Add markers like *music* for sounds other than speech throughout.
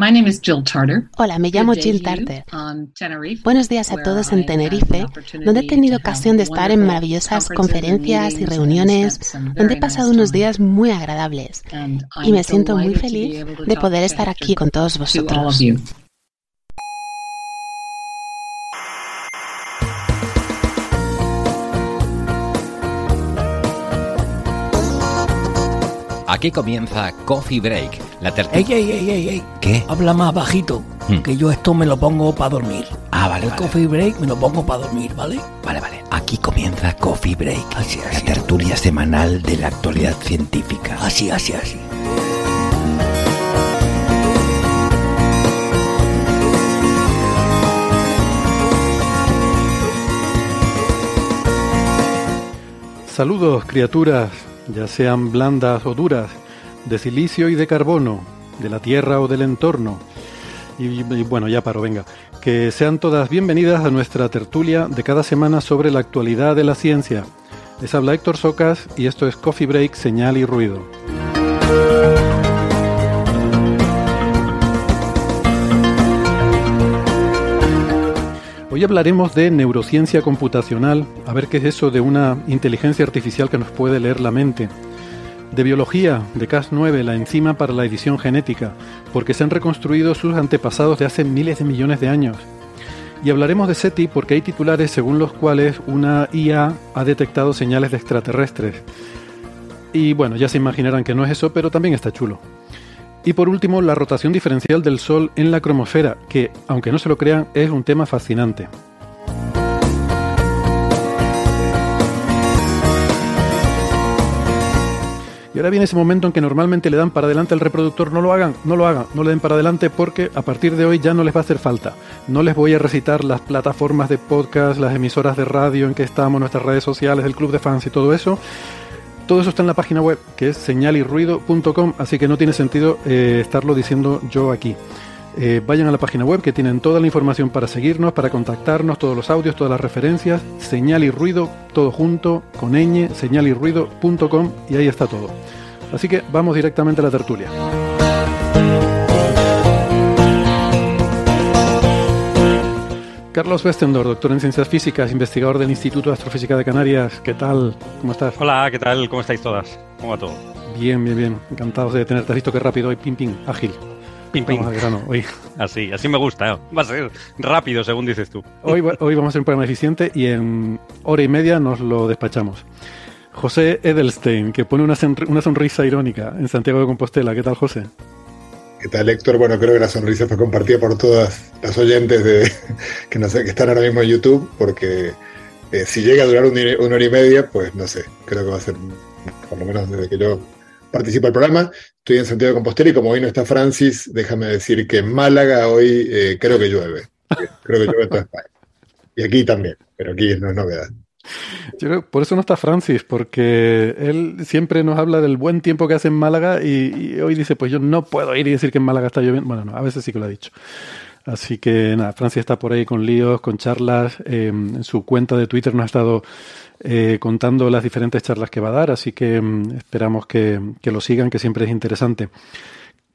My name is Jill Tarter. Hola, me llamo Jill Tarter. Buenos días a todos en Tenerife, donde he tenido ocasión de estar en maravillosas conferencias y reuniones, donde he pasado unos días muy agradables. Y me siento muy feliz de poder estar aquí con todos vosotros. Aquí comienza Coffee Break, la tertulia. ¡Ey, ey, ey, ey, ey! ¿Qué? Habla más bajito, hmm. que yo esto me lo pongo para dormir. Ah, vale, El Coffee Break me lo pongo para dormir, ¿vale? Vale, vale. Aquí comienza Coffee Break, así, así, la tertulia semanal de la actualidad científica. Así, así, así. Saludos, criaturas ya sean blandas o duras, de silicio y de carbono, de la tierra o del entorno. Y, bueno, ya paro, venga. Que sean todas bienvenidas a nuestra tertulia de cada semana sobre la actualidad de la ciencia. Les habla Héctor Socas y esto es Coffee Break, Señal y Ruido. Hoy hablaremos de neurociencia computacional, a ver qué es eso de una inteligencia artificial que nos puede leer la mente. De biología, de Cas9, la enzima para la edición genética, porque se han reconstruido sus antepasados de hace miles de millones de años. Y hablaremos de SETI porque hay titulares según los cuales una IA ha detectado señales de extraterrestres. Y bueno, ya se imaginarán que no es eso, pero también está chulo. Y por último, la rotación diferencial del Sol en la cromosfera, que, aunque no se lo crean, es un tema fascinante. Y ahora viene ese momento en que normalmente le dan para adelante al reproductor, no lo hagan, no lo hagan, no le den para adelante porque a partir de hoy ya no les va a hacer falta. No les voy a recitar las plataformas de podcast, las emisoras de radio en que estamos, nuestras redes sociales, el club de fans y todo eso. Todo eso está en la página web, que es señalirruido.com, así que no tiene sentido eh, estarlo diciendo yo aquí. Eh, vayan a la página web que tienen toda la información para seguirnos, para contactarnos, todos los audios, todas las referencias, señal y ruido, todo junto, con ñ, señalirruido.com y ahí está todo. Así que vamos directamente a la tertulia. Carlos Westendor, doctor en ciencias físicas, investigador del Instituto de Astrofísica de Canarias. ¿Qué tal? ¿Cómo estás? Hola, ¿qué tal? ¿Cómo estáis todas? ¿Cómo va todo? Bien, bien, bien. Encantados de tenerte. Has visto qué rápido hoy, pim, pim, ágil. Pim, pim. Vamos al grano, hoy. Así, así me gusta. ¿eh? Va a ser rápido, según dices tú. Hoy, hoy vamos a hacer un programa eficiente y en hora y media nos lo despachamos. José Edelstein, que pone una, una sonrisa irónica en Santiago de Compostela. ¿Qué tal, José? ¿Qué tal, Héctor? Bueno, creo que la sonrisa fue compartida por todas las oyentes de, *laughs* que, no sé, que están ahora mismo en YouTube, porque eh, si llega a durar una hora y media, pues no sé, creo que va a ser, por lo menos desde que yo participo del programa. Estoy en Santiago de Compostela y como hoy no está Francis, déjame decir que en Málaga hoy eh, creo que llueve. Creo que llueve en toda España. Y aquí también, pero aquí no es novedad. Por eso no está Francis, porque él siempre nos habla del buen tiempo que hace en Málaga y, hoy dice, pues yo no puedo ir y decir que en Málaga está lloviendo. Bueno, no, a veces sí que lo ha dicho. Así que nada, Francis está por ahí con líos, con charlas. Eh, en su cuenta de Twitter nos ha estado eh, contando las diferentes charlas que va a dar, así que mm, esperamos que, lo sigan, que siempre es interesante.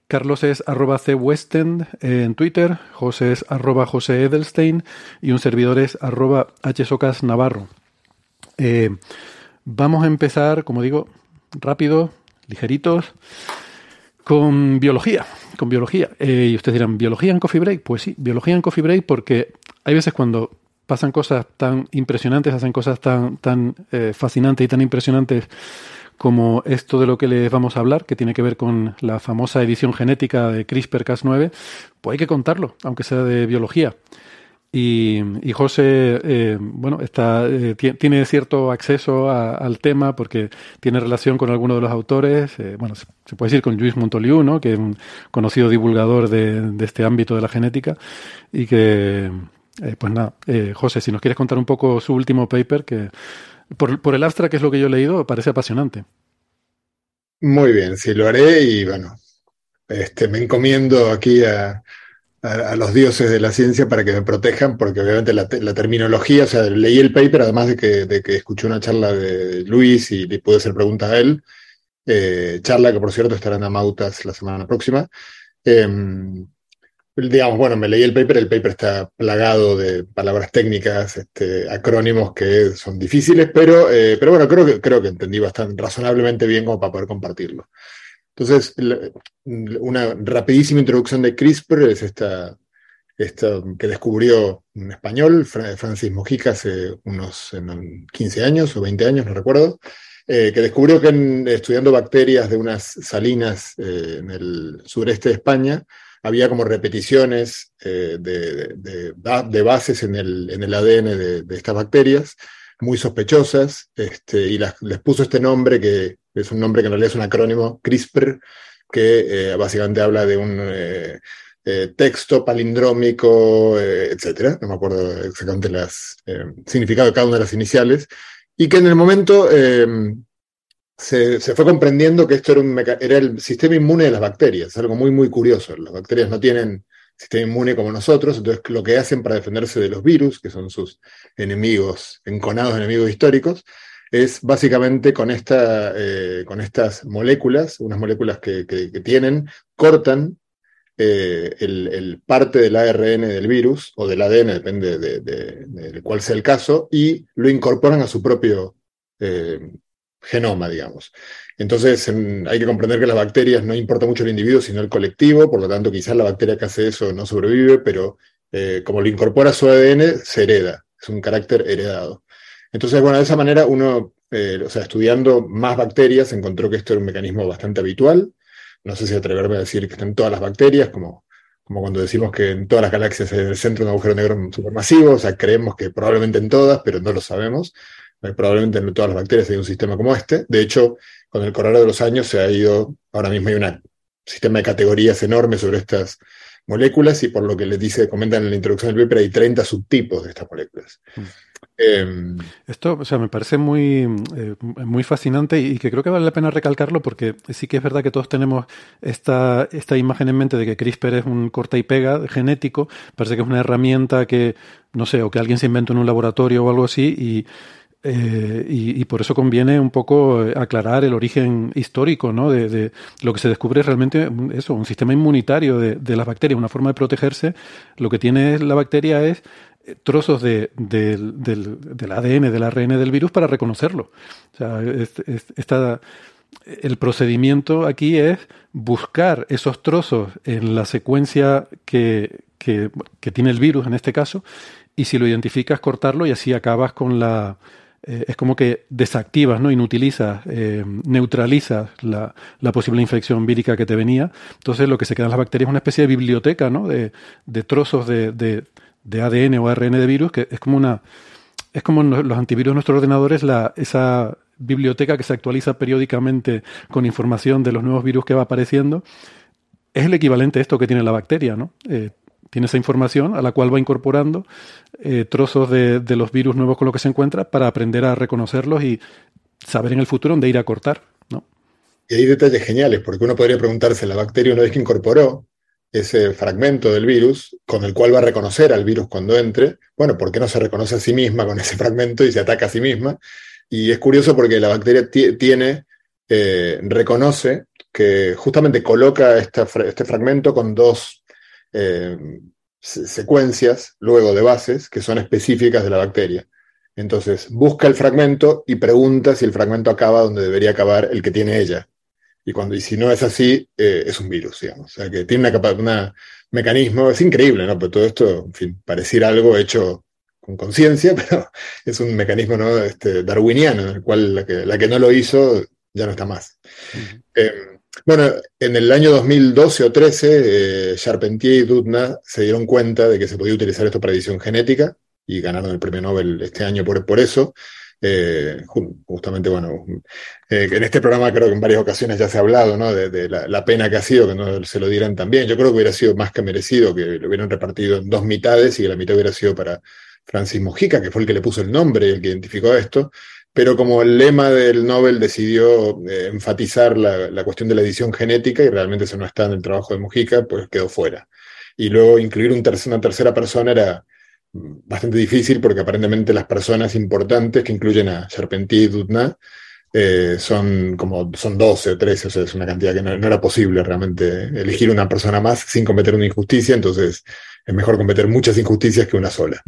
Carlos es arroba cwestend en Twitter, José es arroba José Edelstein y un servidor es arroba hsocas Navarro. Eh, vamos a empezar, como digo, rápido, ligeritos, con biología. Con biología. Eh, y ustedes dirán, ¿biología en Coffee Break? Pues sí, biología en Coffee Break porque hay veces cuando pasan cosas tan impresionantes, hacen cosas tan, tan eh, fascinantes y tan impresionantes como esto de lo que les vamos a hablar, que tiene que ver con la famosa edición genética de CRISPR-Cas9, pues hay que contarlo, aunque sea de biología. Y, José, eh, bueno, está, eh, tiene cierto acceso al tema porque tiene relación con algunos de los autores. Eh, bueno, se, puede decir con Luis Montoliu, ¿no? que es un conocido divulgador de, este ámbito de la genética. Y que, pues nada, José, si nos quieres contar un poco su último paper, que por, el abstract, que es lo que yo he leído, parece apasionante. Muy bien, sí, lo haré y bueno, este, me encomiendo aquí a, los dioses de la ciencia para que me protejan, porque obviamente la, terminología, o sea, leí el paper, además de que, de que escuché una charla de Luis y le pude hacer preguntas a él, eh, charla que por cierto estará en Amautas la semana próxima. Em, digamos, bueno, me leí el paper, el paper está plagado de palabras técnicas, este, acrónimos que son difíciles, pero, eh, pero bueno, creo que, creo que entendí bastante, razonablemente bien como para poder compartirlo. Entonces, una rapidísima introducción de CRISPR es esta, esta que descubrió un español, Francis Mojica, hace unos 15 años o 20 años, no recuerdo, eh, que descubrió que estudiando bacterias de unas salinas eh, en el sureste de España, había como repeticiones eh, de, bases en el, ADN de, estas bacterias, muy sospechosas, este, y les puso este nombre que es un nombre que en realidad es un acrónimo, CRISPR, que eh, básicamente habla de un eh, texto palindrómico, etcétera. No me acuerdo exactamente el significado de cada una de las iniciales. Y que en el momento se, fue comprendiendo que esto era, un el sistema inmune de las bacterias. Algo muy, muy curioso. Las bacterias no tienen sistema inmune como nosotros, entonces lo que hacen para defenderse de los virus, que son sus enemigos, enconados enemigos históricos, es básicamente con, esta, eh, con estas moléculas, unas moléculas que, tienen, cortan eh, el, parte del ARN del virus, o del ADN, depende de, cuál sea el caso, y lo incorporan a su propio eh, genoma, digamos. Entonces hay que comprender que las bacterias no importa mucho el individuo, sino el colectivo, por lo tanto quizás la bacteria que hace eso no sobrevive, pero como lo incorpora su ADN, se hereda, es un carácter heredado. Entonces, bueno, de esa manera uno, eh, o sea, estudiando más bacterias, encontró que esto era un mecanismo bastante habitual. No sé si atreverme a decir que están todas las bacterias, como, como cuando decimos que en todas las galaxias hay el centro de un agujero negro supermasivo, o sea, creemos que probablemente en todas, pero no lo sabemos. Eh, probablemente en todas las bacterias hay un sistema como este. De hecho, con el correr de los años se ha ido, ahora mismo hay un sistema de categorías enorme sobre estas moléculas y por lo que les dice, comentan en la introducción del paper, hay 30 subtipos de estas moléculas. Mm. Em, Esto, o sea, me parece muy, eh, muy fascinante y que creo que vale la pena recalcarlo porque sí que es verdad que todos tenemos esta, esta imagen en mente de que CRISPR es un corta y pega genético, parece que es una herramienta que, no sé, o que alguien se inventó en un laboratorio o algo así y, eh, y, por eso conviene un poco aclarar el origen histórico ¿no? de, de, lo que se descubre realmente eso, un sistema inmunitario de, las bacterias, una forma de protegerse. Lo que tiene la bacteria es trozos de, del, del, ADN, del ARN del virus para reconocerlo. O sea, el procedimiento aquí es buscar esos trozos en la secuencia que, que, tiene el virus en este caso, y si lo identificas, cortarlo y así acabas con la... Eh, es como que desactivas, ¿no? inutilizas, eh, neutralizas la, la, posible infección vírica que te venía. Entonces lo que se queda en las bacterias es una especie de biblioteca ¿no? de, de trozos de, de ADN o ARN de virus, que es como una. Es como los antivirus de nuestros ordenadores, la, esa biblioteca que se actualiza periódicamente con información de los nuevos virus que va apareciendo. Es el equivalente a esto que tiene la bacteria, ¿no? Eh, tiene esa información a la cual va incorporando eh, trozos de, de, los virus nuevos con los que se encuentra para aprender a reconocerlos y saber en el futuro dónde ir a cortar, ¿no? Y hay detalles geniales, porque uno podría preguntarse, la bacteria una vez que incorporó ese fragmento del virus con el cual va a reconocer al virus cuando entre. Bueno, ¿por qué no se reconoce a sí misma con ese *laughs* fragmento y se ataca a sí misma? Y es curioso porque la bacteria tiene, eh, reconoce que justamente coloca este fragmento con dos eh, secuencias, luego de bases, que son específicas de la bacteria. Entonces, busca el fragmento y pregunta si el fragmento acaba donde debería acabar el que tiene ella y cuando y si no es así, eh, es un virus, digamos. O sea, que tiene un mecanismo, es increíble, ¿no? Pero todo esto, en fin, pareciera algo hecho con conciencia, *laughs* pero es un mecanismo ¿no? este, darwiniano, en el cual la que, la que no lo hizo ya no está más. Em, bueno, en el año 2012 o 13, eh, Charpentier y Dudna se dieron cuenta de que se podía utilizar esto para edición genética y ganaron el premio Nobel este año por, por eso. Eh, justamente, bueno, eh, en este programa creo que en varias ocasiones ya se ha hablado. De, la, pena que ha sido que no se lo dieran también. Yo creo que hubiera sido más que merecido que lo hubieran repartido en dos mitades y que la mitad hubiera sido para Francis Mojica, que fue el que le puso el nombre y el que identificó esto. Pero como el lema del Nobel decidió eh, enfatizar la, cuestión de la edición genética, y realmente eso no está en el trabajo de Mujica, pues quedó fuera. Y luego incluir un una tercera persona era mm, bastante difícil porque aparentemente las personas importantes, que incluyen a Charpentier y Dudna, eh, son como son 12 o 13, o sea, es una cantidad que no, era posible realmente elegir una persona más sin cometer una injusticia, entonces es mejor cometer muchas injusticias que una sola.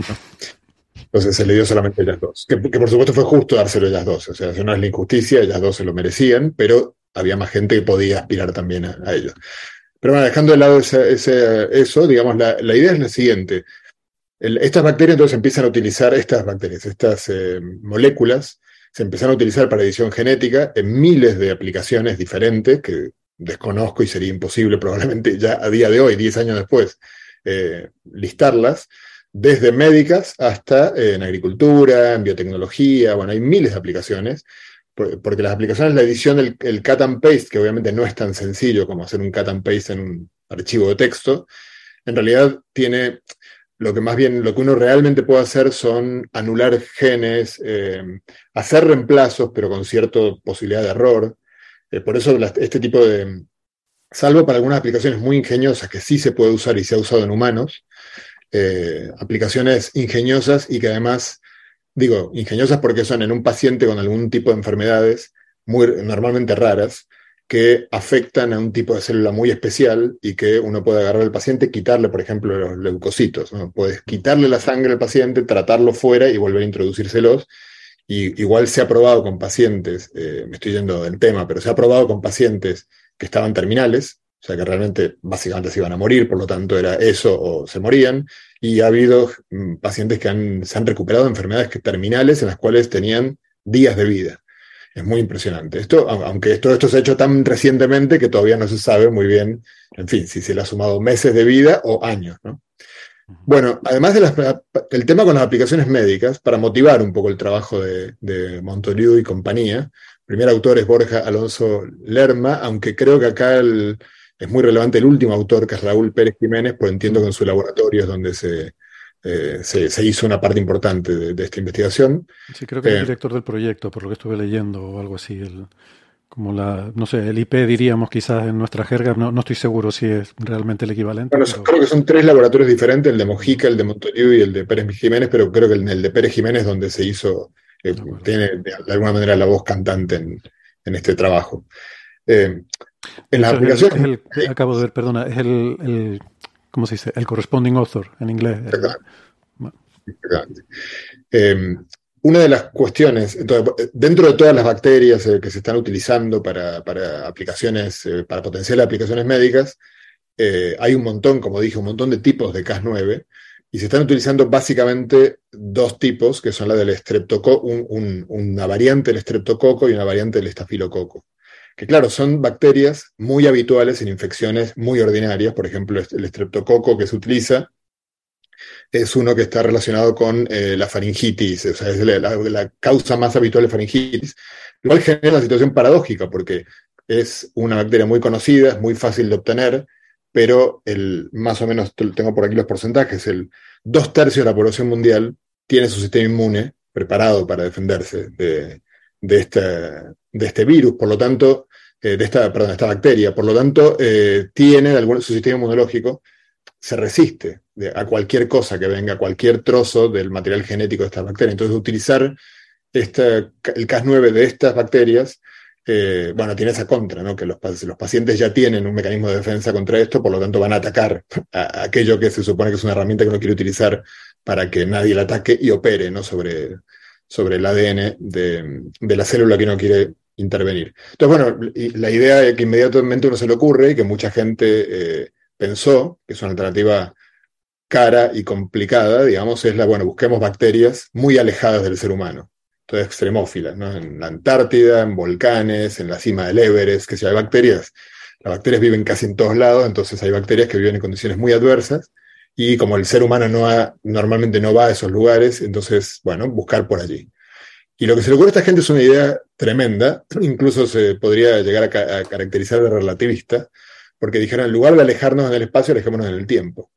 Entonces se le dio solamente a ellas dos. Que, por supuesto fue justo dárselo a ellas dos. O sea, eso no es la injusticia, ellas dos se lo merecían, pero había más gente que podía aspirar también a, ello. Pero bueno, dejando de lado eso, digamos, la, idea es la siguiente. estas bacterias entonces empiezan a utilizar, estas bacterias, estas eh, moléculas, se empezaron a utilizar para edición genética en miles de aplicaciones diferentes que desconozco y sería imposible probablemente ya a día de hoy, 10 años después, eh, listarlas desde médicas hasta eh, en agricultura, en biotecnología, bueno, hay miles de aplicaciones, porque las aplicaciones, la edición, el, el, cut and paste, que obviamente no es tan sencillo como hacer un cut and paste en un archivo de texto, en realidad tiene lo que más bien, lo que uno realmente puede hacer son anular genes, eh, hacer reemplazos, pero con cierta posibilidad de error. Eh, por eso este tipo de, salvo para algunas aplicaciones muy ingeniosas que sí se puede usar y se ha usado en humanos, eh, aplicaciones ingeniosas y que además, digo, ingeniosas porque son en un paciente con algún tipo de enfermedades muy normalmente raras que afectan a un tipo de célula muy especial y que uno puede agarrar al paciente, quitarle, por ejemplo, los leucocitos. Puedes quitarle la sangre al paciente, tratarlo fuera y volver a introducírselos. Y igual se ha probado con pacientes, eh, me estoy yendo del tema, pero se ha probado con pacientes que estaban terminales, o sea que realmente básicamente se iban a morir, por lo tanto era eso o se morían, y ha habido mm, pacientes que se han recuperado de enfermedades terminales en las cuales tenían días de vida. Es muy impresionante. Esto, aunque todo esto se ha hecho tan recientemente que todavía no se sabe muy bien, en fin, si se le ha sumado meses de vida o años. Bueno, además del tema con las aplicaciones médicas, para motivar un poco el trabajo de, de Montoliu y compañía, el primer autor es Borja Alonso Lerma, aunque creo que acá el, es muy relevante el último autor, que es Raúl Pérez Jiménez, pues entiendo que en su laboratorio es donde se, eh, se, hizo una parte importante de, esta investigación. Sí, creo que es el eh, director del proyecto, por lo que estuve leyendo, o algo así. El, como la, no sé, el IP diríamos quizás en nuestra jerga, no, no estoy seguro si es realmente el equivalente. Bueno, creo que son tres laboratorios diferentes, el de Mojica, el de Montoliu y el de Pérez Jiménez, pero creo que el, de Pérez Jiménez donde se hizo, eh, tiene de alguna manera la voz cantante en, en este trabajo. Eh, en la aplicación. acabo de ver, perdona, es el, el, ¿cómo se dice? El corresponding author en inglés. Em, una de las cuestiones, dentro de todas las bacterias eh, que se están utilizando para, para aplicaciones, eh, para potenciales aplicaciones médicas, eh, hay un montón, como dije, un montón de tipos de Cas9 y se están utilizando básicamente dos tipos, que son la del estreptococo, una variante del estreptococo y una variante del estafilococo que claro, son bacterias muy habituales en infecciones muy ordinarias, por ejemplo, el estreptococo que se utiliza es uno que está relacionado con eh, la faringitis, o sea, es la, causa más habitual de faringitis, lo cual genera una situación paradójica, porque es una bacteria muy conocida, es muy fácil de obtener, pero el, más o menos, tengo por aquí los porcentajes, el dos tercios de la población mundial tiene su sistema inmune preparado para defenderse de, de, este, de este virus, por lo tanto, eh, de esta, perdón, esta bacteria, por lo tanto, eh, tiene algún, su sistema inmunológico, se resiste a cualquier cosa que venga, cualquier trozo del material genético de esta bacteria. Entonces, utilizar este, el Cas9 de estas bacterias, eh, bueno, tiene esa contra, ¿no? Que los, pacientes ya tienen un mecanismo de defensa contra esto, por lo tanto van a atacar a, aquello que se supone que es una herramienta que uno quiere utilizar para que nadie la ataque y opere, ¿no? Sobre, sobre el ADN de, la célula que uno quiere intervenir. Entonces, bueno, la idea que inmediatamente uno se le ocurre y que mucha gente eh, pensó, que es una alternativa cara y complicada, digamos, es la, bueno, busquemos bacterias muy alejadas del ser humano. Entonces, extremófilas, ¿no? En la Antártida, en volcanes, en la cima del Everest, que si hay bacterias, las bacterias viven casi en todos lados, entonces hay bacterias que viven en condiciones muy adversas y como el ser humano no normalmente no va a esos lugares, entonces, bueno, buscar por allí. Y lo que se le ocurre a esta gente es una idea tremenda, *clears throat* incluso se podría llegar a, caracterizar de relativista, porque dijeron, en lugar de alejarnos en el espacio, alejémonos en el tiempo.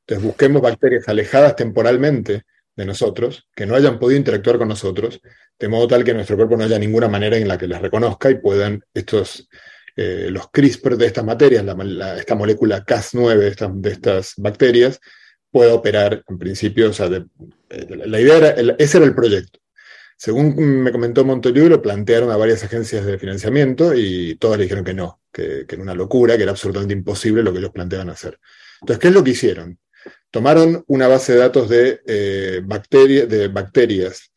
Entonces busquemos bacterias alejadas temporalmente de nosotros, que no hayan podido interactuar con nosotros, de modo tal que nuestro cuerpo no haya ninguna manera en la que las reconozca y puedan estos, eh, los CRISPR de estas materias, esta molécula Cas9 de estas, bacterias, pueda operar en principio. O sea, eh, la idea era, ese era el proyecto. Según me comentó Montoliu, lo plantearon a varias agencias de financiamiento y todas le dijeron que no, que, era una locura, que era absolutamente imposible lo que ellos planteaban hacer. Entonces, ¿qué es lo que hicieron? Tomaron una base de datos de, eh, bacterias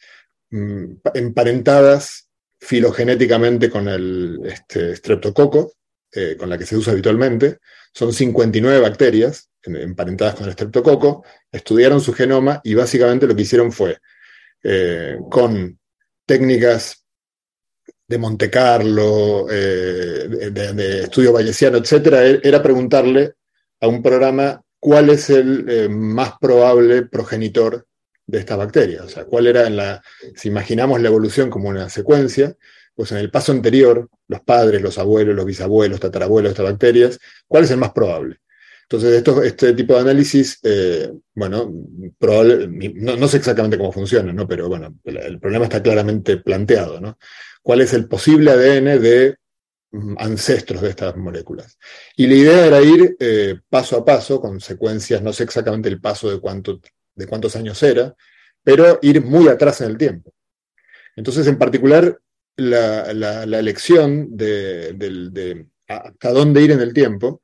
mm, emparentadas filogenéticamente con el este, streptococo, eh, con la que se usa habitualmente. Son 59 bacterias emparentadas con el streptococo, estudiaron su genoma y básicamente lo que hicieron fue, eh, con técnicas de Monte Carlo, de, de, estudio bayesiano, etc., era preguntarle a un programa cuál es el eh, más probable progenitor de esta bacteria. O sea, cuál era en la, si imaginamos la evolución como una secuencia, pues en el paso anterior, los padres, los abuelos, los bisabuelos, tatarabuelos estas bacterias, ¿cuál es el más probable? Entonces, este tipo de análisis, eh, bueno, probable, no, sé exactamente cómo funciona, ¿no? pero bueno, el, el, problema está claramente planteado. ¿no? ¿Cuál es el posible ADN de Mm, ancestros de estas moléculas. Y la idea era ir eh, paso a paso, con secuencias, no sé exactamente el paso de, cuánto, de cuántos años era, pero ir muy atrás en el tiempo. Entonces, en particular, la, elección de, hasta dónde ir en el tiempo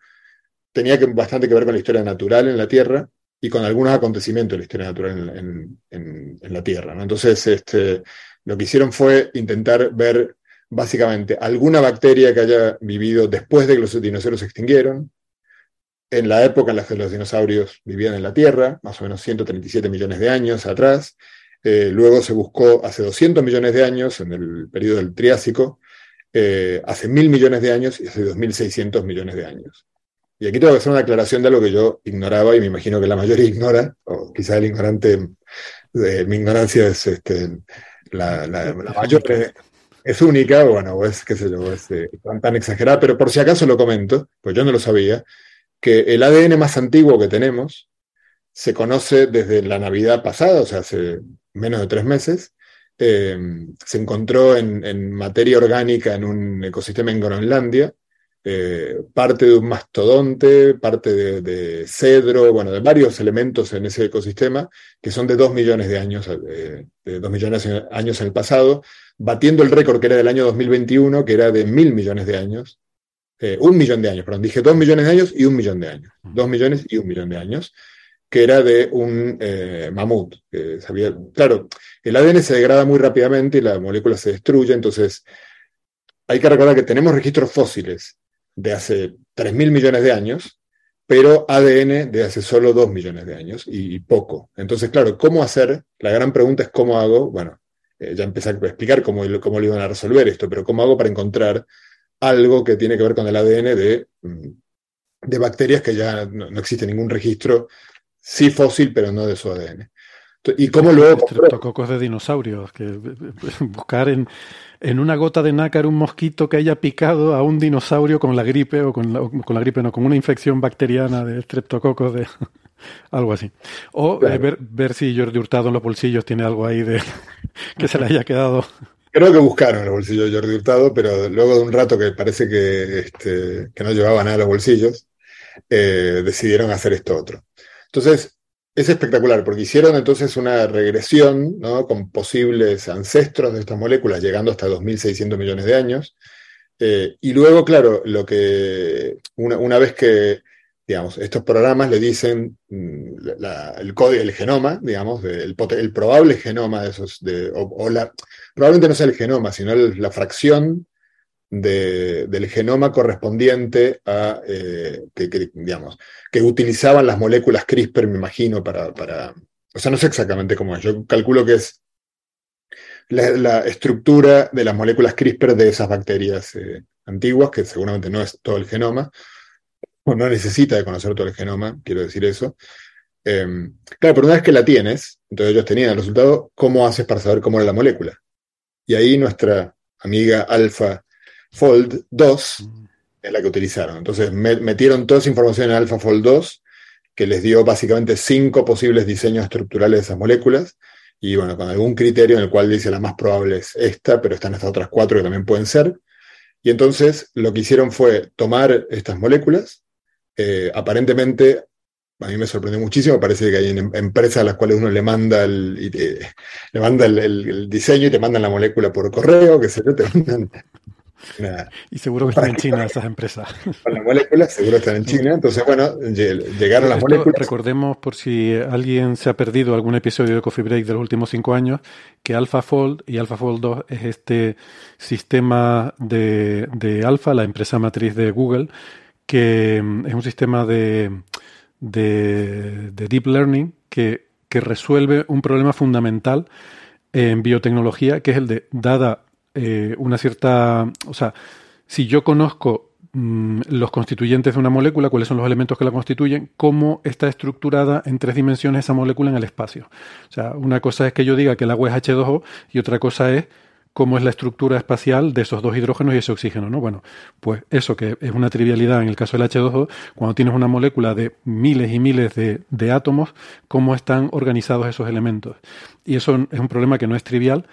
tenía que, bastante que ver con la historia natural en la Tierra y con algunos acontecimientos de la historia natural en, la Tierra. Entonces, este, lo que hicieron fue intentar ver básicamente alguna bacteria que haya vivido después de que los dinosaurios se extinguieron, en la época en la que los dinosaurios vivían en la Tierra, más o menos 137 millones de años atrás. Eh, luego se buscó hace 200 millones de años, en el periodo del Triásico, eh, hace mil millones de años y hace 2.600 millones de años. Y aquí tengo que hacer una aclaración de algo que yo ignoraba y me imagino que la mayoría *laughs* ignora, o quizá el ignorante, de, mi ignorancia es este, la, la, la mayor, es única, bueno, o es, qué sé yo, es eh, tan, exagerada, pero por si acaso lo comento, pues yo no lo sabía, que el ADN más antiguo que tenemos se conoce desde la Navidad pasada, o sea, hace menos de tres meses, em, se encontró en, materia orgánica en un ecosistema en Groenlandia, eh, parte de un mastodonte, parte de, cedro, bueno, de varios elementos en ese ecosistema que son de dos millones de años, eh, de dos millones de años en el pasado, batiendo el récord que era del año 2021, que era de mil millones de años, eh, un millón de años, perdón, dije dos millones de años y un millón de años, dos millones y un millón de años, que era de un eh, mamut. Que sabía, claro, el ADN se degrada muy rápidamente y la molécula se destruye, entonces hay que recordar que tenemos registros fósiles de hace mil millones de años, pero ADN de hace solo 2 millones de años y, poco. Entonces, claro, ¿cómo hacer? La gran pregunta es cómo hago, bueno, eh, ya empecé a explicar cómo, cómo lo iban a resolver esto, pero ¿cómo hago para encontrar algo que tiene que ver con el ADN de, mm, de bacterias que ya no, existe ningún registro, sí fósil, pero no de su ADN? ¿Y cómo luego... Cocos de dinosaurios, que buscar en, en una gota de nácar un mosquito que haya picado a un dinosaurio con la gripe o con la, con la gripe, no, con una infección bacteriana de streptococos de *laughs* algo así. O eh, ver, ver si Jordi Hurtado en los bolsillos tiene algo ahí de *laughs* que se le haya quedado. Creo que buscaron los bolsillos de Jordi Hurtado, pero luego de un rato que parece que, este, que no llevaba nada a los bolsillos, eh, decidieron hacer esto otro. Entonces, es espectacular, porque hicieron entonces una regresión ¿no? con posibles ancestros de estas moléculas, llegando hasta 2.600 millones de años. Eh, y luego, claro, lo que una, vez que, digamos, estos programas le dicen mm, el código, el genoma, digamos, el, el, probable genoma de esos, de, o, la, probablemente no sea el genoma, sino la fracción del genoma correspondiente a, eh, que, digamos, que utilizaban las moléculas CRISPR, me imagino, para, para, o sea, no sé exactamente cómo es, yo calculo que es la, estructura de las moléculas CRISPR de esas bacterias eh, antiguas, que seguramente no es todo el genoma, o no necesita de conocer todo el genoma, quiero decir eso. Em, claro, pero una vez que la tienes, entonces ellos tenían el resultado, ¿cómo haces para saber cómo era la molécula? Y ahí nuestra amiga Alfa Fold 2 mm. es la que utilizaron. Entonces metieron toda esa información en AlphaFold 2 que les dio básicamente cinco posibles diseños estructurales de esas moléculas, y bueno, con algún criterio en el cual dice la más probable es esta, pero están estas otras cuatro que también pueden ser. Y entonces lo que hicieron fue tomar estas moléculas, eh, aparentemente a mí me sorprendió muchísimo, parece que hay empresas a las cuales uno le manda el, le manda el, diseño y te mandan la molécula por correo, que se te mandan *laughs* y seguro que están en China esas empresas. *laughs* Con las moléculas, seguro están en China. Entonces, bueno, llegaron las moléculas. Recordemos, por si alguien se ha perdido algún episodio de Coffee Break de los últimos cinco años, que AlphaFold y AlphaFold 2 es este sistema de, de Alpha, la empresa matriz de Google, que mm, es un sistema de, de, deep learning que, que resuelve un problema fundamental en biotecnología, que es el de, dada eh, una cierta, o sea, si yo conozco mm, los constituyentes de una molécula, cuáles son los elementos que la constituyen, cómo está estructurada en tres dimensiones esa molécula en el espacio. O sea, una cosa es que yo diga que el agua es H2O y otra cosa es cómo es la estructura espacial de esos dos hidrógenos y ese oxígeno, ¿no? Bueno, pues eso que es una trivialidad en el caso del H2O, cuando tienes una molécula de miles y miles de, de átomos, cómo están organizados esos elementos. Y eso es un problema que no es trivial,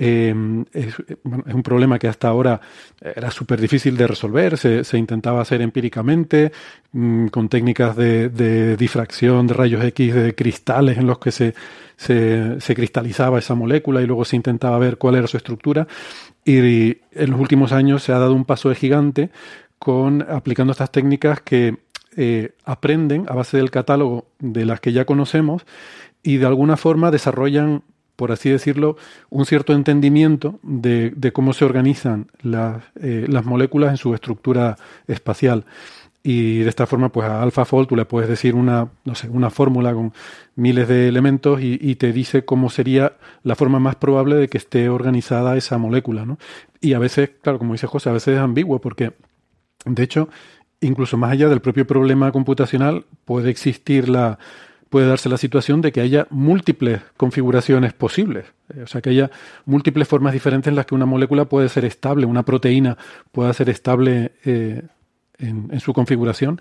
Em, es, un problema que hasta ahora era súper difícil de resolver, se, intentaba hacer empíricamente mm, con técnicas de, difracción de rayos X de cristales en los que se, se, cristalizaba esa molécula y luego se intentaba ver cuál era su estructura. Y, en los últimos años se ha dado un paso de gigante con aplicando estas técnicas que eh, aprenden a base del catálogo de las que ya conocemos y de alguna forma desarrollan por así decirlo, un cierto entendimiento de, cómo se organizan eh, las, moléculas en su estructura espacial. Y de esta forma, pues a AlphaFold tú le puedes decir una, no sé, una fórmula con miles de elementos y, te dice cómo sería la forma más probable de que esté organizada esa molécula, ¿no? Y a veces, claro, como dice José, a veces es ambiguo porque, de hecho, incluso más allá del propio problema computacional, puede existir la, puede darse la situación de que haya múltiples configuraciones posibles. Eh, o sea, que haya múltiples formas diferentes en las que una molécula puede ser estable, una proteína pueda ser estable eh, en, su configuración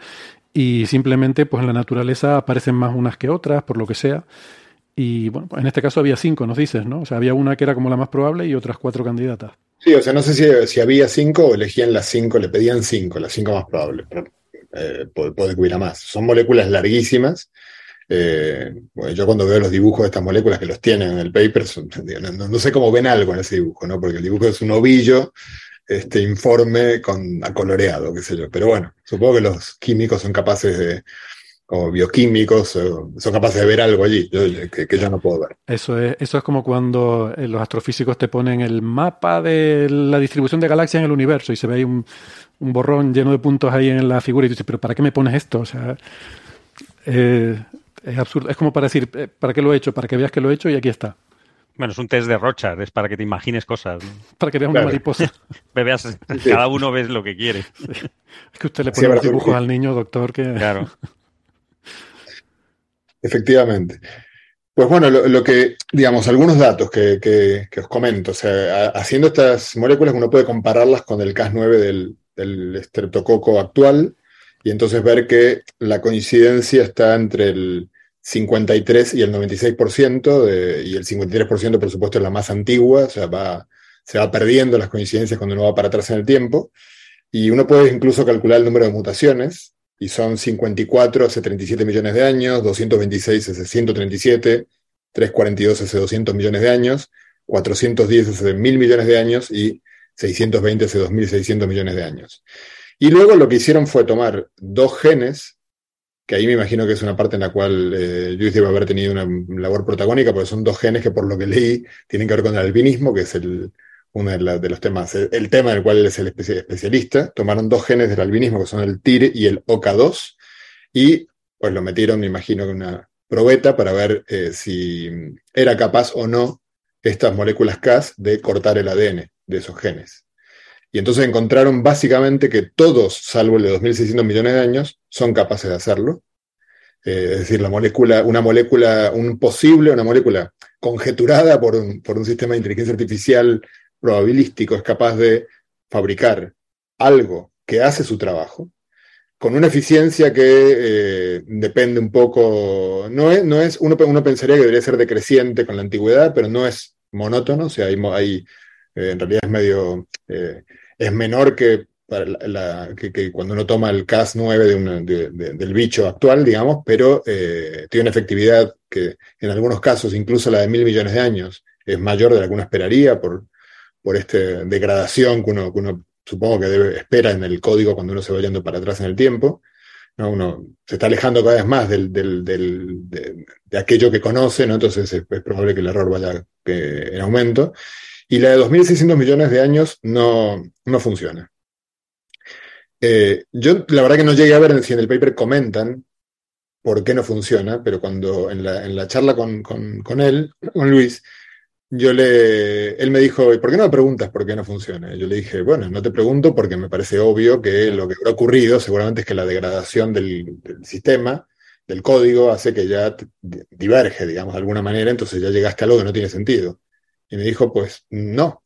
y simplemente pues en la naturaleza aparecen más unas que otras, por lo que sea. Y bueno, en este caso había cinco, nos dices, ¿no? O sea, había una que era como la más probable y otras cuatro candidatas. Sí, o sea, no sé si, si había cinco o elegían las cinco, le pedían cinco, las cinco más probables, pero eh, puede, puede que más. Son moléculas larguísimas eh, yo cuando veo los dibujos de estas moléculas que los tienen en el paper, *laughs* no, sé cómo ven algo en ese dibujo, ¿no? Porque el dibujo es un ovillo este informe con acoloreado, qué sé yo. Pero bueno, supongo que los químicos son capaces de, o bioquímicos, son capaces de ver algo allí que, yo no puedo ver. Eso es, eso es como cuando eh, los astrofísicos te ponen el mapa de la distribución de galaxias en el universo y se ve ahí un, un borrón lleno de puntos ahí en la figura y tú dices, pero ¿para qué me pones esto? O sea, eh, es absurdo. Es como para decir, eh, ¿para qué lo he hecho? Para que veas que lo he hecho y aquí está. Bueno, es un test de Rochard, es para que te imagines cosas. *laughs* Para que veas una mariposa. *laughs* cada uno ve lo que quiere. *laughs* Es que usted le pone los dibujos al niño, doctor, que... Claro. Efectivamente. Pues bueno, lo, que, digamos, algunos datos que, que, os comento. O sea, haciendo estas moléculas uno puede compararlas con el Cas9 del, del estreptococo actual y entonces ver que la coincidencia está entre el 53 y el 96%, de, y el 53% por supuesto es la más antigua, o sea, va, se va perdiendo las coincidencias cuando uno va para atrás en el tiempo, y uno puede incluso calcular el número de mutaciones, y son 54 hace 37 millones de años, 226 hace 137, 342 hace 200 millones de años, 410 hace 1000 millones de años y 620 hace 2600 millones de años. Y luego lo que hicieron fue tomar dos genes que ahí me imagino que es una parte en la cual eh, debe haber tenido una labor protagónica, porque son dos genes que por lo que leí tienen que ver con el albinismo, que es el, uno de, los temas, el, tema en el cual él es el especialista. Tomaron dos genes del albinismo, que son el TIR y el OCA2, y pues lo metieron, me imagino, en una probeta para ver eh, si era capaz o no estas moléculas Cas de cortar el ADN de esos genes. Y entonces encontraron básicamente que todos, salvo el de 2.600 millones de años, son capaces de hacerlo. Eh, es decir, la molécula, una molécula, un posible, una molécula conjeturada por un, por un sistema de inteligencia artificial probabilístico es capaz de fabricar algo que hace su trabajo. con una eficiencia que eh, depende un poco, no es, no es uno, uno, pensaría que debería ser decreciente con la antigüedad, pero no es monótono, o sea, hay, hay eh, en realidad es medio, es menor que, que, cuando uno toma el Cas9 de del bicho actual, digamos, pero tiene una efectividad que en algunos casos, incluso la de mil millones de años, es mayor de la que uno esperaría por, por esta degradación que uno, que uno supongo que debe, espera en el código cuando uno se va yendo para atrás en el tiempo. ¿no? Uno se está alejando cada vez más del, del, de, aquello que conoce, ¿no? entonces es, probable que el error vaya en aumento. Y la de 2.600 millones de años no, no funciona. Eh, yo la verdad que no llegué a ver si en el paper comentan por qué no funciona, pero cuando en la, en la charla con, con, con él, con Luis, yo le, él me dijo, ¿y por qué no me preguntas por qué no funciona? Yo le dije, bueno, no te pregunto porque me parece obvio que lo que ha ocurrido seguramente es que la degradación del, sistema, del código, hace que ya diverge, digamos, de alguna manera, entonces ya llegaste a algo que no tiene sentido. Y me dijo, pues no.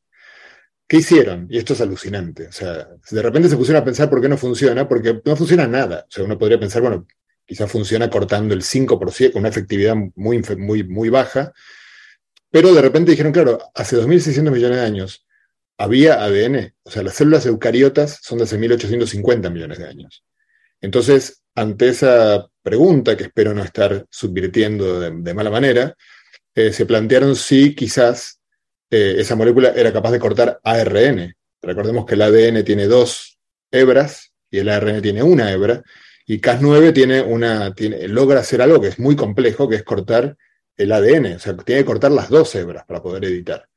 ¿Qué hicieron? Y esto es alucinante. O sea, de repente se pusieron a pensar por qué no funciona, porque no funciona nada. O sea, uno podría pensar, bueno, quizás funciona cortando el 5%, con una efectividad muy, muy, muy baja, pero de repente dijeron, claro, hace 2.600 millones de años había ADN, o sea, las células eucariotas son de hace 1.850 millones de años. Entonces, ante esa pregunta, que espero no estar subvirtiendo de, mala manera, eh, se plantearon si quizás eh, esa molécula era capaz de cortar ARN. Recordemos que el ADN tiene dos hebras y el ARN tiene una hebra, y Cas9 tiene una, logra hacer algo que es muy complejo, que es cortar el ADN, o sea, tiene que cortar las dos hebras para poder editar.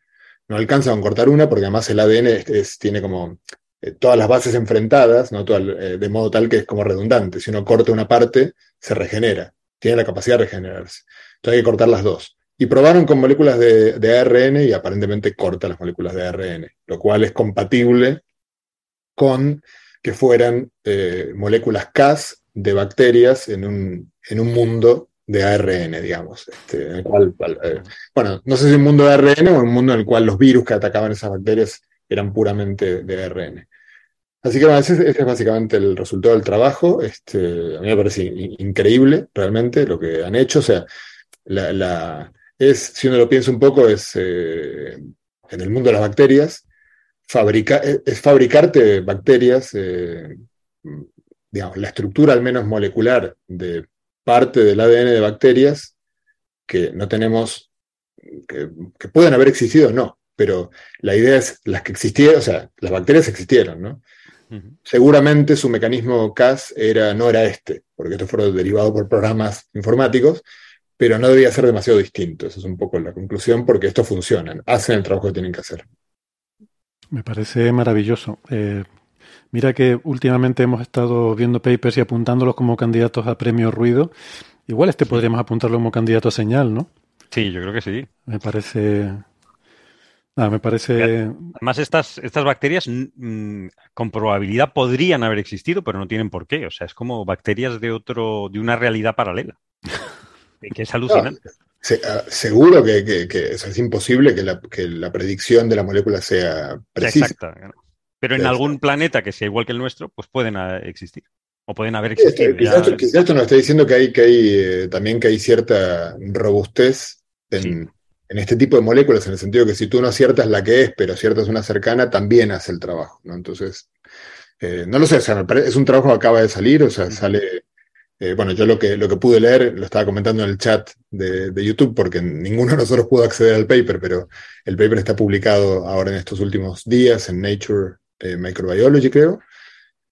No alcanza con cortar una porque además el ADN tiene como eh, todas las bases enfrentadas. Eh, de modo tal que es como redundante. Si uno corta una parte, se regenera, tiene la capacidad de regenerarse. Entonces hay que cortar las dos. Y probaron con moléculas de, ARN y aparentemente corta las moléculas de ARN, lo cual es compatible con que fueran eh, moléculas Cas de bacterias en un, en un mundo de ARN, digamos. Este, en el cual, eh, bueno, no sé si un mundo de ARN o un mundo en el cual los virus que atacaban esas bacterias eran puramente de ARN. Así que bueno, ese, es básicamente el resultado del trabajo. Este, a mí me parece increíble realmente lo que han hecho. O sea, la, es, si uno lo piensa un poco, es eh, en el mundo de las bacterias, fabrica, es fabricarte bacterias, eh, digamos, la estructura al menos molecular de parte del ADN de bacterias que no tenemos, que, pueden haber existido no, pero la idea es las que existieron, o sea, las bacterias existieron, ¿no? Seguramente su mecanismo Cas era, no era este, porque esto fue derivado por programas informáticos, pero no debía ser demasiado distinto. Esa es un poco la conclusión, porque esto funciona, hacen el trabajo que tienen que hacer. Me parece maravilloso. Eh, Mira que últimamente hemos estado viendo papers y apuntándolos como candidatos a premio ruido. Igual este podríamos apuntarlo como candidato a señal, ¿no? Sí, yo creo que sí. Me parece. Ah, me parece. Además, estas, estas bacterias mm, con probabilidad podrían haber existido, pero no tienen por qué. O sea, es como bacterias de otro, de una realidad paralela. *laughs* que es alucinante. Ah, seguro que, es imposible que la, que la, predicción de la molécula sea precisa. Exacto. Pero en algún planeta que sea igual que el nuestro, pues pueden ah, existir. O pueden haber existido. quizás, esto nos está diciendo que hay, que hay eh, también que hay cierta robustez en, este tipo de moléculas, en el sentido que si tú no aciertas la que es, pero aciertas una cercana, también hace el trabajo. ¿no? Entonces, eh, no lo sé, es un trabajo que acaba de salir, o sea, sale. Eh, bueno, yo lo que, lo que pude leer, lo estaba comentando en el chat de, de, YouTube, porque ninguno de nosotros pudo acceder al paper, pero el paper está publicado ahora en estos últimos días en Nature eh, Microbiology, creo,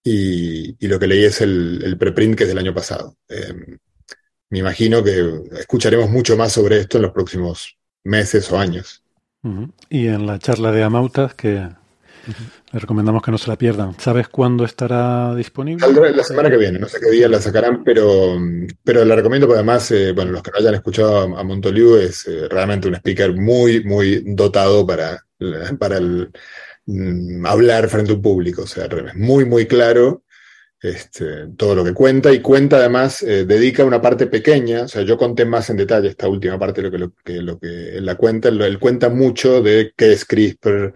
y, lo que leí es el, preprint que es del año pasado. Em, me imagino que escucharemos mucho más sobre esto en los próximos meses o años. Y en la charla de Amautas, que le recomendamos que no se la pierdan. ¿Sabes cuándo estará disponible? la semana que viene, no sé qué día la sacarán, pero, pero la recomiendo porque además, eh, bueno, los que no hayan escuchado a, Montoliu es eh, realmente un speaker muy, muy dotado para, para el, Mm, hablar frente a un público, o sea, es muy, muy claro este, todo lo que cuenta y cuenta además, eh, dedica una parte pequeña, o sea, yo conté más en detalle esta última parte de lo que, lo, que, él la cuenta, él, cuenta mucho de qué es CRISPR,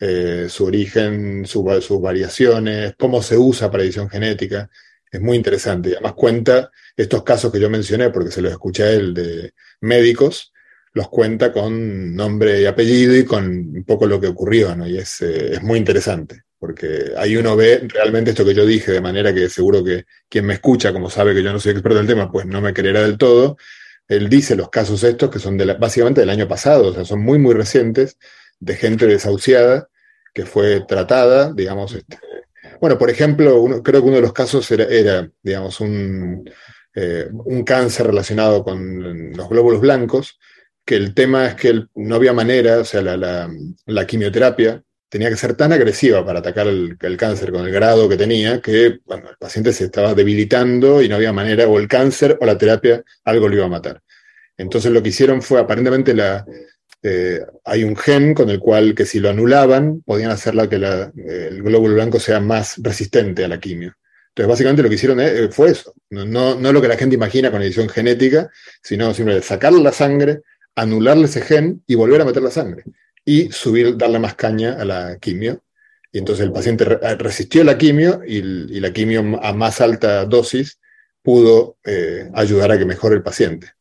eh, su origen, sus variaciones, cómo se usa para edición genética. es muy interesante. Y además cuenta estos casos que yo mencioné, porque se los escuché a él de médicos, los cuenta con nombre y apellido y con un poco lo que ocurrió, ¿no? Y es, eh, es muy interesante, porque ahí uno ve realmente esto que yo dije, de manera que seguro que quien me escucha, como sabe que yo no soy experto del tema, pues no me creerá del todo. Él dice los casos estos que son básicamente del año pasado, o sea, son muy, muy recientes, de gente desahuciada que fue tratada, digamos, este, bueno, por ejemplo, creo que uno de los casos era, digamos, un, eh, un cáncer relacionado con los glóbulos blancos, que el tema es que no había manera, o sea, la, quimioterapia tenía que ser tan agresiva para atacar el, cáncer con el grado que tenía, que el paciente se estaba debilitando y no había manera, o el cáncer o la terapia, algo lo iba a matar. Entonces lo que hicieron fue, aparentemente la, eh, hay un gen con el cual que si lo anulaban, podían hacerla que el glóbulo blanco sea más resistente a la quimio. Entonces, básicamente lo que hicieron eh, fue eso. No, lo que la gente imagina con edición genética, sino simplemente sacarle la sangre, anularle ese gen y volver a meter la sangre. Y subir, darle más caña a la quimio. Y entonces el paciente resistió la quimio y, la quimio a más alta dosis pudo eh, ayudar a que mejore el paciente.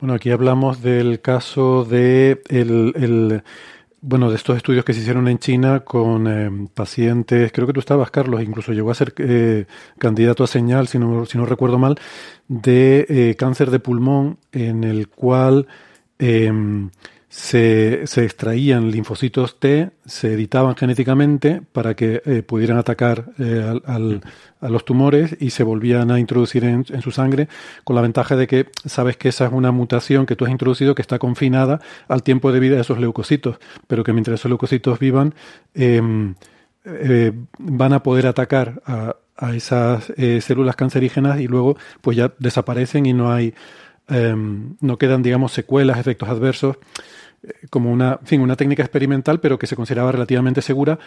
Bueno, aquí hablamos del caso de el, bueno, de estos estudios que se hicieron en China con eh, pacientes, creo que tú estabas, Carlos, incluso llegó a ser eh, candidato a señal, si no, si no recuerdo mal, de eh, cáncer de pulmón, en el cual em, se, extraían linfocitos T, se editaban genéticamente para que eh, pudieran atacar eh, al, a los tumores y se volvían a introducir en, su sangre, con la ventaja de que sabes que esa es una mutación que tú has introducido que está confinada al tiempo de vida de esos leucocitos, pero que mientras esos leucocitos vivan, em, eh, van a poder atacar a, a esas células cancerígenas y luego pues ya desaparecen y no hay em, no quedan digamos secuelas efectos adversos como una, fin, una técnica experimental, pero que se consideraba relativamente segura.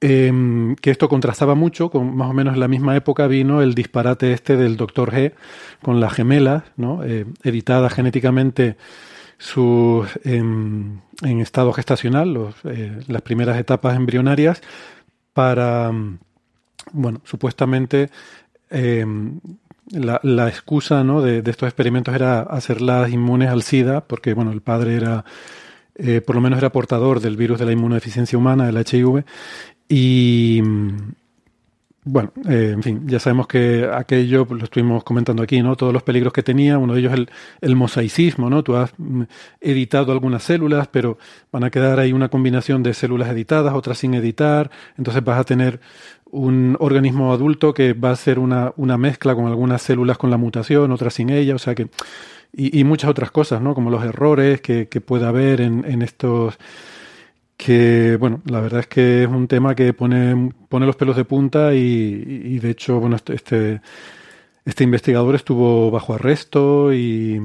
Em, que esto contrastaba mucho, con más o menos en la misma época vino el disparate este del Dr. G con las gemelas, ¿no? Eh, editadas genéticamente em, en estado gestacional, eh, las primeras etapas embrionarias, para, bueno, supuestamente la, la, excusa ¿no? de, estos experimentos era hacerlas inmunes al SIDA, porque bueno, el padre era eh, por lo menos era portador del virus de la inmunodeficiencia humana, del HIV, y bueno, eh, en fin, ya sabemos que aquello pues, lo estuvimos comentando aquí, ¿no? Todos los peligros que tenía, uno de ellos el, el mosaicismo, ¿no? Tú has mm, editado algunas células, pero van a quedar ahí una combinación de células editadas, otras sin editar, entonces vas a tener un organismo adulto que va a ser una, una mezcla con algunas células con la mutación, otras sin ella, o sea que y, muchas otras cosas, ¿no? Como los errores que, que puede haber en, en, estos que, bueno, la verdad es que es un tema que pone, pone los pelos de punta y, y de hecho, bueno, este, este, este investigador estuvo bajo arresto y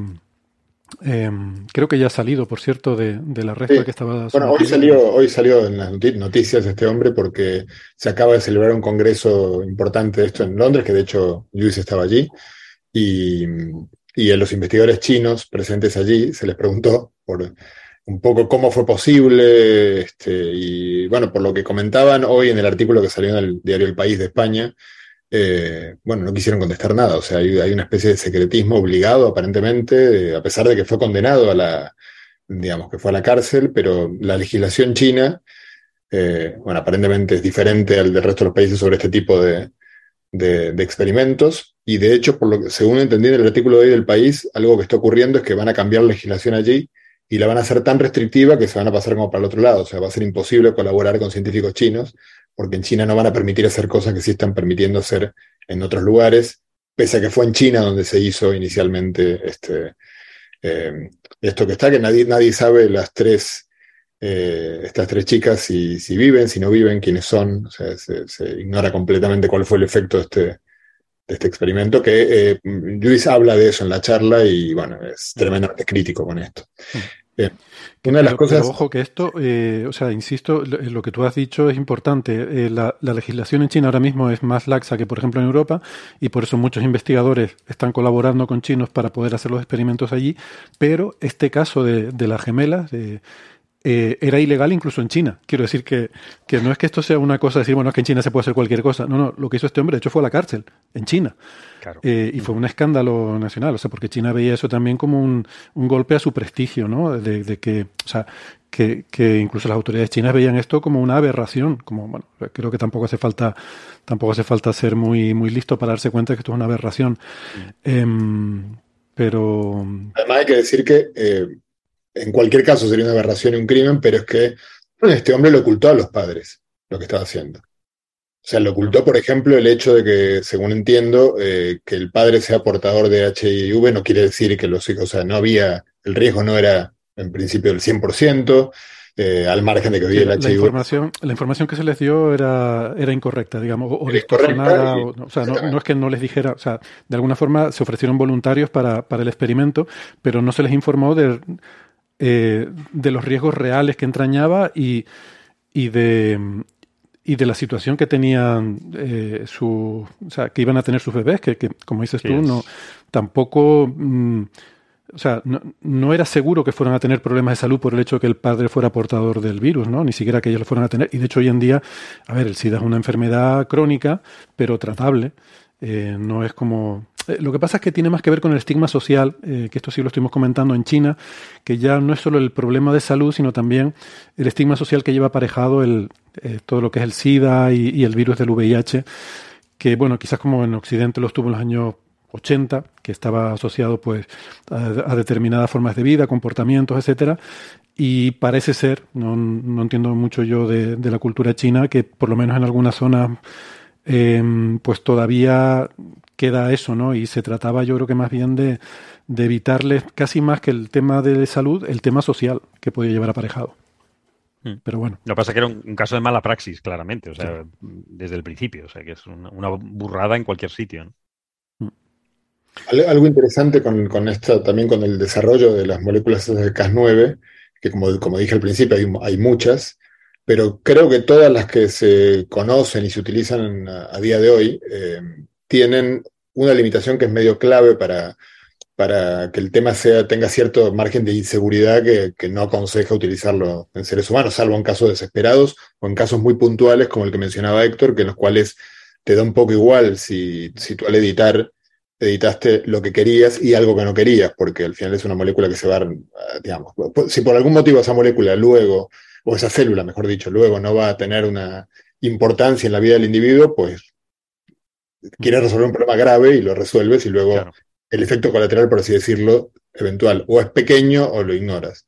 eh, creo que ya ha salido, por cierto, de, del arresto que estaba... Bueno, hoy salió, hoy salió en las noticias este hombre porque se acaba de celebrar un congreso importante de esto en Londres, que de hecho Luis estaba allí, y y a los investigadores chinos presentes allí se les preguntó por un poco cómo fue posible, este, y bueno, por lo que comentaban hoy en el artículo que salió en el diario El País de España, eh, bueno, no quisieron contestar nada, o sea, hay, una especie de secretismo obligado aparentemente, a pesar de que fue condenado a la, digamos, que fue a la cárcel, pero la legislación china, eh, bueno, aparentemente es diferente al del resto de los países sobre este tipo de, de, experimentos y de hecho, por lo que, según entendí en el artículo de hoy del país, algo que está ocurriendo es que van a cambiar la legislación allí y la van a hacer tan restrictiva que se van a pasar como para el otro lado. O sea, va a ser imposible colaborar con científicos chinos porque en China no van a permitir hacer cosas que sí están permitiendo hacer en otros lugares, pese a que fue en China donde se hizo inicialmente este, eh, esto que está, que nadie, nadie sabe las tres eh, estas tres chicas si, si, viven, si no viven, quiénes son. O sea, se, ignora completamente cuál fue el efecto de este, de este experimento, que eh, Luis habla de eso en la charla y bueno, es tremendamente crítico con esto. Eh, una de las cosas. ojo que esto, eh, o sea, insisto, lo, que tú has dicho es importante. La, la, legislación en China ahora mismo es más laxa que, por ejemplo, en Europa, y por eso muchos investigadores están colaborando con chinos para poder hacer los experimentos allí. Pero este caso de, de las gemelas, de, eh, era ilegal incluso en China. Quiero decir que, que, no es que esto sea una cosa de decir, bueno, es que en China se puede hacer cualquier cosa. No, no, lo que hizo este hombre, de hecho, fue a la cárcel, en China. Eh, y fue un escándalo nacional, o sea, porque China veía eso también como un, un golpe a su prestigio, ¿no? De, de que, o sea, que, que, incluso las autoridades chinas veían esto como una aberración, como, bueno, creo que tampoco hace falta, tampoco hace falta ser muy, muy listo para darse cuenta de que esto es una aberración. Eh, pero. Además, hay que decir que eh, en cualquier caso sería una aberración y un crimen, pero es que este hombre lo ocultó a los padres, lo que estaba haciendo. O sea, lo ocultó, por ejemplo, el hecho de que, según entiendo, eh, que el padre sea portador de HIV no quiere decir que los hijos, o sea, no había, el riesgo no era en principio del 100%, eh, al margen de que había el HIV. La información, la información que se les dio era, era incorrecta, digamos, o, distorsionada. O, sea, no, es que no les dijera, o sea, de alguna forma se ofrecieron voluntarios para, para el experimento, pero no se les informó de, eh, de los riesgos reales que entrañaba y, y de y de la situación que tenían eh, su, o sea, que iban a tener sus bebés, que, que como dices tú, no, tampoco mm, o sea, no, no, era seguro que fueran a tener problemas de salud por el hecho de que el padre fuera portador del virus, ¿no? Ni siquiera que ellos lo fueran a tener. Y de hecho hoy en día, a ver, el SIDA es una enfermedad crónica, pero tratable. Eh, no es como... Eh, lo que pasa es que tiene más que ver con el estigma social, eh, que esto sí lo estuvimos comentando en China, que ya no es solo el problema de salud, sino también el estigma social que lleva aparejado el, todo lo que es el SIDA y, y el virus del VIH, que bueno, quizás como en Occidente lo estuvo en los años 80, que estaba asociado pues a, determinadas formas de vida, comportamientos, etcétera, y parece ser, no, no entiendo mucho yo de, la cultura china, que por lo menos en algunas zonas em, pues todavía queda eso, ¿no? Y se trataba yo creo que más bien de, de evitarles casi más que el tema de salud, el tema social que podía llevar aparejado. Hmm. Pero bueno. Lo que pasa es que era un, caso de mala praxis, claramente, o sea, desde el principio, o sea, que es una, una burrada en cualquier sitio. ¿no? Algo interesante con, con esto, también con el desarrollo de las moléculas de Cas9, que como, como dije al principio hay, hay, muchas, pero creo que todas las que se conocen y se utilizan a, día de hoy eh, tienen una limitación que es medio clave para, para que el tema tenga cierto margen de inseguridad que, que, no aconseja utilizarlo en seres humanos, salvo en casos desesperados o en casos muy puntuales como el que mencionaba Héctor, que en los cuales te da un poco igual si, si tú al editar editaste lo que querías y algo que no querías, porque al final es una molécula que se va, digamos, si por algún motivo esa molécula luego, o esa célula, mejor dicho, luego no va a tener una importancia en la vida del individuo, pues quieres resolver un problema grave y lo resuelves y luego el efecto colateral, por así decirlo, eventual, o es pequeño o lo ignoras.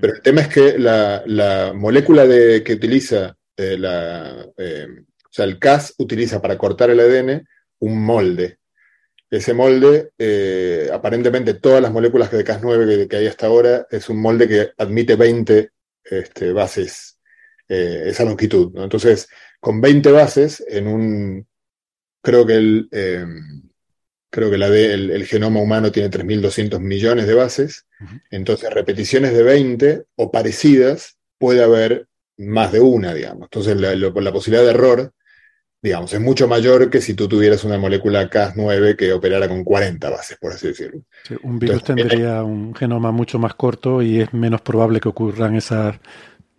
Pero el tema es que la, la molécula de, que utiliza, eh, la, eh, o sea, el Cas utiliza para cortar el ADN un molde, ese molde, eh, aparentemente todas las moléculas de Cas9 que, hay hasta ahora, es un molde que admite 20 este, bases, eh, esa longitud. Entonces, con 20 bases, en un, creo que el, em, creo que la de, el, genoma humano tiene 3.200 millones de bases, entonces repeticiones de 20 o parecidas puede haber más de una, digamos. Entonces, la, la posibilidad de error digamos, es mucho mayor que si tú tuvieras una molécula Cas9 que operara con 40 bases, por así decirlo. un virus tendría un genoma mucho más corto y es menos probable que ocurran esas,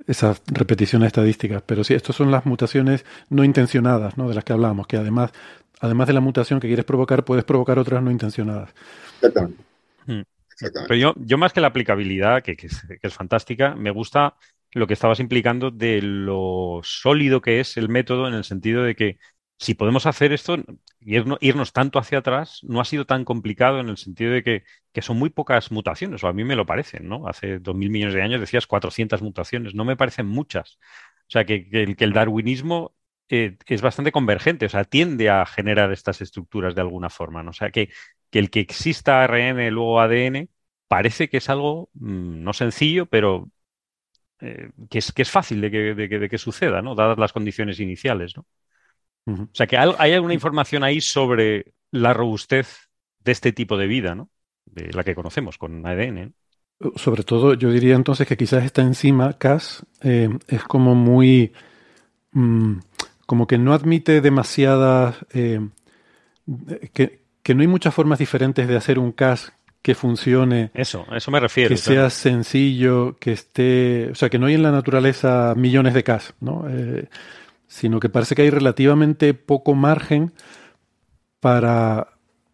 esas repeticiones estadísticas. Pero sí, estas son las mutaciones no intencionadas, ¿no? De las que hablábamos, que además, además de la mutación que quieres provocar, puedes provocar otras no intencionadas. Exactamente. Hmm. Pero yo, yo más que la aplicabilidad, que, que, es, que es fantástica, me gusta lo que estabas implicando de lo sólido que es el método en el sentido de que si podemos hacer esto y irnos tanto hacia atrás, no ha sido tan complicado en el sentido de que, son muy pocas mutaciones, o a mí me lo parecen, ¿no? Hace dos mil millones de años decías 400 mutaciones, no me parecen muchas. O sea, que, el, que el, darwinismo eh, es bastante convergente, o sea, tiende a generar estas estructuras de alguna forma, ¿no? O sea, que, que el que exista ARN, luego ADN, parece que es algo mm, no sencillo, pero eh, que, es, que es fácil de que, de, que, suceda, ¿no? Dadas las condiciones iniciales, ¿no? O sea, que hay, alguna información ahí sobre la robustez de este tipo de vida, ¿no? De la que conocemos con ADN. Sobre todo, yo diría entonces que quizás esta enzima, Cas, eh, es como muy. Mm, como que no admite demasiadas. Eh, que, que, no hay muchas formas diferentes de hacer un Cas que funcione. Eso, eso me refiero. Que sea sencillo, que esté. O sea, que no hay en la naturaleza millones de Ks, ¿no? Eh, sino que parece que hay relativamente poco margen para,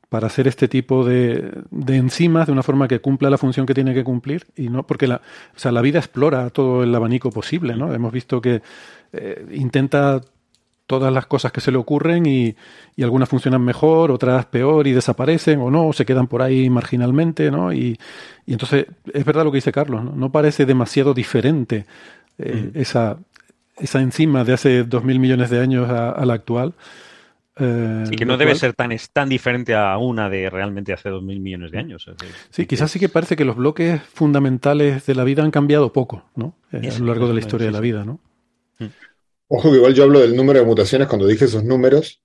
para hacer este tipo de, de, enzimas de una forma que cumpla la función que tiene que cumplir y no porque la, o sea, la vida explora todo el abanico posible, ¿no? Hemos visto que eh, intenta todas las cosas que se le ocurren y, algunas funcionan mejor, otras peor y desaparecen o no, se quedan por ahí marginalmente, ¿no? Y, entonces es verdad lo que dice Carlos, no, no parece demasiado diferente eh, mm. esa, esa enzima de hace dos mil millones de años a, la actual. Eh, sí, que no debe ser tan, tan diferente a una de realmente hace dos mil millones de años. sí, quizás sí que parece que los bloques fundamentales de la vida han cambiado poco, ¿no? Eh, a lo largo de la historia de la vida, ¿no? Mm. Ojo que igual yo hablo del número de mutaciones cuando dije esos números.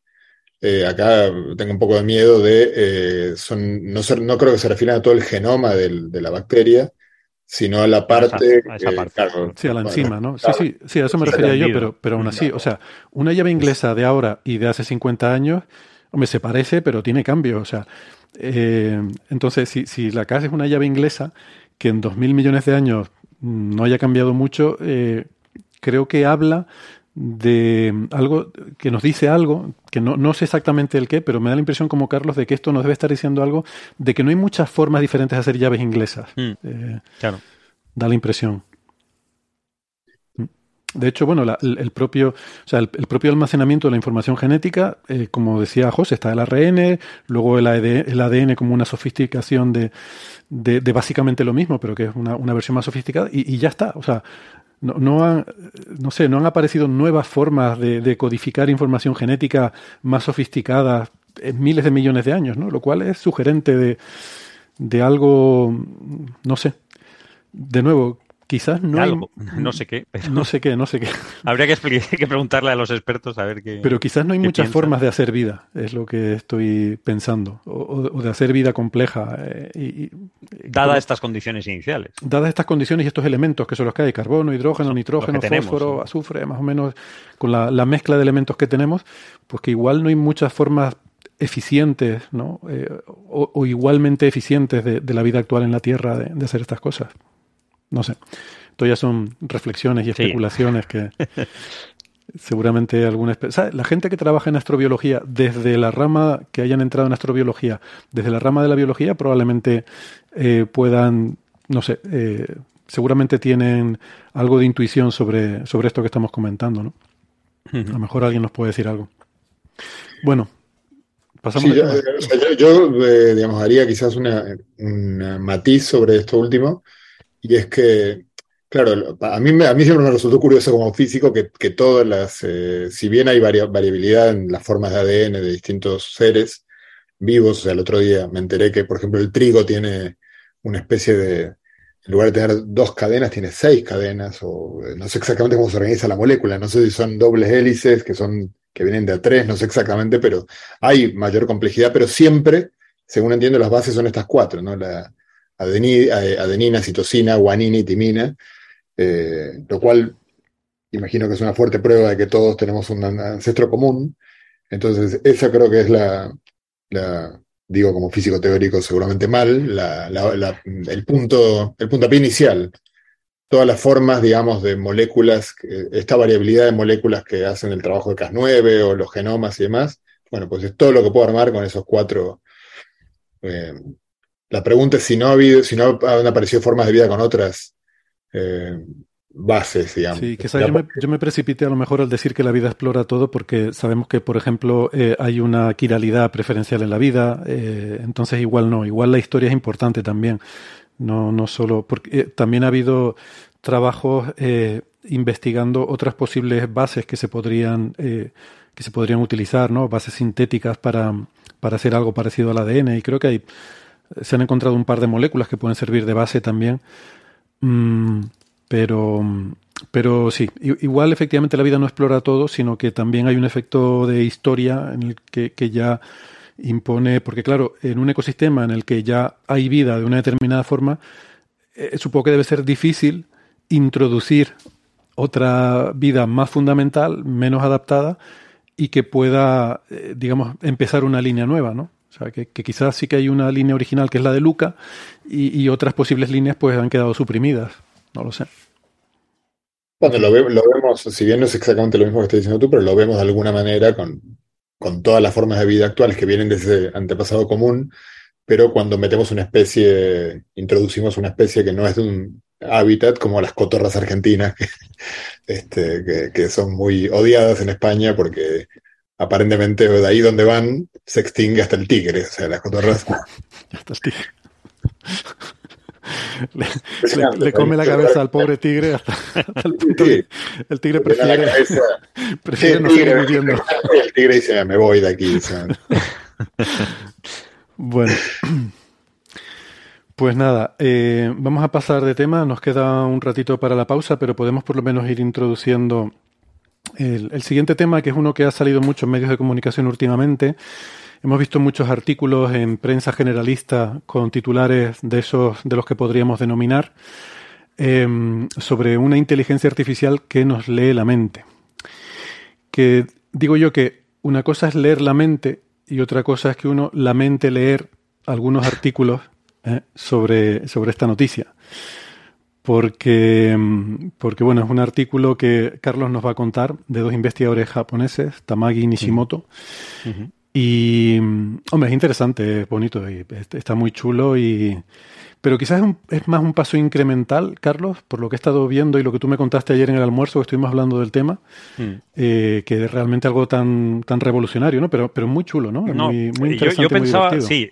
Eh, acá tengo un poco de miedo de, eh, son, no, no, creo que se refieran a todo el genoma del, de la bacteria, sino a la parte... A esa, parte. sí, a la enzima, ¿no? Sí, sí, sí, a eso me refería yo, pero, pero aún así, o sea, una llave inglesa de ahora y de hace 50 años, hombre, se parece, pero tiene cambio, o sea, eh, entonces, si, si la casa es una llave inglesa que en 2.000 millones de años no haya cambiado mucho, creo que habla de algo que nos dice algo, que no, no sé exactamente el qué, pero me da la impresión como Carlos de que esto nos debe estar diciendo algo de que no hay muchas formas diferentes de hacer llaves inglesas. Mm, eh, claro. Da la impresión. De hecho, bueno, el, propio, o sea, el, propio almacenamiento de la información genética, eh, como decía José, está el ARN, luego el ADN, el ADN como una sofisticación de, de, básicamente lo mismo, pero que es una, una versión más sofisticada, y, y, ya está. O sea, no, no, han, no sé, no han aparecido nuevas formas de, codificar información genética más sofisticada en miles de millones de años, ¿no? Lo cual es sugerente de, de algo, no sé. De nuevo, Quizás no hay... *laughs* No sé qué. No sé qué, no sé qué. Habría que, *laughs* que, preguntarle a los expertos a ver qué. Pero quizás no hay muchas formas de hacer vida, es lo que estoy pensando. O, de hacer vida compleja. Eh, y, Dadas estas condiciones iniciales. Dadas estas condiciones y estos elementos que son los que hay: carbono, hidrógeno, nitrógeno, fósforo, azufre, más o menos con la, mezcla de elementos que tenemos, pues que igual no hay muchas formas eficientes, ¿no? Eh, o, igualmente eficientes de, la vida actual en la Tierra de hacer estas cosas. No sé. Esto ya son reflexiones y especulaciones que *laughs* seguramente alguna... La gente que trabaja en astrobiología, desde la rama que hayan entrado en astrobiología, desde la rama de la biología, probablemente eh, puedan, no sé, eh, seguramente tienen algo de intuición sobre, sobre esto que estamos comentando, ¿no? A lo mejor alguien nos puede decir algo. Bueno, pasamos yo, yo, eh, digamos, haría quizás una, matiz sobre esto último, y es que, claro, a mí, a mí siempre me resultó curioso como físico que, todas las, eh, si bien hay variabilidad en las formas de ADN de distintos seres vivos, o sea, el otro día me enteré que, por ejemplo, el trigo tiene una especie de, en lugar de tener dos cadenas, tiene seis cadenas, o eh, no sé exactamente cómo se organiza la molécula, no sé si son dobles hélices que son que vienen de a tres, no sé exactamente, pero hay mayor complejidad, pero siempre, según entiendo, las bases son estas cuatro, ¿no? La, adenina, citosina, guanina y timina, eh, lo cual imagino que es una fuerte prueba de que todos tenemos un ancestro común. Entonces, esa creo que es la, digo como físico teórico seguramente mal, el, punto, el puntapié inicial. Todas las formas, digamos, de moléculas, esta variabilidad de moléculas que hacen el trabajo de Cas9 o los genomas y demás, bueno, pues es todo lo que puedo armar con esos cuatro eh, la pregunta es si no ha habido, si no han aparecido formas de vida con otras eh, bases, digamos. Sí, quizás yo me, yo me, precipité a lo mejor al decir que la vida explora todo porque sabemos que, por ejemplo, eh, hay una quiralidad preferencial en la vida, eh, entonces igual no, igual la historia es importante también, no, no solo, porque también ha habido trabajos investigando otras posibles bases que se podrían, que se podrían utilizar, ¿no? Bases sintéticas para, para hacer algo parecido al ADN y creo que hay se han encontrado un par de moléculas que pueden servir de base también. Mm, pero, pero sí, igual efectivamente la vida no explora todo, sino que también hay un efecto de historia en el que, que ya impone, porque claro, en un ecosistema en el que ya hay vida de una determinada forma, eh, supongo que debe ser difícil introducir otra vida más fundamental, menos adaptada y que pueda, eh, digamos, empezar una línea nueva, ¿no? O sea, que, quizás sí que hay una línea original que es la de Luca y, otras posibles líneas pues han quedado suprimidas. No lo sé. Bueno, lo, lo, vemos, si bien no es exactamente lo mismo que estás diciendo tú, pero lo vemos de alguna manera con, con todas las formas de vida actuales que vienen de ese antepasado común, pero cuando metemos una especie, introducimos una especie que no es de un hábitat como las cotorras argentinas, *laughs* que, este, que, son muy odiadas en España porque aparentemente de ahí donde van se extingue hasta el tigre, o sea, las cotorras... *laughs* hasta el tigre. *laughs* Le, come la cabeza al pobre tigre hasta, *laughs* el punto el tigre prefiere, prefiere no seguir viviendo. El tigre dice, me voy de aquí. bueno, *clears throat* pues nada, eh, vamos a pasar de tema. Nos queda un ratito para la pausa, pero podemos por lo menos ir introduciendo el, siguiente tema, que es uno que ha salido mucho en medios de comunicación últimamente Hemos visto muchos artículos en prensa generalista con titulares de esos de los que podríamos denominar em, sobre una inteligencia artificial que nos lee la mente. Que digo yo que una cosa es leer la mente y otra cosa es que uno la mente leer algunos artículos eh, sobre, sobre esta noticia. Porque, em, porque, bueno, es un artículo que Carlos nos va a contar de dos investigadores japoneses, Tamagi y Nishimoto, y, hombre, es interesante, es bonito, y está muy chulo y... Pero quizás es, más un paso incremental, Carlos, por lo que he estado viendo y lo que tú me contaste ayer en el almuerzo, que estuvimos hablando del tema, hmm. eh, que es realmente algo tan, tan revolucionario, ¿no? Pero, pero muy chulo, ¿no? muy, muy interesante. Yo, pensaba, sí,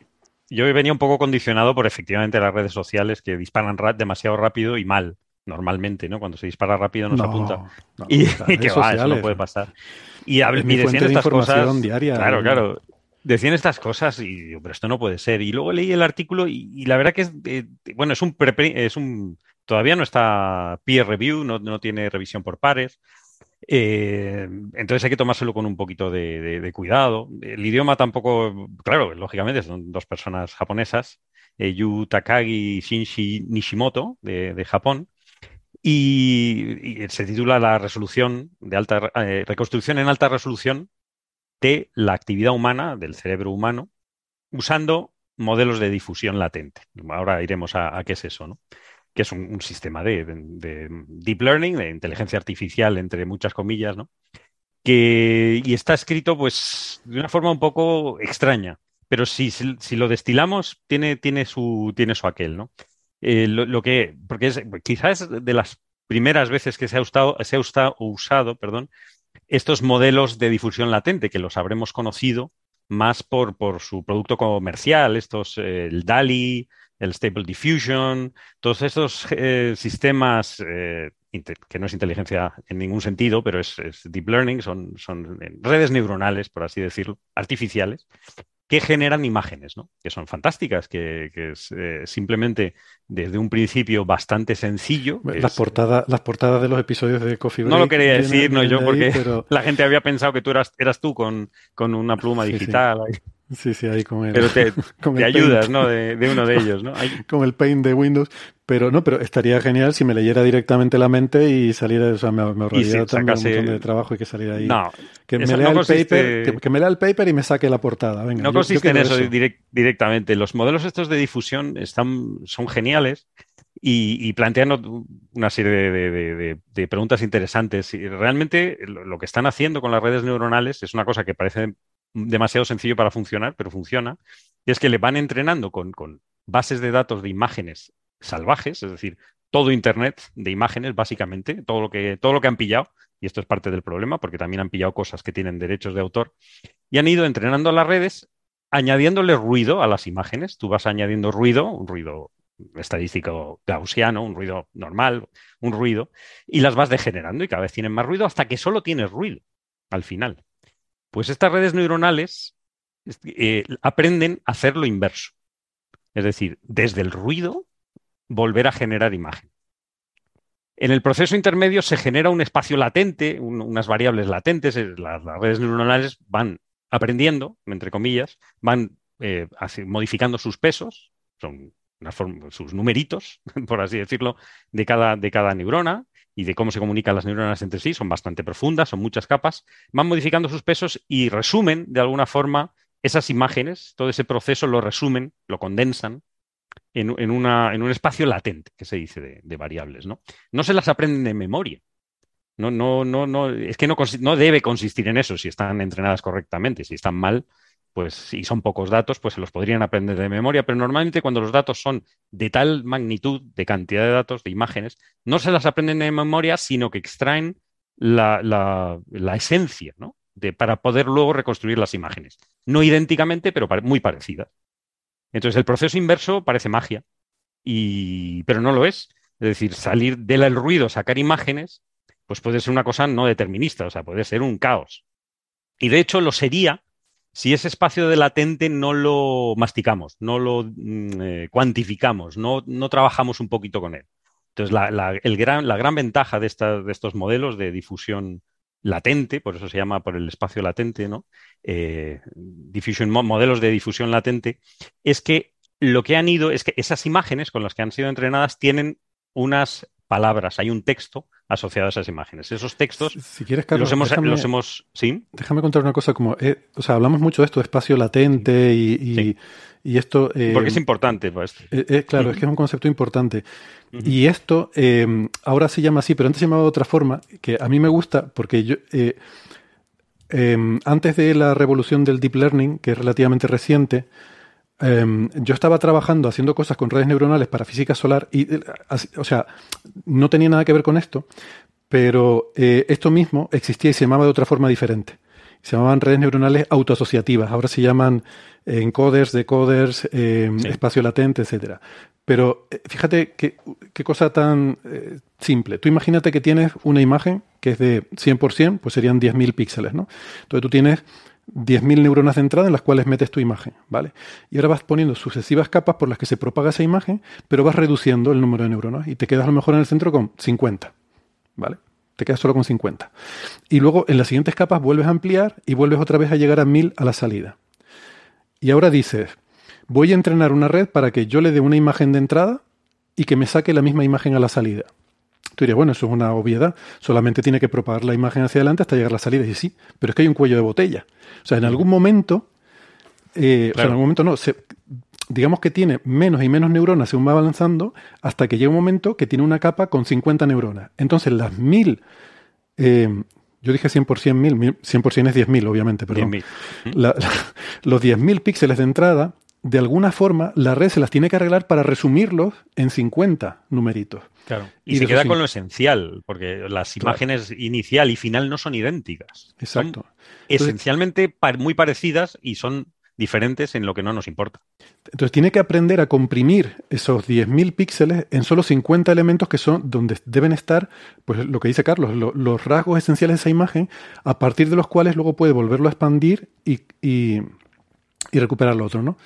yo venía un poco condicionado por efectivamente las redes sociales que disparan demasiado rápido y mal, normalmente, ¿no? Cuando se dispara rápido nos apunta. y, *laughs* que va, eso no puede pasar. Y, decían estas cosas. Diaria, claro, claro. Decían estas cosas y digo, pero esto no puede ser. Y luego leí el artículo y, la verdad que es, eh, bueno, es un, es un, todavía no está peer review, no, no tiene revisión por pares. Eh, entonces hay que tomárselo con un poquito de, cuidado. El idioma tampoco, claro, lógicamente son dos personas japonesas, eh, Yu Takagi y Shinji Nishimoto de, Japón, y, se titula La resolución de alta reconstrucción en alta resolución de la actividad humana, del cerebro humano, usando modelos de difusión latente. Ahora iremos a, qué es eso, ¿no? Que es un, sistema de, deep learning, de inteligencia artificial, entre muchas comillas, ¿no? Que, y está escrito, pues, de una forma un poco extraña, pero si, si, lo destilamos, tiene, tiene, su, tiene su aquel, ¿no? Eh, lo, que, porque es, quizás de las primeras veces que se ha usado, se ha usado, perdón, estos modelos de difusión latente, que los habremos conocido más por, por su producto comercial, estos, eh, el DALI, el Stable Diffusion, todos estos eh, sistemas eh, que no es inteligencia en ningún sentido, pero es, es deep learning, son, son, redes neuronales, por así decirlo, artificiales, que generan imágenes, ¿no? que son fantásticas, que, es eh, simplemente desde un principio bastante sencillo. Las, portadas, las portadas de los episodios de Coffee Break No lo quería decir, no yo, porque *laughs* la gente había pensado que tú eras, eras tú con, con una pluma digital. Sí, sí, ahí con el. Pero te, *laughs* ayudas, ¿no? De, uno de *laughs* ellos, ¿no? Con el paint de Windows. Pero no, pero estaría genial si me leyera directamente la mente y saliera, o sea, me, ahorraría también un montón de trabajo y que saliera ahí. No, que me, lea el paper, que, me lea el paper y me saque la portada. Venga, no consiste en eso, directamente. Los modelos estos de difusión están, son geniales y, plantean una serie de, de, preguntas interesantes. Y realmente lo que están haciendo con las redes neuronales es una cosa que parece demasiado sencillo para funcionar, pero funciona, y es que le van entrenando con, bases de datos de imágenes salvajes, es decir, todo Internet de imágenes, básicamente, todo lo que, todo lo que han pillado, y esto es parte del problema, porque también han pillado cosas que tienen derechos de autor, y han ido entrenando a las redes, añadiéndole ruido a las imágenes. Tú vas añadiendo ruido, un ruido estadístico gaussiano, un ruido normal, un ruido, y las vas degenerando y cada vez tienen más ruido hasta que solo tienes ruido al final. Pues estas redes neuronales eh, aprenden a hacer lo inverso. Es decir, desde el ruido, volver a generar imagen. En el proceso intermedio se genera un espacio latente, unas variables latentes. Eh, las, redes neuronales van aprendiendo, entre comillas, van eh, modificando sus pesos, son sus numeritos, *laughs* por así decirlo, de cada, de cada neurona y de cómo se comunican las neuronas entre sí, son bastante profundas, son muchas capas, van modificando sus pesos y resumen de alguna forma esas imágenes, todo ese proceso lo resumen, lo condensan en, una, en un espacio latente, que se dice de, variables. ¿no? no se las aprenden de memoria. No, no, no, no, es que no, no debe consistir en eso si están entrenadas correctamente. Si están mal, pues si son pocos datos, pues se los podrían aprender de memoria, pero normalmente cuando los datos son de tal magnitud, de cantidad de datos, de imágenes, no se las aprenden de memoria, sino que extraen la, la, esencia, ¿no? De, para poder luego reconstruir las imágenes. No idénticamente, pero muy parecidas. Entonces, el proceso inverso parece magia, y, pero no lo es. Es decir, salir del ruido, sacar imágenes, pues puede ser una cosa no determinista, o sea, puede ser un caos. Y de hecho lo sería si ese espacio de latente no lo masticamos, no lo mm, eh, cuantificamos, no, no, trabajamos un poquito con él. Entonces, la, el gran, la gran ventaja de, de, estos modelos de difusión latente, por eso se llama por el espacio latente, ¿no? Eh, modelos de difusión latente, es que lo que han ido es que esas imágenes con las que han sido entrenadas tienen unas palabras, hay un texto asociado a esas imágenes. Esos textos si, quieres, Carlos, los, hemos, déjame, ¿sí? Déjame contar una cosa como, eh, o sea, hablamos mucho de esto, espacio latente y, y, esto... Eh, Porque es importante. Pues. Eh, claro, es que es un concepto importante. Y esto ahora se llama así, pero antes se llamaba de otra forma, que a mí me gusta porque yo... antes de la revolución del deep learning, que es relativamente reciente, Em, yo estaba trabajando haciendo cosas con redes neuronales para física solar y, eh, o sea, no tenía nada que ver con esto, pero eh, esto mismo existía y se llamaba de otra forma diferente. Se llamaban redes neuronales autoasociativas. Ahora se llaman eh, encoders, decoders, em, espacio latente, etcétera. Pero fíjate qué, qué cosa tan simple. Tú imagínate que tienes una imagen que es de 100%, pues serían 10.000 píxeles, ¿no? Entonces tú tienes 10.000 neuronas de entrada en las cuales metes tu imagen, ¿vale? Y ahora vas poniendo sucesivas capas por las que se propaga esa imagen, pero vas reduciendo el número de neuronas y te quedas a lo mejor en el centro con 50, ¿vale? Te quedas solo con 50. Y luego en las siguientes capas vuelves a ampliar y vuelves otra vez a llegar a 1000 a la salida. Y ahora dices, voy a entrenar una red para que yo le dé una imagen de entrada y que me saque la misma imagen a la salida. Tú dirías, bueno, eso es una obviedad, solamente tiene que propagar la imagen hacia adelante hasta llegar a la salida. Y sí, pero es que hay un cuello de botella. O sea, en algún momento, eh, o sea, en algún momento no, digamos que tiene menos y menos neuronas según va avanzando, hasta que llega un momento que tiene una capa con 50 neuronas. Entonces, las mil, eh, yo dije 100% mil, 100% es 10.000, obviamente, pero *laughs* los 10.000 píxeles de entrada, de alguna forma, la red se las tiene que arreglar para resumirlos en 50 numeritos. Claro. Y, se queda con lo esencial, porque las imágenes inicial y final no son idénticas. Exacto. esencialmente muy parecidas y son diferentes en lo que no nos importa. Entonces tiene que aprender a comprimir esos 10.000 píxeles en solo 50 elementos que son donde deben estar, pues lo que dice Carlos, los rasgos esenciales de esa imagen, a partir de los cuales luego puede volverlo a expandir y, y, y recuperar lo otro, ¿no?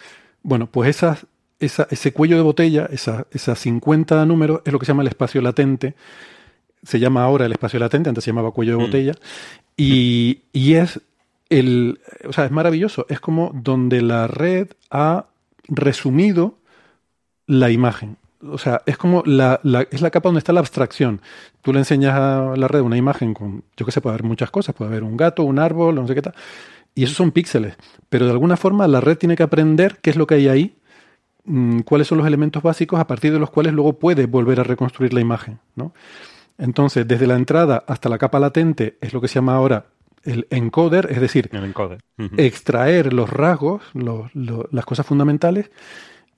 Bueno, pues esas ese cuello de botella, esas esa 50 números, es lo que se llama el espacio latente. Se llama ahora el espacio latente, antes se llamaba cuello de mm. botella. Y, y, es el. O sea, es maravilloso. Es como donde la red ha resumido la imagen. O sea, es como la, la, es la capa donde está la abstracción. Tú le enseñas a la red una imagen con, yo qué sé, puede haber muchas cosas, puede haber un gato, un árbol, no sé qué tal. Y esos son píxeles. Pero de alguna forma la red tiene que aprender qué es lo que hay ahí Mm, cuáles son los elementos básicos a partir de los cuales luego puede volver a reconstruir la imagen. ¿no? Entonces, desde la entrada hasta la capa latente es lo que se llama ahora el encoder, es decir, extraer los rasgos, las cosas fundamentales,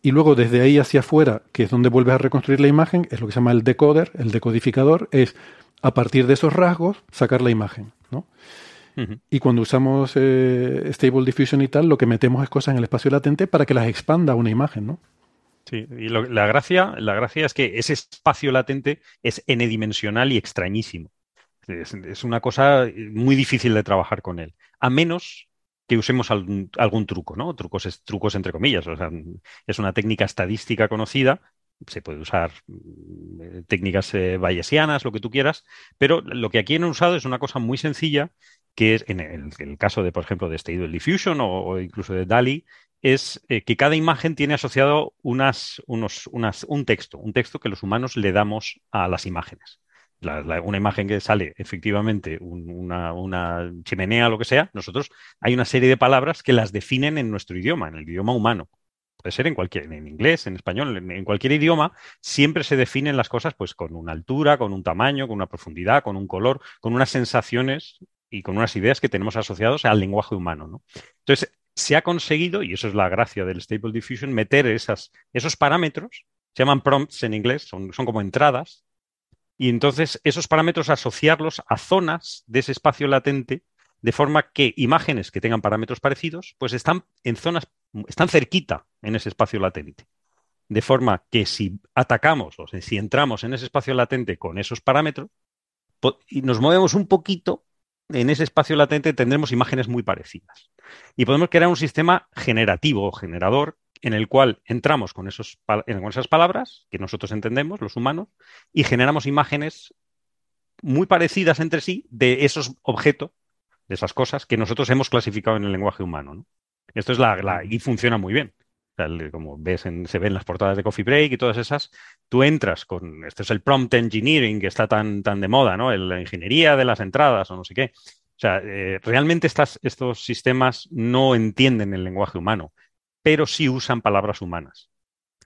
y luego desde ahí hacia afuera, que es donde vuelves a reconstruir la imagen, es lo que se llama el decoder, el decodificador, es a partir de esos rasgos sacar la imagen. ¿no? Y cuando usamos eh, Stable Diffusion y tal, lo que metemos es cosas en el espacio latente para que las expanda una imagen, ¿no? Sí, y la, gracia, la gracia es que ese espacio latente es n-dimensional y extrañísimo. Es, una cosa muy difícil de trabajar con él, a menos que usemos algún, truco, ¿no? Trucos, trucos entre comillas. O sea, es una técnica estadística conocida se puede usar mm, técnicas eh, bayesianas, lo que tú quieras, pero lo que aquí han usado es una cosa muy sencilla que es, en el, caso de, por ejemplo, de Stable Diffusion o, incluso de DALI, es eh, que cada imagen tiene asociado unas, unos, un texto, un texto que los humanos le damos a las imágenes. una imagen que sale efectivamente una, una, chimenea lo que sea, nosotros hay una serie de palabras que las definen en nuestro idioma, en el idioma humano. Puede ser en cualquier, en inglés, en español, en, cualquier idioma, siempre se definen las cosas pues con una altura, con un tamaño, con una profundidad, con un color, con unas sensaciones y con unas ideas que tenemos asociados al lenguaje humano. ¿no? Entonces, se ha conseguido, y eso es la gracia del Stable Diffusion, meter esas, esos parámetros, se llaman prompts en inglés, son, son como entradas, y entonces esos parámetros asociarlos a zonas de ese espacio latente, de forma que imágenes que tengan parámetros parecidos, pues están en zonas, están cerquita en ese espacio latente. De forma que si atacamos o si entramos en ese espacio latente con esos parámetros y nos movemos un poquito, en ese espacio latente tendremos imágenes muy parecidas. Y podemos crear un sistema generativo o generador en el cual entramos con, esos, con esas palabras que nosotros entendemos, los humanos, y generamos imágenes muy parecidas entre sí de esos objetos, de esas cosas que nosotros hemos clasificado en el lenguaje humano. Esto es la, y funciona muy bien. Como ves, se ven las portadas de Coffee Break y todas esas, tú entras con, esto es el prompt engineering que está tan, tan de moda, ¿no? La ingeniería de las entradas o no sé qué. O sea, eh, realmente estos sistemas no entienden el lenguaje humano pero sí usan palabras humanas.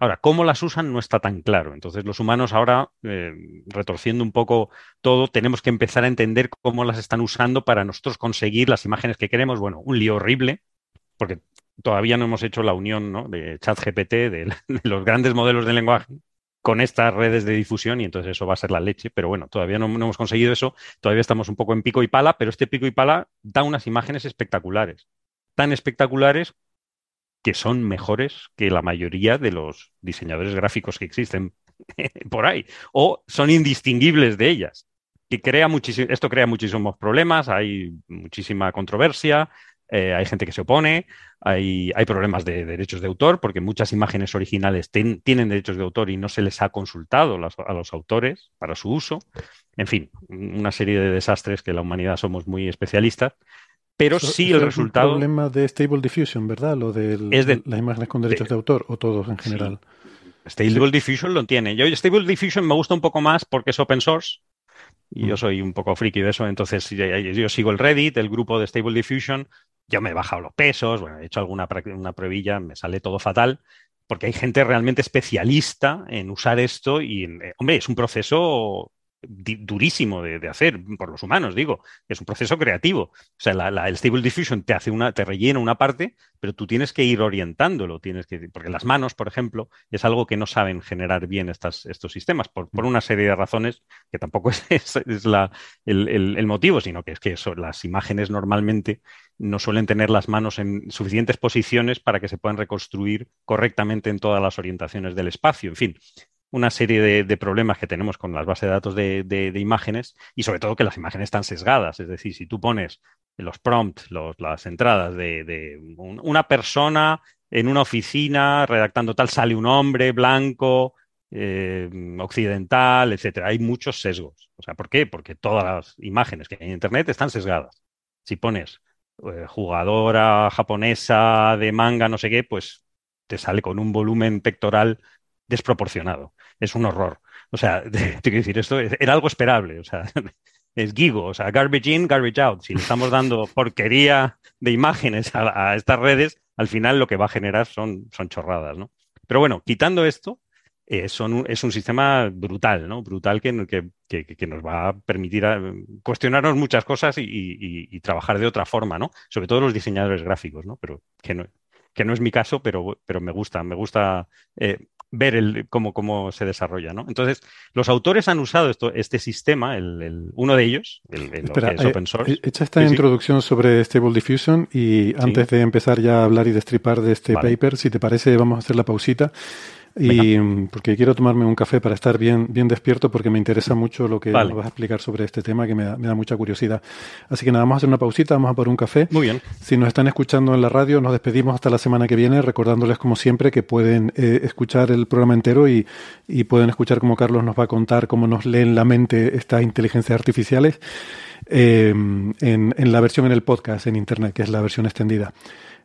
Ahora, cómo las usan no está tan claro. Entonces, los humanos ahora, eh, retorciendo un poco todo, tenemos que empezar a entender cómo las están usando para nosotros conseguir las imágenes que queremos. Bueno, un lío horrible, porque todavía no hemos hecho la unión ¿no? de ChatGPT, de, *laughs* de los grandes modelos de lenguaje, con estas redes de difusión y entonces eso va a ser la leche, pero bueno, todavía no, hemos conseguido eso, todavía estamos un poco en pico y pala, pero este pico y pala da unas imágenes espectaculares, tan espectaculares que son mejores que la mayoría de los diseñadores gráficos que existen *laughs* por ahí, o son indistinguibles de ellas. Que crea esto crea muchísimos problemas, hay muchísima controversia, eh, hay gente que se opone, hay, hay, problemas de derechos de autor, porque muchas imágenes originales tienen derechos de autor y no se les ha consultado a los autores para su uso. En fin, una serie de desastres que la humanidad somos muy especialistas pero sí el resultado. Es problema de Stable Diffusion, ¿verdad? Lo de, las imágenes con derechos de, autor o todos en general. Stable Diffusion lo tiene. Yo Stable Diffusion me gusta un poco más porque es open source y yo soy un poco friki de eso, entonces yo, sigo el Reddit, el grupo de Stable Diffusion, yo me he bajado los pesos, bueno, he hecho alguna una pruebilla, me sale todo fatal, porque hay gente realmente especialista en usar esto y, eh, hombre, es un proceso durísimo de, hacer por los humanos, digo. Es un proceso creativo. O sea, el Stable Diffusion te hace una, te rellena una parte, pero tú tienes que ir orientándolo. Tienes que, porque las manos, por ejemplo, es algo que no saben generar bien estas, estos sistemas, por, una serie de razones que tampoco *laughs* es, es, la, el, motivo, sino que es que las imágenes normalmente no suelen tener las manos en suficientes posiciones para que se puedan reconstruir correctamente en todas las orientaciones del espacio. En fin, una serie de, problemas que tenemos con las bases de datos de, imágenes y sobre todo que las imágenes están sesgadas. Es decir, si tú pones los prompts, las entradas de, una persona en una oficina redactando tal, sale un hombre blanco, eh, occidental, etcétera. Hay muchos sesgos. O sea, ¿por qué? Porque todas las imágenes que hay en Internet están sesgadas. Si pones eh, jugadora japonesa de manga, no sé qué, pues te sale con un volumen pectoral desproporcionado es un horror. O sea, *laughs* te quiero decir, esto era algo esperable. O sea, *laughs* es gigo, o sea, garbage in, garbage out. Si le estamos dando porquería de imágenes a, estas redes, al final lo que va a generar son, son chorradas, ¿no? Pero bueno, quitando esto, eh, son es un sistema brutal, ¿no? Brutal que, que, que, nos va a permitir eh, cuestionarnos muchas cosas y, y, trabajar de otra forma, ¿no? Sobre todo los diseñadores gráficos, ¿no? Pero que no, que no es mi caso, pero, pero me gusta, me gusta eh, ver el, cómo, cómo se desarrolla. ¿no? Entonces, los autores han usado esto, este sistema, el, uno de ellos, el, Espera, es open source. Eh, hecha esta introducción sobre Stable Diffusion y antes de empezar ya a hablar y destripar de este paper, si te parece, vamos a hacer la pausita y mm, porque quiero tomarme un café para estar bien, bien despierto porque me interesa mucho lo que vas a explicar sobre este tema que me da, me da, mucha curiosidad. Así que nada, vamos a hacer una pausita, vamos a por un café. Muy bien. Si nos están escuchando en la radio, nos despedimos hasta la semana que viene, recordándoles como siempre que pueden eh, escuchar el programa entero y, y pueden escuchar cómo Carlos nos va a contar cómo nos leen la mente estas inteligencias artificiales eh, en, en la versión en el podcast en internet, que es la versión extendida.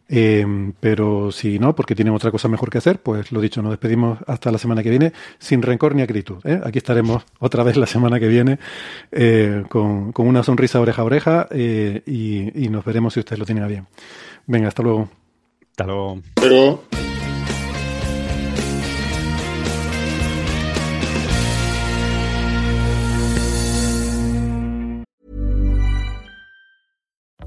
Eh, pero si no, porque tienen otra cosa mejor que hacer, pues lo dicho, nos despedimos hasta la semana que viene, sin rencor ni acritud. ¿eh? Aquí estaremos *laughs* otra vez la semana que viene eh, con, con, una sonrisa oreja a oreja y, y, nos veremos si ustedes lo tienen a bien. Venga, hasta luego. Hasta luego. Pero...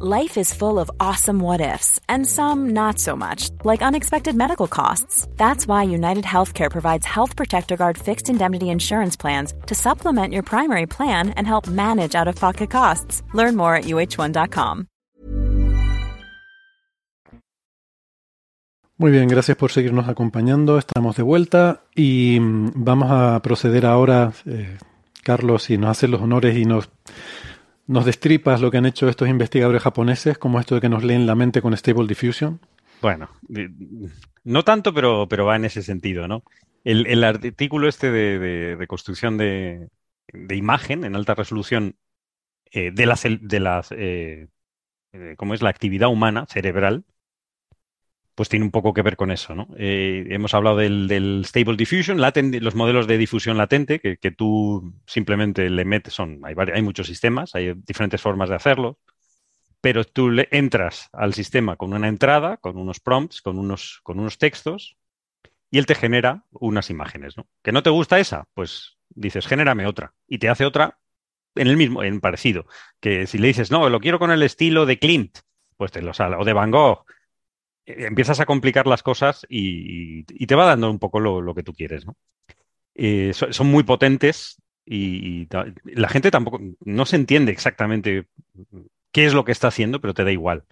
Life is full of awesome what ifs, and some not so much, like unexpected medical costs. That's why United Healthcare provides Health Protector Guard fixed indemnity insurance plans to supplement your primary plan and help manage out of pocket costs. Learn more at uh1.com. Muy bien, gracias por seguirnos acompañando. Estamos de vuelta y mm, vamos a proceder ahora, eh, Carlos, si nos hace los honores y nos ¿Nos destripas lo que han hecho estos investigadores japoneses, como esto de que nos leen la mente con Stable Diffusion? Bueno, no tanto, pero, pero va en ese sentido, ¿no? El, artículo este de, reconstrucción de, imagen en alta resolución eh, de las, de las eh, eh, ¿cómo es la actividad humana cerebral, pues tiene un poco que ver con eso, ¿no? Eh, hemos hablado del, Stable Diffusion, los modelos de difusión latente, que, tú simplemente le metes, son, hay, hay, muchos sistemas, hay diferentes formas de hacerlo, pero tú le entras al sistema con una entrada, con unos prompts, con unos, con unos textos, y él te genera unas imágenes, ¿no? ¿Que no te gusta esa? Pues dices, genérame otra, y te hace otra en el mismo, en parecido. Que si le dices, no, lo quiero con el estilo de Klimt, pues te lo sale, o de Van Gogh, empiezas a complicar las cosas y, te va dando un poco lo, que tú quieres, ¿no? Eh, son, muy potentes y, la gente tampoco no se entiende exactamente qué es lo que está haciendo, pero te da igual.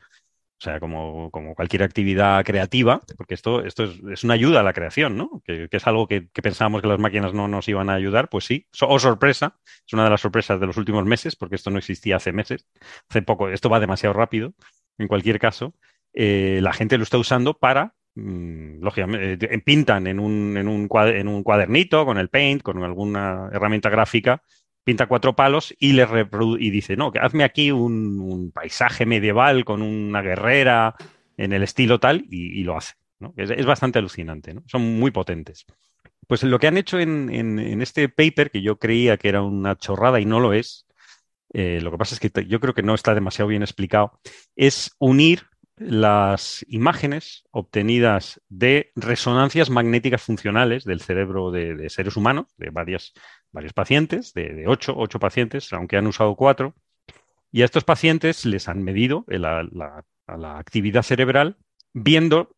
O sea, como, cualquier actividad creativa, porque esto, esto es, una ayuda a la creación, ¿no? Que, es algo que, pensábamos que las máquinas no nos iban a ayudar, pues sí. o sorpresa, es una de las sorpresas de los últimos meses, porque esto no existía hace meses. Hace poco, esto va demasiado rápido, en cualquier caso. Eh, la gente lo está usando para, mm, lógicamente, eh, pintan en un, en, un cuadernito con el Paint, con alguna herramienta gráfica, pinta cuatro palos y le y dice, no, que hazme aquí un, paisaje medieval con una guerrera en el estilo tal y, lo hace. Es, bastante alucinante, son muy potentes. Pues lo que han hecho en, este paper, que yo creía que era una chorrada y no lo es, eh, lo que pasa es que yo creo que no está demasiado bien explicado, es unir las imágenes obtenidas de resonancias magnéticas funcionales del cerebro de, seres humanos, de varios pacientes, de, ocho, pacientes, aunque han usado cuatro, y a estos pacientes les han medido la, actividad cerebral viendo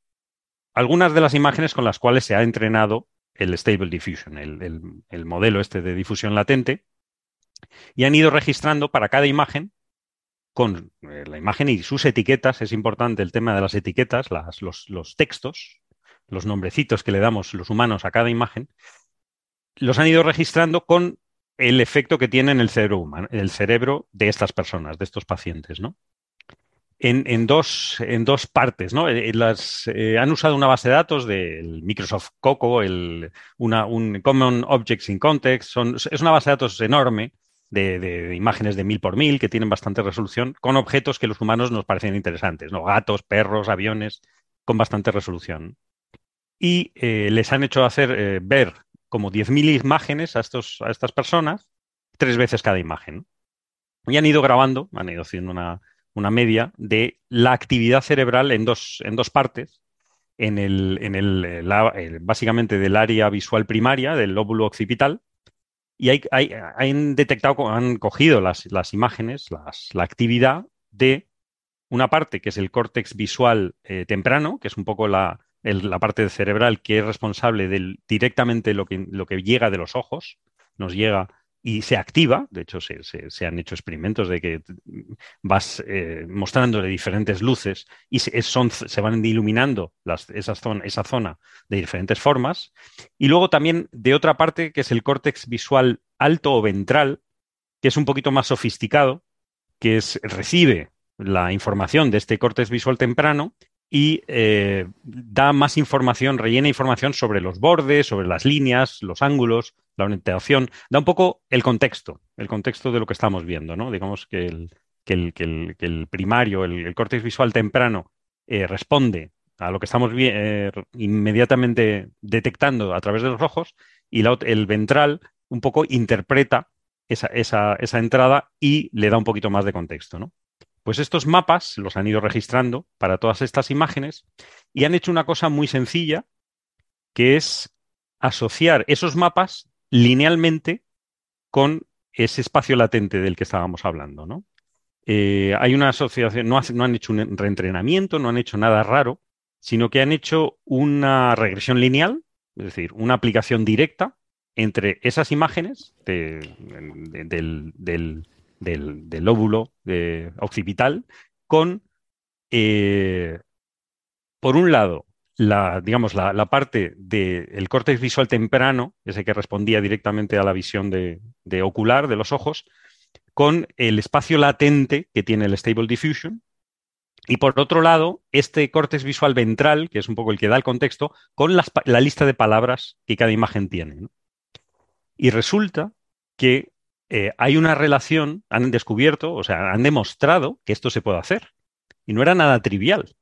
algunas de las imágenes con las cuales se ha entrenado el Stable Diffusion, el modelo este de difusión latente, y han ido registrando para cada imagen con eh, la imagen y sus etiquetas. Es importante el tema de las etiquetas, los, textos, los nombrecitos que le damos los humanos a cada imagen. Los han ido registrando con el efecto que tiene en el cerebro humano, el cerebro de estas personas, de estos pacientes, ¿no? En, dos, en dos partes, ¿no? Eh, las, eh, han usado una base de datos del Microsoft Coco, el, un Common Objects in Context. Es una base de datos enorme de, imágenes de mil por mil que tienen bastante resolución con objetos que los humanos nos parecen interesantes, ¿no? Gatos, perros, aviones, con bastante resolución. Y eh, les han hecho hacer eh, ver como 10.000 imágenes a, estos, a estas personas, tres veces cada imagen. Y han ido grabando, han ido haciendo una, media de la actividad cerebral en dos, en dos partes, en el, en el, básicamente del área visual primaria, del lóbulo occipital, y hay, han detectado, han cogido las, imágenes, la actividad de una parte que es el córtex visual eh, temprano, que es un poco la, la parte cerebral que es responsable del directamente lo que, lo que llega de los ojos, nos llega y se activa, de hecho se, han hecho experimentos de que vas eh, mostrándole diferentes luces y se, son, se van iluminando las, esa, zona, esa zona de diferentes formas. Y luego también de otra parte que es el córtex visual alto o ventral, que es un poquito más sofisticado, que es, recibe la información de este córtex visual temprano y eh, da más información, rellena información sobre los bordes, sobre las líneas, los ángulos, la orientación, da un poco el contexto, el contexto de lo que estamos viendo, ¿no? Digamos que el, el, primario, el, córtex visual temprano, eh, responde a lo que estamos eh, inmediatamente detectando a través de los ojos y el ventral un poco interpreta esa, esa, entrada y le da un poquito más de contexto, ¿no? Pues estos mapas los han ido registrando para todas estas imágenes y han hecho una cosa muy sencilla, que es asociar esos mapas linealmente con ese espacio latente del que estábamos hablando, ¿no? Eh, hay una asociación, no, han hecho un reentrenamiento, no han hecho nada raro, sino que han hecho una regresión lineal, es decir, una aplicación directa entre esas imágenes del, lóbulo occipital con, eh, por un lado, la, digamos, la, parte del córtex visual temprano, ese que respondía directamente a la visión de, ocular de los ojos, con el espacio latente que tiene el Stable Diffusion, y por otro lado, este córtex visual ventral, que es un poco el que da el contexto, con la lista de palabras que cada imagen tiene. Y resulta que eh, hay una relación, han descubierto, o sea, han demostrado que esto se puede hacer. Y no era nada trivial.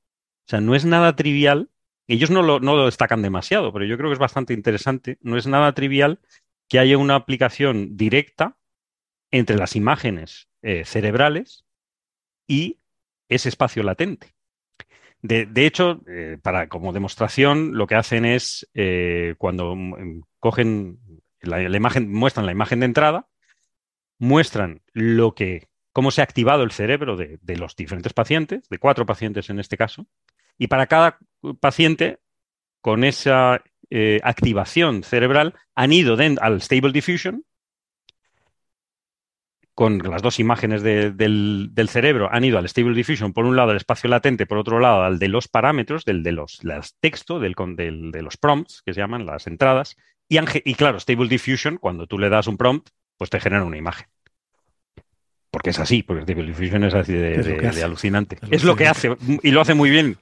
O sea, no es nada trivial. Ellos no lo, destacan demasiado, pero yo creo que es bastante interesante. No es nada trivial que haya una aplicación directa entre las imágenes eh, cerebrales y ese espacio latente. De, hecho, eh, para, como demostración, lo que hacen es cuando mm, cogen la, imagen, muestran la imagen de entrada, muestran lo que, cómo se ha activado el cerebro de, los diferentes pacientes, de cuatro pacientes en este caso, y para cada paciente, con esa eh, activación cerebral, han ido al Stable Diffusion, con las dos imágenes del, cerebro, han ido al Stable Diffusion, por un lado al espacio latente, por otro lado al de los parámetros, del de los textos, del, de los prompts, que se llaman las entradas, y, claro, Stable Diffusion, cuando tú le das un prompt, pues te genera una imagen. Porque es así, porque Stable Diffusion es así de, alucinante. Es lo que hace, y lo hace muy bien.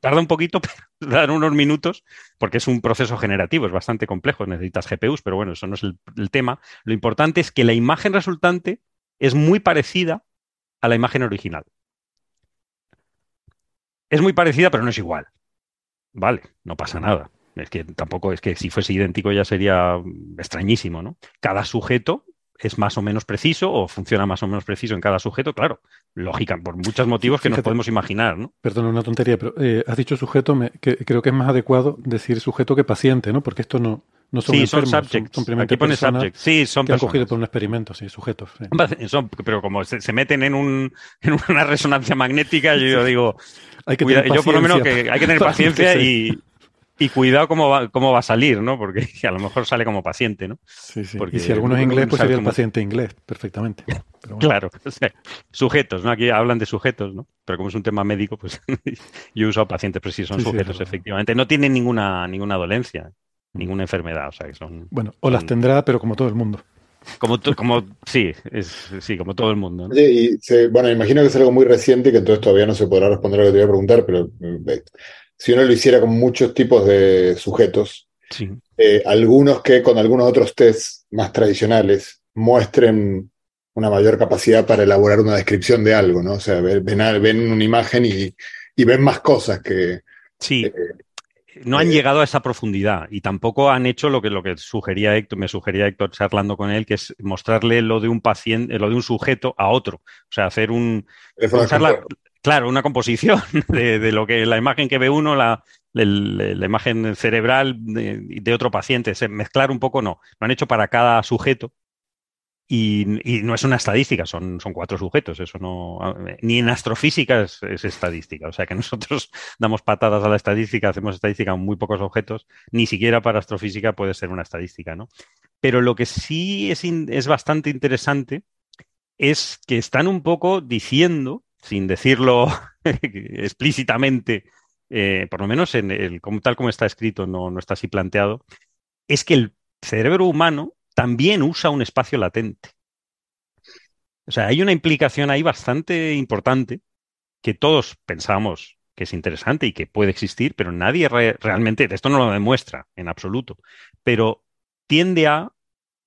tarda un poquito, *laughs* pero dar unos minutos, porque es un proceso generativo, es bastante complejo, necesitas GPUs, pero bueno, eso no es el tema. Lo importante es que la imagen resultante es muy parecida a la imagen original. Es muy parecida, pero no es igual. Vale, no pasa nada. Es que tampoco es que si fuese idéntico ya sería extrañísimo, ¿no? Cada sujeto es más o menos preciso o funciona más o menos preciso en cada sujeto, claro, lógica, por muchos motivos que nos podemos imaginar, ¿no? Perdón, una tontería, pero eh, has dicho sujeto, que creo que es más adecuado decir sujeto que paciente, ¿no? Porque esto no, no son sí, son subjects. Son, simplemente Aquí subject. Sí, son que han cogido por un experimento, sí, sujetos. pero como se, meten en, un, en una resonancia magnética, yo, digo, hay que yo por lo menos que hay que tener *laughs* paciencia y, y cuidado cómo va, cómo va a salir, ¿no? Porque *laughs* a lo mejor sale como paciente, ¿no? Sí, sí. y si alguno es inglés, pues sería el paciente inglés, perfectamente. *laughs* Claro, *laughs* sujetos, ¿no? Aquí hablan de sujetos, ¿no? Pero como es un tema médico, pues yo uso pacientes, pero sí son sujetos, efectivamente. No tienen ninguna, ninguna dolencia, mm. ninguna enfermedad, o sea que son... Bueno, o las tendrá, pero como todo el mundo. Como, como sí, es, sí, como todo el mundo. ¿no? y bueno, imagino que es algo muy reciente que entonces todavía no se podrá responder a lo que te voy a preguntar, pero eh, si uno lo hiciera con muchos tipos de sujetos, eh, algunos que con algunos otros tests más tradicionales muestren una mayor capacidad para elaborar una descripción de algo, ¿no? O sea, ven, ven una imagen y, ven más cosas que... Sí. Eh, no han eh, llegado a esa profundidad y tampoco han hecho lo que, lo que sugería Héctor, me sugería Héctor charlando con él, que es mostrarle lo de un paciente, lo de un sujeto a otro. O sea, hacer un. Claro, una composición *laughs* de, lo que la imagen que ve uno, la, la imagen cerebral de, otro paciente, mezclar un poco no. Lo han hecho para cada sujeto y, no es una estadística, son, son, cuatro sujetos. Eso no, ni en astrofísica es, estadística. O sea que *laughs* nosotros damos patadas a la estadística, hacemos estadística con muy pocos objetos, ni siquiera para astrofísica puede ser una estadística, ¿no? Pero lo que sí es, es bastante interesante es que están un poco diciendo sin decirlo *laughs* explícitamente, eh, por lo menos en el, tal como está escrito, no, no está así planteado, es que el cerebro humano también usa un espacio latente. O sea, hay una implicación ahí bastante importante que todos pensamos que es interesante y que puede existir, pero nadie realmente, esto no lo demuestra en absoluto, pero tiende a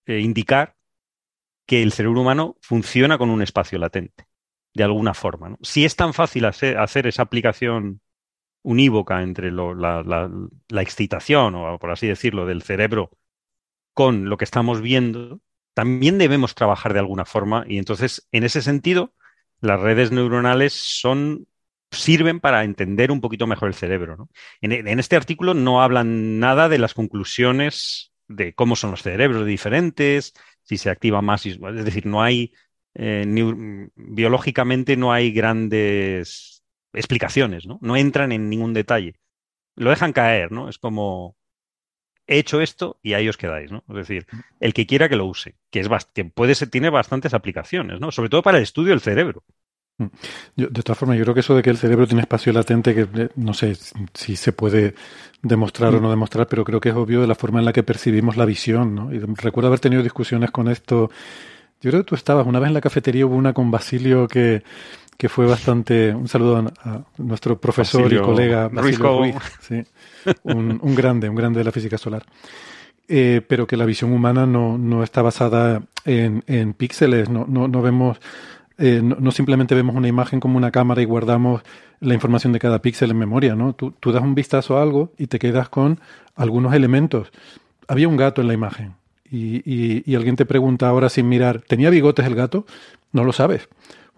eh, indicar que el cerebro humano funciona con un espacio latente, de alguna forma. Si es tan fácil hacer, esa aplicación unívoca entre la, excitación, o por así decirlo, del cerebro con lo que estamos viendo, también debemos trabajar de alguna forma y entonces, en ese sentido, las redes neuronales son sirven para entender un poquito mejor el cerebro. En, este artículo no hablan nada de las conclusiones de cómo son los cerebros diferentes, si se activa más, es decir, no hay, eh, biológicamente no hay grandes explicaciones, ¿no? No entran en ningún detalle. Lo dejan caer, ¿no? Es como, he hecho esto y ahí os quedáis, ¿no? Es decir, el que quiera que lo use, que, es que puede ser, tiene bastantes aplicaciones, ¿no? Sobre todo para el estudio del cerebro. Mm. de todas formas, yo creo que eso de que el cerebro tiene espacio latente, que eh, no sé si se puede demostrar o no demostrar, pero creo que es obvio de la forma en la que percibimos la visión. ¿no? Y recuerdo haber tenido discusiones con esto. Yo creo que tú estabas, una vez en la cafetería hubo una con Basilio que, que fue bastante. Un saludo a, nuestro profesor y colega Basilio Ruiz, sí, un, un, grande, un grande de la física solar. Eh, pero que la visión humana no, no está basada en, en píxeles, no, no, no vemos eh, no, simplemente vemos una imagen como una cámara y guardamos la información de cada píxel en memoria, ¿no? Tú, das un vistazo a algo y te quedas con algunos elementos. Había un gato en la imagen y, y, alguien te pregunta ahora sin mirar, ¿tenía bigotes el gato? No lo sabes.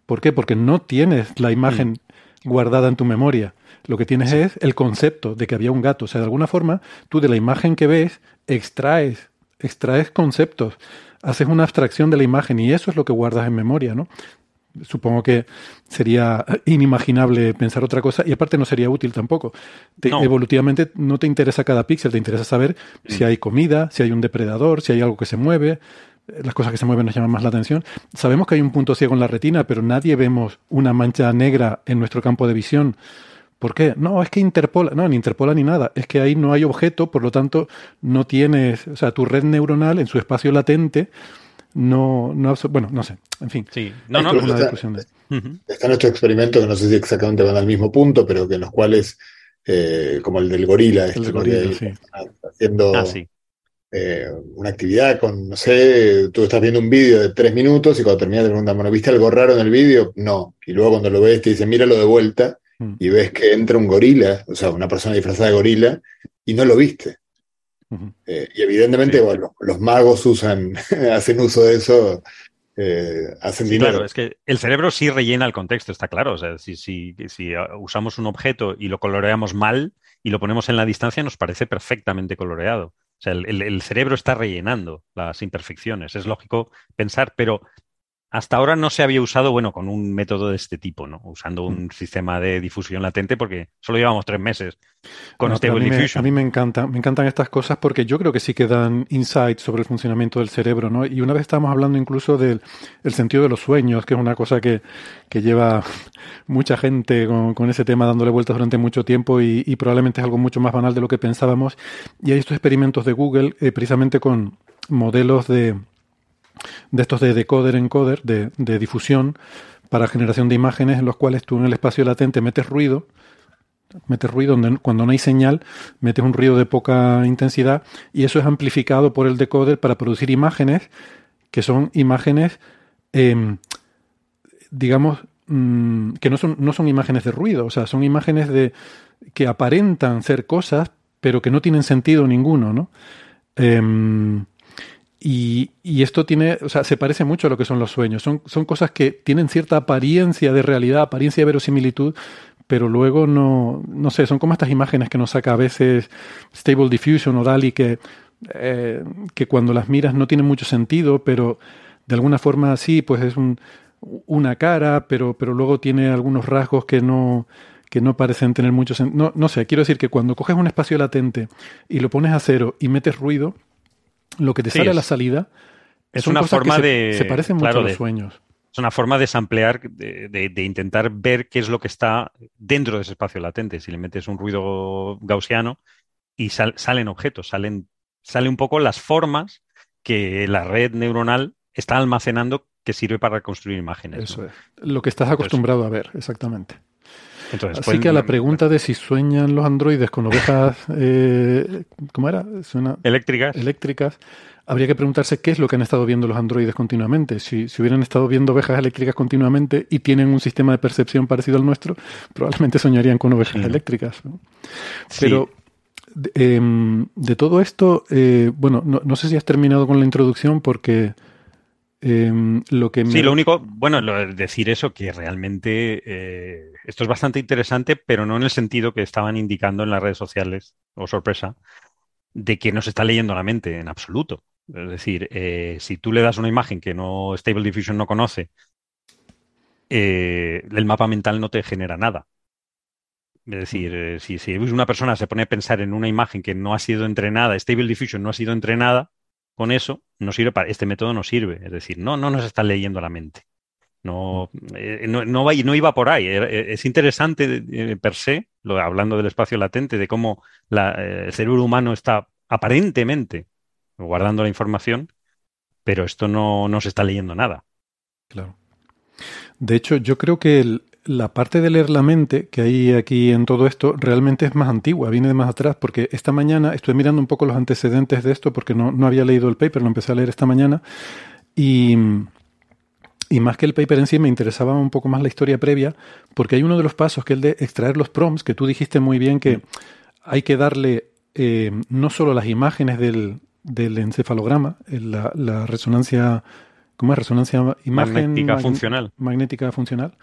¿Por qué? Porque no tienes la imagen mm. guardada en tu memoria. Lo que tienes es el concepto de que había un gato. O sea, de alguna forma, tú de la imagen que ves extraes, extraes conceptos haces una abstracción de la imagen y eso es lo que guardas en memoria, ¿no? supongo que sería inimaginable pensar otra cosa y aparte no sería útil tampoco. Evolutivamente no te interesa cada píxel, te interesa saber si mm. hay comida, si hay un depredador, si hay algo que se mueve. Las cosas que se mueven nos llaman más la atención. Sabemos que hay un punto ciego en la retina, pero nadie vemos una mancha negra en nuestro campo de visión. ¿Por qué? No, es que interpola, no, ni interpola ni nada. Es que ahí no hay objeto, por lo tanto, no tienes, o sea, tu red neuronal en su espacio latente no, no bueno, no sé, en fin. Sí, no, no, una discusión de... Están estos experimentos que no sé si exactamente van al mismo punto, pero que en los cuales, eh, como el del gorila, este, haciendo ah, eh, una actividad con, no sé, tú estás viendo un vídeo de tres minutos y cuando terminas te preguntan, bueno, ¿viste algo raro en el vídeo? No. Y luego cuando lo ves te dicen, míralo de vuelta mm. y ves que entra un gorila, o sea, una persona disfrazada de gorila, y no lo viste. Eh, y evidentemente, bueno, los magos usan, *laughs* hacen uso de eso, eh, hacen dinero. Claro, es que el cerebro sí rellena el contexto, está claro. O sea, si, si, si usamos un objeto y lo coloreamos mal y lo ponemos en la distancia, nos parece perfectamente coloreado. O sea, el cerebro está rellenando las imperfecciones. Es lógico pensar, pero hasta ahora no se había usado, bueno, con un método de este tipo, ¿no? Usando un mm. sistema de difusión latente porque solo llevamos tres meses con Stable a mí Diffusion. Me, a mí me encanta, me encantan estas cosas porque yo creo que sí que dan insights sobre el funcionamiento del cerebro, ¿no? Y una vez estábamos hablando incluso del sentido de los sueños, que es una cosa que, que lleva *laughs* mucha gente con, ese tema dándole vueltas durante mucho tiempo y, probablemente es algo mucho más banal de lo que pensábamos. Y hay estos experimentos de Google eh, precisamente con modelos de de estos de decoder-encoder, de, de difusión para generación de imágenes en los cuales tú en el espacio latente metes ruido, metes ruido donde, cuando no hay señal, metes un ruido de poca intensidad y eso es amplificado por el decoder para producir imágenes que son imágenes, em, digamos, mm, que no son, no son imágenes de ruido, o sea, son imágenes de que aparentan ser cosas, pero que no tienen sentido ninguno, ¿no? Em, y, esto tiene, o sea, se parece mucho a lo que son los sueños. Son, son cosas que tienen cierta apariencia de realidad, apariencia de verosimilitud, pero luego no, no sé, son como estas imágenes que nos saca a veces Stable Diffusion o DALI que, eh, que cuando las miras no tienen mucho sentido, pero de alguna forma sí, pues es un, una cara, pero, pero luego tiene algunos rasgos que no, que no parecen tener mucho sentido. No, no sé, quiero decir que cuando coges un espacio latente y lo pones a cero y metes ruido, lo que te sale a la salida es una forma de. Se, parecen mucho a los sueños. Es una forma de samplear, de, intentar ver qué es lo que está dentro de ese espacio latente. Si le metes un ruido gaussiano y salen objetos, salen, sale un poco las formas que la red neuronal está almacenando que sirve para reconstruir imágenes. Eso es. Lo que estás acostumbrado a ver, exactamente. Así que a la pregunta de si sueñan los androides con ovejas, *laughs* eh, ¿cómo era? eléctricas. Eléctricas. Habría que preguntarse qué es lo que han estado viendo los androides continuamente. Si, si hubieran estado viendo ovejas eléctricas continuamente y tienen un sistema de percepción parecido al nuestro, probablemente soñarían con ovejas eléctricas. Pero em, de, todo esto, eh, bueno, no, no, sé si has terminado con la introducción porque Em, lo que Sí, lo único, bueno, decir eso, que realmente eh, esto es bastante interesante, pero no en el sentido que estaban indicando en las redes sociales, o sorpresa, de que no se está leyendo la mente en absoluto. Es decir, eh, si tú le das una imagen que no Stable Diffusion no conoce, eh, el mapa mental no te genera nada. Es decir, si, si una persona se pone a pensar en una imagen que no ha sido entrenada, Stable Diffusion no ha sido entrenada, con eso no sirve para, este método no sirve. Es decir, no, no nos está leyendo la mente. No, eh, no, no, no iba por ahí. Eh, es interesante eh, per se, lo, hablando del espacio latente, de cómo la, el cerebro humano está aparentemente guardando la información, pero esto no, no se está leyendo nada. Claro. De hecho, yo creo que el, la parte de leer la mente que hay aquí en todo esto realmente es más antigua, viene de más atrás, porque esta mañana estoy mirando un poco los antecedentes de esto, porque no, no había leído el paper, lo empecé a leer esta mañana, y, y, más que el paper en sí me interesaba un poco más la historia previa, porque hay uno de los pasos que es el de extraer los prompts, que tú dijiste muy bien que hay que darle eh, no solo las imágenes del, del encefalograma, la, la resonancia ¿Cómo es? Resonancia imagen magnética funcional. Magnética funcional.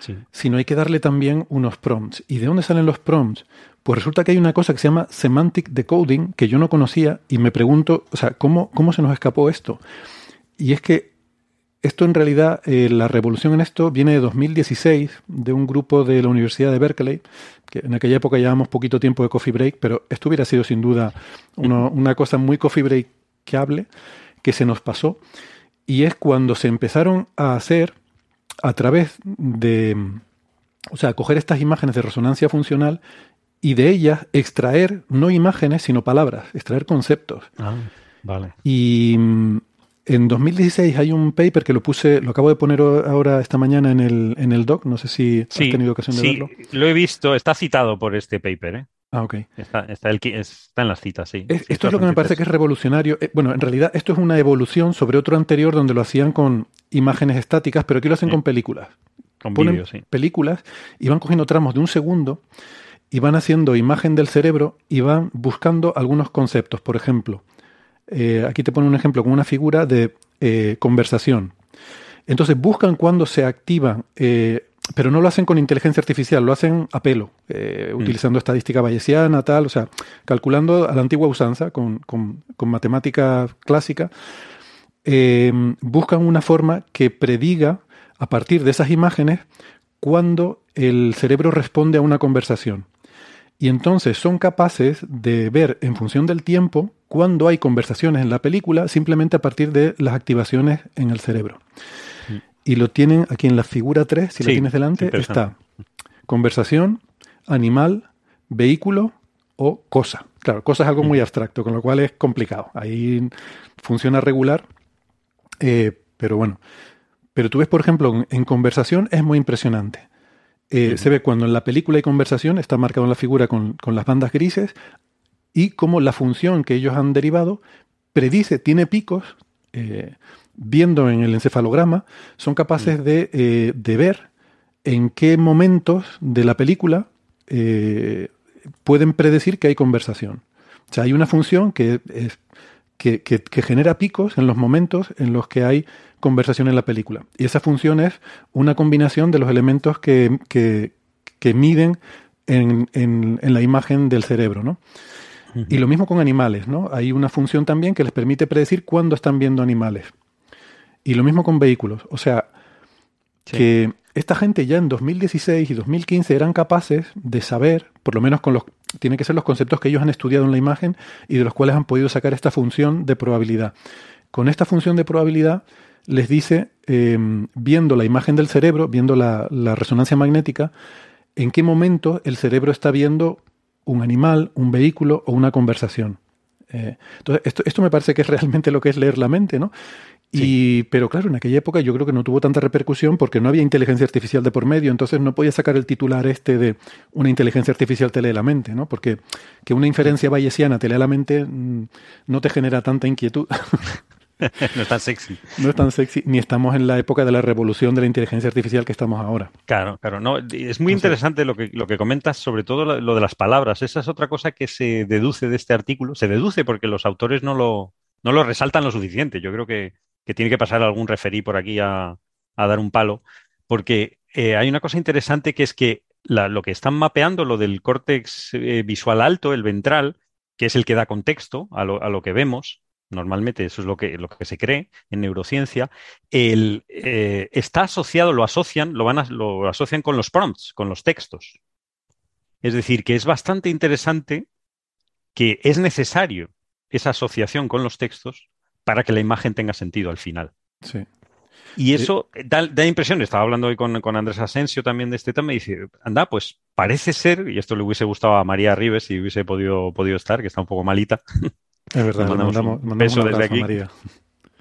Sí. Sino hay que darle también unos prompts. ¿Y de dónde salen los prompts? Pues resulta que hay una cosa que se llama semantic decoding que yo no conocía y me pregunto, o sea, ¿cómo, cómo se nos escapó esto? Y es que esto en realidad, eh, la revolución en esto viene de 2016, de un grupo de la Universidad de Berkeley, que en aquella época llevábamos poquito tiempo de coffee break, pero esto hubiera sido sin duda una cosa muy coffee breakable que se nos pasó y es cuando se empezaron a hacer a través de, o sea, coger estas imágenes de resonancia funcional y de ellas extraer no imágenes, sino palabras, extraer conceptos. Ah, vale. Y mm, en 2016 hay un paper que lo puse, lo acabo de poner ahora esta mañana en el, en el doc, no sé si has tenido ocasión de verlo. Sí, lo he visto, está citado por este paper, ¿eh? Ah, ok. Está, está, está en las citas, sí. esto es lo que me parece que es revolucionario. Eh, bueno, en realidad esto es una evolución sobre otro anterior donde lo hacían con imágenes estáticas, pero aquí lo hacen con películas. Con Ponen sí. películas y van cogiendo tramos de un segundo y van haciendo imagen del cerebro y van buscando algunos conceptos. Por ejemplo, eh, aquí te pone un ejemplo con una figura de eh, conversación. Entonces buscan cuando se activan pero no lo hacen con inteligencia artificial, lo hacen a pelo, eh, mm. utilizando estadística bayesiana, tal, o sea, calculando a la antigua usanza, con, con, matemática clásica, eh, buscan una forma que prediga, a partir de esas imágenes, cuando el cerebro responde a una conversación. Y entonces son capaces de ver en función del tiempo cuando hay conversaciones en la película simplemente a partir de las activaciones en el cerebro y lo tienen aquí en la figura 3, si la tienes delante, está conversación, animal, vehículo o cosa. Claro, cosa es algo muy abstracto, con lo cual es complicado. Ahí funciona regular, eh, pero bueno. Pero tú ves, por ejemplo, en, conversación es muy impresionante. Eh, se ve cuando en la película hay conversación, está marcado en la figura con, las bandas grises, y como la función que ellos han derivado predice, tiene picos, eh, viendo en el encefalograma, son capaces mm. de, de ver en qué momentos de la película eh, pueden predecir que hay conversación. O sea, hay una función que, es, que, que, genera picos en los momentos en los que hay conversación en la película. Y esa función es una combinación de los elementos que, que miden en, en, en, la imagen del cerebro, ¿no? Y lo mismo con animales, ¿no? Hay una función también que les permite predecir cuándo están viendo animales. Y lo mismo con vehículos. O sea, que esta gente ya en 2016 y 2015 eran capaces de saber, por lo menos con los, tiene que ser los conceptos que ellos han estudiado en la imagen y de los cuales han podido sacar esta función de probabilidad. Con esta función de probabilidad les dice, em, viendo la imagen del cerebro, viendo la, resonancia magnética, en qué momento el cerebro está viendo un animal, un vehículo o una conversación. Eh, entonces, esto, esto me parece que es realmente lo que es leer la mente, ¿no? Y, pero claro, en aquella época yo creo que no tuvo tanta repercusión porque no había inteligencia artificial de por medio, entonces no podía sacar el titular este de una inteligencia artificial te lee la mente, ¿no? Porque que una inferencia bayesiana te lea la mente mm, no te genera tanta inquietud. *laughs* no es tan sexy. No es tan sexy, ni estamos en la época de la revolución de la inteligencia artificial que estamos ahora. Claro, claro. No, es muy interesante lo que, lo que comentas, sobre todo lo de las palabras. Esa es otra cosa que se deduce de este artículo. Se deduce porque los autores no lo, no lo resaltan lo suficiente. Yo creo que, que tiene que pasar algún referí por aquí a, dar un palo, porque eh, hay una cosa interesante que es que lo que están mapeando, lo del córtex eh, visual alto, el ventral, que es el que da contexto a lo, que vemos, normalmente eso es lo que, lo que se cree en neurociencia, el, eh, está asociado, lo asocian, lo, van a, lo asocian con los prompts, con los textos. Es decir, que es bastante interesante que es necesario esa asociación con los textos para que la imagen tenga sentido al final. Sí. Y eso da, impresión, estaba hablando hoy con, Andrés Asensio también de este tema y dice, anda, pues parece ser, y esto le hubiese gustado a María Rives si hubiese podido, podido estar, que está un poco malita. Es verdad, mandamos, un beso desde aquí. María.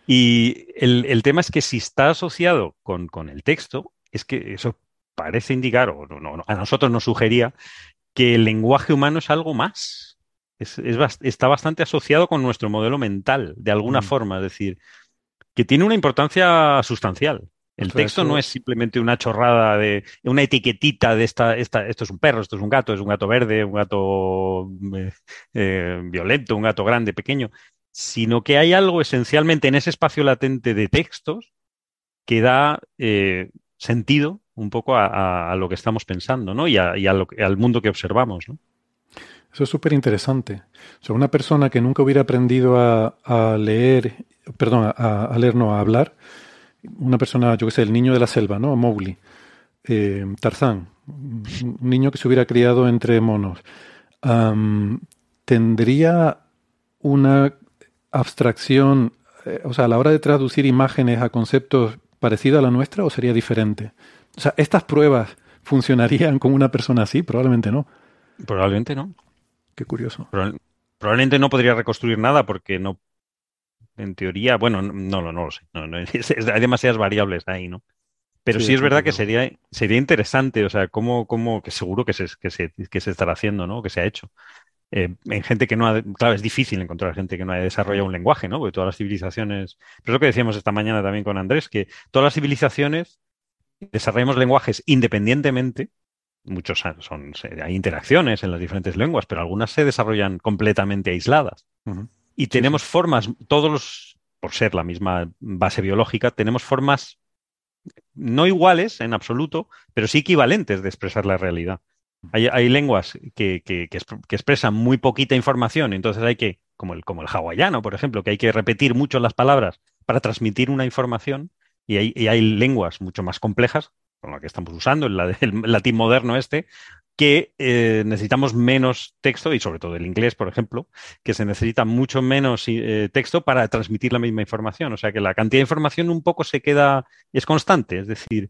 Y el, tema es que si está asociado con, el texto, es que eso parece indicar, o a nosotros nos sugería, que el lenguaje humano es algo más es, está bastante asociado con nuestro modelo mental, de alguna mm. forma, es decir, que tiene una importancia sustancial. El texto no es simplemente una chorrada de una etiquetita de esta, esta, esto es un perro, esto es un gato, es un gato verde, un gato eh, eh, violento, un gato grande, pequeño, sino que hay algo esencialmente en ese espacio latente de textos que da eh, sentido un poco a, lo que estamos pensando, ¿no? Y, a, y al mundo que observamos, ¿no? Eso es súper interesante. O sea, una persona que nunca hubiera aprendido a, leer, perdón, a, leer, no, a hablar, una persona, yo qué sé, el niño de la selva, ¿no? Mowgli, eh, Tarzán, un niño que se hubiera criado entre monos, tendría una abstracción, eh, o sea, a la hora de traducir imágenes a conceptos parecido a la nuestra o sería diferente? O sea, ¿estas pruebas funcionarían con una persona así? Probablemente no. Probablemente no. Qué curioso. probablemente no podría reconstruir nada porque no, en teoría, bueno, no, no, no lo sé. *laughs* hay demasiadas variables ahí, ¿no? Pero sí, es verdad que sería, sería interesante, o sea, cómo, cómo que seguro que se, que se, que se estará haciendo, ¿no? Que se ha hecho. Eh, en gente que no ha, claro, es difícil encontrar gente que no haya desarrollado un lenguaje, ¿no? Porque todas las civilizaciones, pero es lo que decíamos esta mañana también con Andrés, que todas las civilizaciones desarrollamos lenguajes independientemente muchos son, hay interacciones en las diferentes lenguas, pero algunas se desarrollan completamente aisladas. Y tenemos formas, todos los, por ser la misma base biológica, tenemos formas no iguales en absoluto, pero sí equivalentes de expresar la realidad. Hay, lenguas que, que, expresan muy poquita información, entonces hay que, como el, como el hawaiano, por ejemplo, que hay que repetir mucho las palabras para transmitir una información, y hay, y hay lenguas mucho más complejas con la que estamos usando, el, latín moderno este, que eh, necesitamos menos texto y sobre todo el inglés, por ejemplo, que se necesita mucho menos eh, texto para transmitir la misma información. O sea que la cantidad de información un poco se queda, es constante, es decir,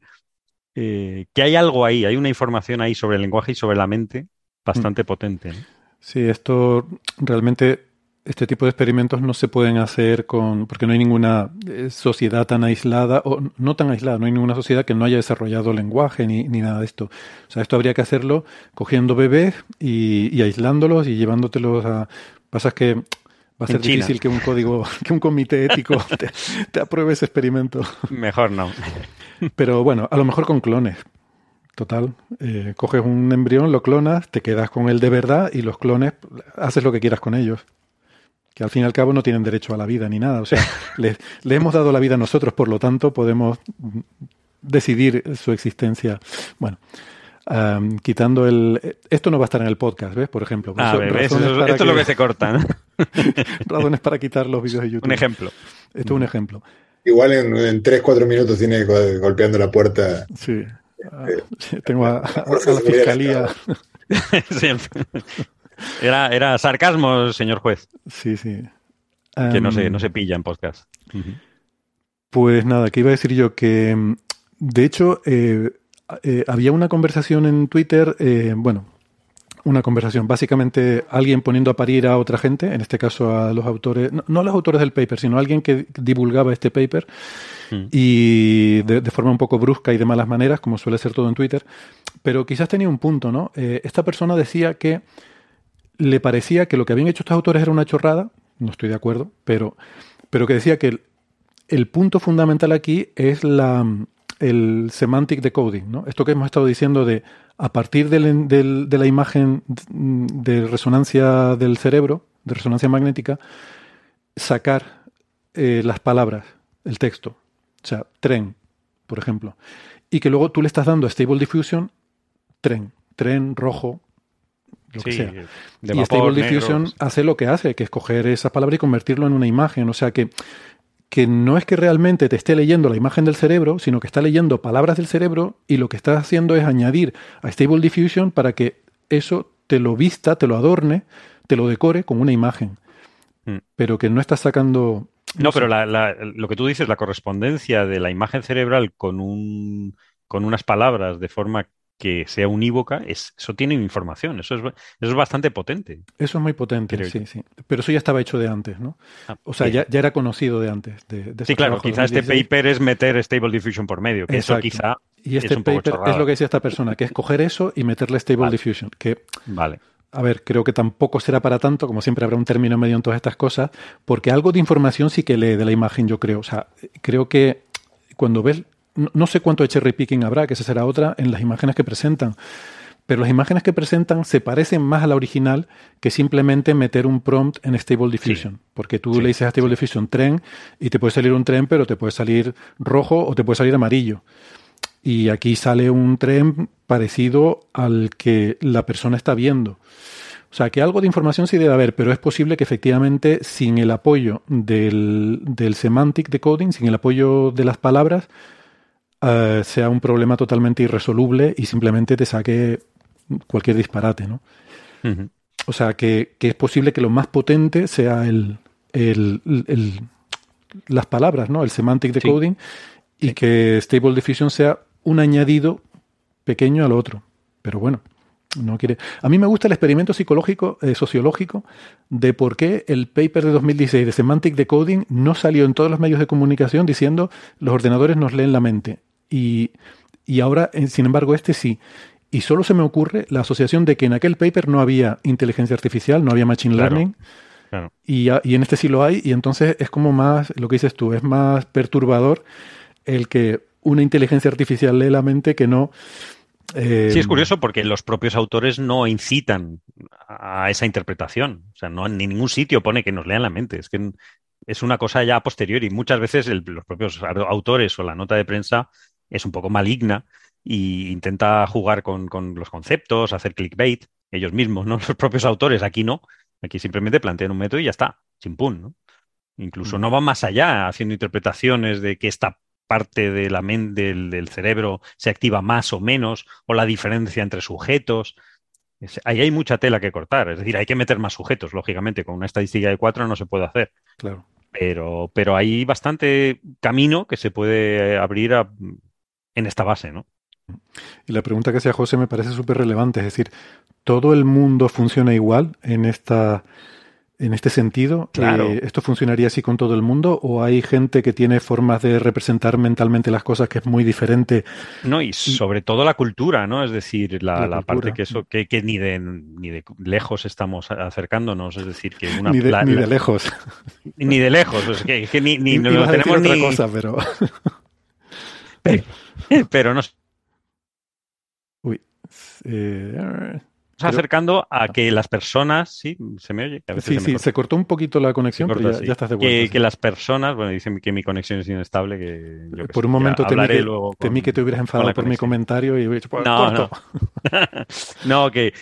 eh, que hay algo ahí, hay una información ahí sobre el lenguaje y sobre la mente bastante mm. potente. Sí, esto realmente este tipo de experimentos no se pueden hacer con, porque no hay ninguna eh, sociedad tan aislada, o no tan aislada, no hay ninguna sociedad que no haya desarrollado lenguaje ni, ni nada de esto. O sea, esto habría que hacerlo cogiendo bebés y, aislándolos y llevándotelos a... Pasa que va a ser difícil que un código, *laughs* que un comité ético *laughs* te, apruebe ese experimento. Mejor no. Pero bueno, a lo mejor con clones. Total, eh, coges un embrión, lo clonas, te quedas con él de verdad y los clones haces lo que quieras con ellos que al fin y al cabo no tienen derecho a la vida ni nada. O sea, *laughs* le, hemos dado la vida a nosotros, por lo tanto podemos decidir su existencia. Bueno, quitando el... Esto no va a estar en el podcast, ¿ves? Por ejemplo. Ah, esto es lo que se corta. *laughs* razones para quitar los vídeos de YouTube. Un ejemplo. Esto es un ejemplo. Igual en, en 3-4 minutos tiene golpeando la puerta. Sí. Ah, *laughs* tengo a, la fiscalía. Era, era sarcasmo, señor juez. Sí, sí. Que no, se, no se pilla en podcast. Pues nada, que iba a decir yo que, mm, de hecho, eh, eh, había una conversación en Twitter, eh, bueno, una conversación. Básicamente alguien poniendo a parir a otra gente, en este caso a los autores, no, a los autores del paper, sino a alguien que divulgaba este paper mm. y de, forma un poco brusca y de malas maneras, como suele ser todo en Twitter. Pero quizás tenía un punto, ¿no? Esta persona decía que le parecía que lo que habían hecho estos autores era una chorrada, no estoy de acuerdo, pero, pero que decía que el punto fundamental aquí es la, el semantic decoding, ¿no? Esto que hemos estado diciendo de a partir de la imagen de resonancia del cerebro, de resonancia magnética, sacar eh, las palabras, el texto. O sea, tren, por ejemplo. Y que luego tú le estás dando a Stable Diffusion tren, tren rojo, lo que sea. y Stable Diffusion hace lo que hace, que es coger esa palabra y convertirlo en una imagen. O sea que que no es que realmente te esté leyendo la imagen del cerebro, sino que está leyendo palabras del cerebro y lo que está haciendo es añadir a Stable Diffusion para que eso te lo vista, te lo adorne, te lo decore con una imagen. Mm. Pero que no está sacando... No, pero lo que tú dices, la correspondencia de la imagen cerebral con, un, con unas palabras de forma que sea unívoca, es, eso tiene información, eso es, eso es bastante potente. Eso es muy potente, sí, sí. Pero eso ya estaba hecho de antes, ¿no? Ah, o sea, ya, ya, era conocido de antes. De, sí, claro, quizá este paper es meter Stable Diffusion por medio, que eso quizá y este paper es lo que decía esta persona, que es coger eso y meterle Stable Diffusion, que... Vale. A ver, creo que tampoco será para tanto, como siempre habrá un término medio en todas estas cosas, porque algo de información sí que lee de la imagen, yo creo. O sea, creo que cuando ves no, sé cuánto de cherry picking habrá, que esa será otra, en las imágenes que presentan. Pero las imágenes que presentan se parecen más a la original que simplemente meter un prompt en Stable Diffusion. Porque tú le dices a Stable Diffusion tren y te puede salir un tren, pero te puede salir rojo o te puede salir amarillo. Y aquí sale un tren parecido al que la persona está viendo. O sea, que algo de información sí debe haber, pero es posible que efectivamente sin el apoyo del, del semantic decoding, sin el apoyo de las palabras, eh, sea un problema totalmente irresoluble y simplemente te saque cualquier disparate, ¿no? O sea, que, es posible que lo más potente sea el, las palabras, ¿no? El semantic decoding y que Stable Diffusion sea un añadido pequeño al otro. Pero bueno, no quiere. A mí me gusta el experimento psicológico, eh, sociológico, de por qué el paper de 2016 de Semantic Decoding no salió en todos los medios de comunicación diciendo los ordenadores nos leen la mente. Y, ahora, sin embargo, este sí. Y solo se me ocurre la asociación de que en aquel paper no había inteligencia artificial, no había machine learning. Y, y, en este sí lo hay, y entonces es como más, lo que dices tú, es más perturbador el que una inteligencia artificial lee la mente que no. Eh, sí, es curioso porque los propios autores no incitan a esa interpretación. O sea, no en ningún sitio pone que nos lean la mente. Es que es una cosa ya posterior y muchas veces los propios autores o la nota de prensa es un poco maligna e intenta jugar con, los conceptos, hacer clickbait ellos mismos, ¿no? *laughs* Los propios autores, aquí no. Aquí simplemente plantean un método y ya está, chimpún, ¿no? Incluso mm. no van más allá haciendo interpretaciones de que esta parte de la mente, del, cerebro se activa más o menos, o la diferencia entre sujetos. ahí hay mucha tela que cortar. Es decir, hay que meter más sujetos, lógicamente. Con una estadística de cuatro no se puede hacer. Claro. Pero, pero hay bastante camino que se puede abrir a, en esta base, ¿no? Y la pregunta que hacía José me parece súper relevante, es decir, ¿todo el mundo funciona igual en esta en este sentido? Claro. Eh, ¿Esto funcionaría así con todo el mundo? ¿O hay gente que tiene formas de representar mentalmente las cosas que es muy diferente? No, y sobre todo la cultura, ¿no? Es decir, la, parte que eso, que, ni, de, ni de lejos estamos acercándonos, es decir, que una ni, de, ni de lejos. *laughs* Ni de lejos, es que, ni, ni no tenemos ni... cosa, pero... *laughs* pero *laughs* no Uy. Eh, acercando a que las personas, sí, se me oye. sí, sí, se cortó un poquito la conexión, pero ya, estás de vuelta. Que, las personas, bueno, dicen que mi conexión es inestable, que por un momento temí que, temí que, te hubieras enfadado por mi comentario y he dicho, pues, no, no. *laughs* no, que,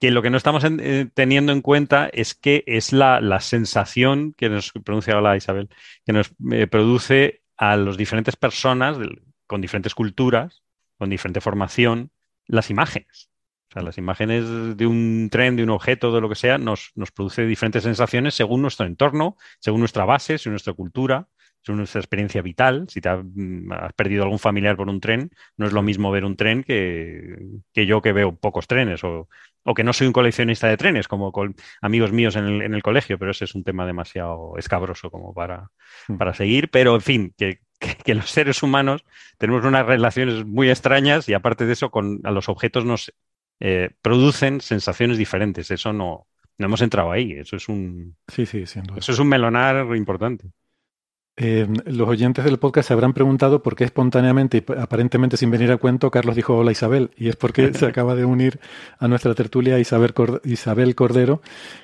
que lo que no estamos eh, teniendo en cuenta es que es la, la sensación que nos pronuncia la Isabel, que nos eh, produce a las diferentes personas con diferentes culturas, con diferente formación, las imágenes. O sea, las imágenes de un tren, de un objeto, de lo que sea, nos, nos produce diferentes sensaciones según nuestro entorno, según nuestra base, según nuestra cultura, según nuestra experiencia vital. Si te mm, has, perdido algún familiar por un tren, no es lo mismo ver un tren que, que yo que veo pocos trenes o o que no soy un coleccionista de trenes, como con amigos míos en el, colegio, pero ese es un tema demasiado escabroso como para, mm. para seguir. Pero, en fin, que, los seres humanos tenemos unas relaciones muy extrañas y aparte de eso, con a los objetos nos eh, producen sensaciones diferentes. Eso no, no hemos entrado ahí. Eso es un, sí, sí, eso es un melonar importante. Eh, los oyentes del podcast se habrán preguntado por qué espontáneamente y aparentemente sin venir a cuento Carlos dijo hola Isabel y es porque se *laughs* acaba de unir a nuestra tertulia Isabel, Isabel Cordero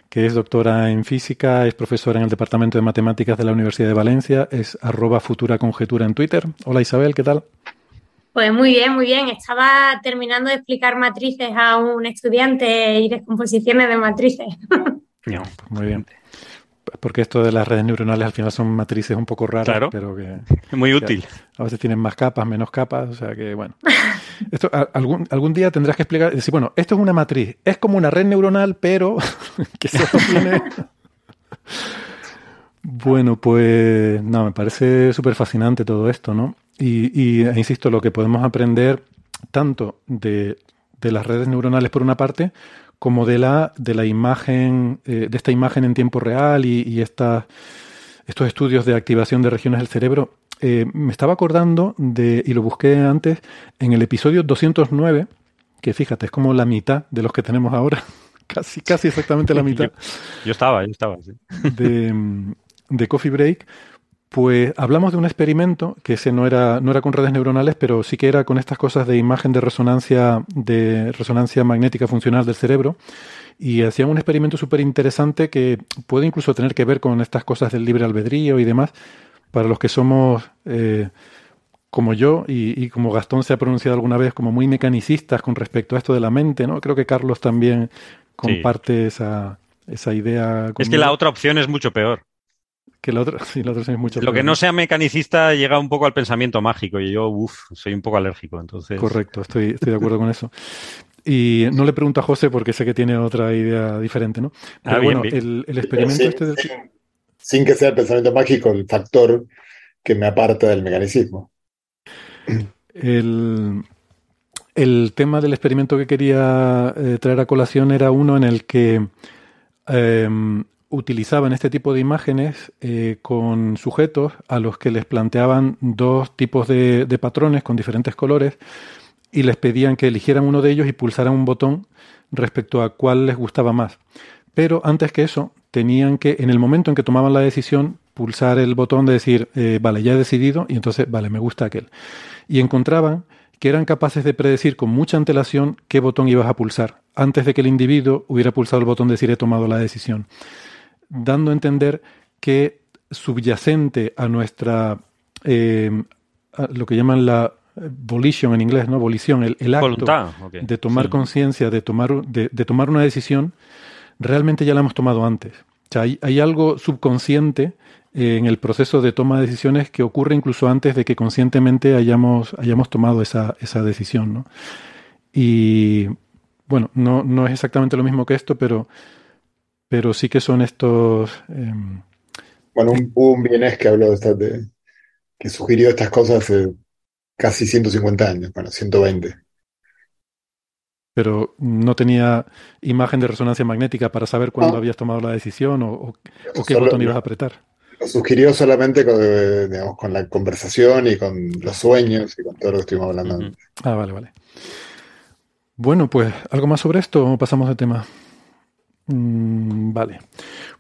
que es doctora en física, es profesora en el Departamento de Matemáticas de la Universidad de Valencia, es arroba futura conjetura en Twitter. Hola Isabel, ¿qué tal? Pues muy bien, muy bien. Estaba terminando de explicar matrices a un estudiante y descomposiciones de matrices. No, *laughs* muy bien porque esto de las redes neuronales al final son matrices un poco raras, pero que... *laughs* Muy útil. a veces tienen más capas, menos capas, o sea que bueno. *laughs* Esto algún, algún día tendrás que explicar, decir, bueno, esto es una matriz, es como una red neuronal, pero *laughs* que se tiene... bueno, pues no, me parece súper fascinante todo esto, ¿no? Y, y e insisto, lo que podemos aprender tanto de, de las redes neuronales por una parte, como de la, de la imagen, eh, de esta imagen en tiempo real y, estos estudios de activación de regiones del cerebro. Eh, me estaba acordando de, y lo busqué antes, en el episodio 209, que fíjate, es como la mitad de los que tenemos ahora, *laughs* casi, casi exactamente la *laughs* mitad. yo, estaba, yo estaba, sí. De, de Coffee Break, pues hablamos de un experimento que ese no era, no era con redes neuronales, pero sí que era con estas cosas de imagen de resonancia, de resonancia magnética funcional del cerebro. Y hacían un experimento súper interesante que puede incluso tener que ver con estas cosas del libre albedrío y demás. Para los que somos eh, como yo y, como Gastón se ha pronunciado alguna vez, como muy mecanicistas con respecto a esto de la mente, ¿no? Creo que Carlos también comparte esa, esa idea. Es que la otra opción es mucho peor. Que lo otro, *laughs* sí, lo otro es mucho. Lo que no sea mecanicista llega un poco al pensamiento mágico y yo, uff, soy un poco alérgico, entonces. Correcto, estoy, estoy de acuerdo con eso. Y no le pregunto a José porque sé que tiene otra idea diferente, ¿no? Pero ah, bueno, El, experimento este del... sin, que sea el pensamiento mágico el factor que me aparta del mecanicismo. El, el tema del experimento que quería eh, traer a colación era uno en el que em, utilizaban este tipo de imágenes eh, con sujetos a los que les planteaban dos tipos de, patrones con diferentes colores y les pedían que eligieran uno de ellos y pulsaran un botón respecto a cuál les gustaba más. Pero antes que eso, tenían que, en el momento en que tomaban la decisión, pulsar el botón de decir, eh, vale, ya he decidido, y entonces, vale, me gusta aquel. Y encontraban que eran capaces de predecir con mucha antelación qué botón ibas a pulsar, antes de que el individuo hubiera pulsado el botón de decir, he tomado la decisión dando a entender que subyacente a nuestra, eh, lo que llaman la volition en inglés, ¿no? Volición, el, acto de tomar conciencia, de tomar, de, tomar una decisión, realmente ya la hemos tomado antes. O sea, hay, algo subconsciente en el proceso de toma de decisiones que ocurre incluso antes de que conscientemente hayamos, hayamos tomado esa, esa decisión, ¿no? Y bueno, no, no es exactamente lo mismo que esto, pero pero sí que son estos... Em, bueno, un, un bienes que habló de, de, que sugirió estas cosas hace casi 150 años, bueno, 120. Pero no tenía imagen de resonancia magnética para saber cuándo habías tomado la decisión o, qué botón ibas a apretar. Lo sugirió solamente con, digamos, con la conversación y con los sueños y con todo lo que estuvimos hablando. Ah, vale, vale. Bueno, pues algo más sobre esto o pasamos de tema. Mm, vale.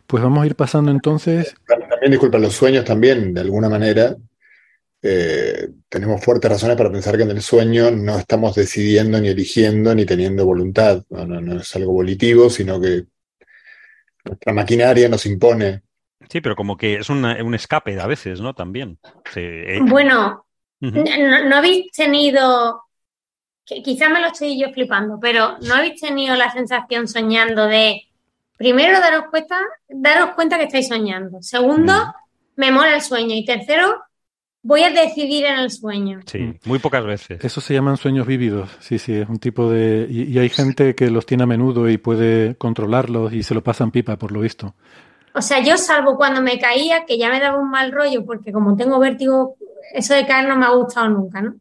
Pues vamos a ir pasando entonces. También, disculpa, los sueños también, de alguna manera, eh, tenemos fuertes razones para pensar que en el sueño no estamos decidiendo, ni eligiendo, ni teniendo voluntad. No, es algo volitivo, sino que nuestra maquinaria nos impone. Sí, pero como que es un escape a veces, ¿no? También. Eh, bueno, no, habéis tenido quizás me lo estoy yo flipando, pero ¿no habéis tenido la sensación soñando de Primero, daros cuenta, daros cuenta que estáis soñando. Segundo, mm. me mola el sueño. Y tercero, voy a decidir en el sueño. Sí, muy pocas veces. Eso se llaman sueños vívidos. Sí, sí, es un tipo de. Y, hay gente que los tiene a menudo y puede controlarlos y se lo pasan pipa, por lo visto. O sea, yo salvo cuando me caía, que ya me daba un mal rollo, porque como tengo vértigo, eso de caer no me ha gustado nunca, ¿no?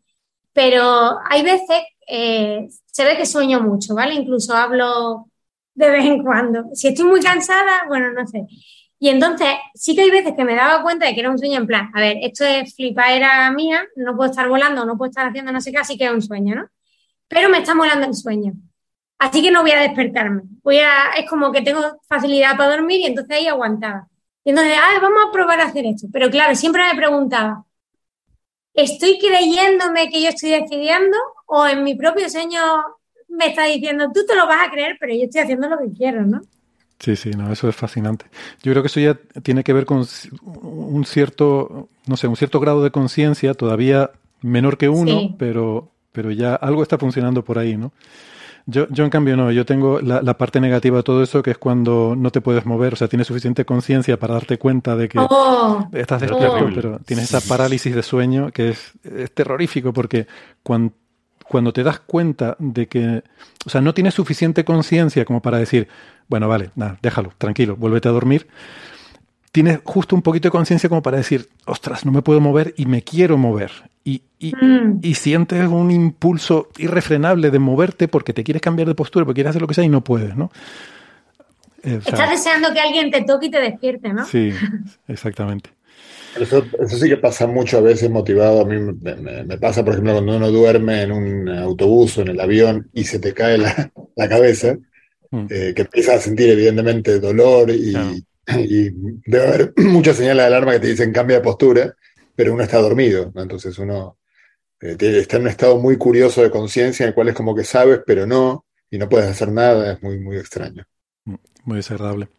Pero hay veces, eh, se ve que sueño mucho, ¿vale? Incluso hablo de vez en cuando. Si estoy muy cansada, bueno, no sé. Y entonces sí que hay veces que me daba cuenta de que era un sueño en plan, a ver, esto es era mía, no puedo estar volando, no puedo estar haciendo no sé qué, así que es un sueño, ¿no? Pero me está molando el sueño. Así que no voy a despertarme. Voy a, es como que tengo facilidad para dormir y entonces ahí aguantaba. Y entonces, ah, vamos a probar a hacer esto. Pero claro, siempre me preguntaba, ¿estoy creyéndome que yo estoy decidiendo o en mi propio sueño me está diciendo, tú te lo vas a creer, pero yo estoy haciendo lo que quiero, ¿no? Sí, sí, no, eso es fascinante. Yo creo que eso ya tiene que ver con un cierto, no sé, un cierto grado de conciencia, todavía menor que uno, pero, pero ya algo está funcionando por ahí, ¿no? Yo, yo en cambio no, yo tengo la, la, parte negativa de todo eso, que es cuando no te puedes mover, o sea, tienes suficiente conciencia para darte cuenta de que oh. estás despierto, pero tienes esa parálisis de sueño que es, es terrorífico, porque cuando cuando te das cuenta de que, o sea, no tienes suficiente conciencia como para decir, bueno, vale, nada, déjalo, tranquilo, vuélvete a dormir. Tienes justo un poquito de conciencia como para decir, ostras, no me puedo mover y me quiero mover. Y, y, mm. y, sientes un impulso irrefrenable de moverte porque te quieres cambiar de postura, porque quieres hacer lo que sea y no puedes, ¿no? Eh, Estás deseando que alguien te toque y te despierte, ¿no? Sí, exactamente. Eso, sí que pasa mucho a veces motivado. A mí me, pasa, por ejemplo, cuando uno duerme en un autobús o en el avión y se te cae la, cabeza, mm. eh, que empiezas a sentir evidentemente dolor y, debe haber *clears throat* muchas señales de alarma que te dicen cambia de postura, pero uno está dormido. Entonces uno eh, está en un estado muy curioso de conciencia en el cual es como que sabes, pero no, y no puedes hacer nada. Es muy, muy extraño. Mm, muy desagradable.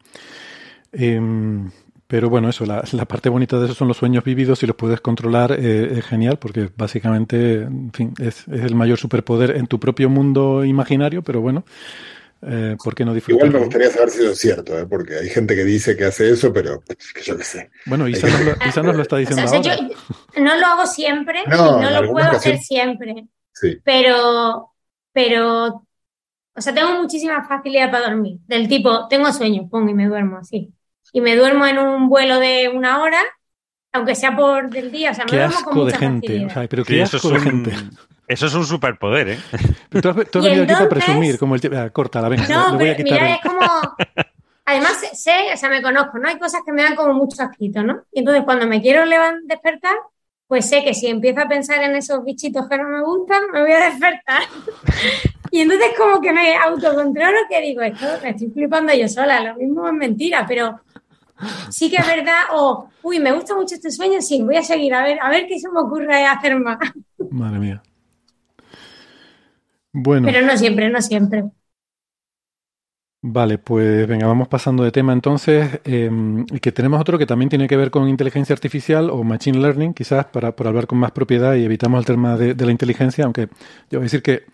Em, pero bueno, eso, la, parte bonita de eso son los sueños vividos y los puedes controlar, eh, es genial, porque básicamente, en fin, es, el mayor superpoder en tu propio mundo imaginario, pero bueno, eh, ¿por qué no disfrutar? Igual me gustaría saber si es cierto, ¿eh? porque hay gente que dice que hace eso, pero *laughs* que yo qué sé. Bueno, Isa, nos, lo, está *laughs* diciendo ahora. no lo hago siempre no, y no lo puedo hacer siempre. Sí. Pero, pero, o sea, tengo muchísima facilidad para dormir. Del tipo, tengo sueño, pongo y me duermo así y me duermo en un vuelo de una hora, aunque sea por del día. O sea, me duermo con mucha de gente. O sea, pero qué asco de gente. Eso es un superpoder, ¿eh? *laughs* Pero tú has, venido aquí para presumir, como el ah, corta la venga. No, voy a quitar mira, es como. Además, sé, o sea, me conozco, ¿no? Hay cosas que me dan como mucho asquito, ¿no? Y entonces, cuando me quiero despertar, pues sé que si empiezo a pensar en esos bichitos que no me gustan, me voy a despertar. *laughs* y entonces, como que me autocontrolo que digo, esto me estoy flipando yo sola, lo mismo es mentira, pero sí que es verdad, o, uy, me gusta mucho este sueño, sí, voy a seguir, a ver, a ver qué se me ocurre hacer más. Madre mía. Bueno. Pero no siempre, no siempre. Vale, pues venga, vamos pasando de tema entonces, eh, que tenemos otro que también tiene que ver con inteligencia artificial o machine learning, quizás para, por hablar con más propiedad y evitamos el tema de, de la inteligencia, aunque yo voy a decir que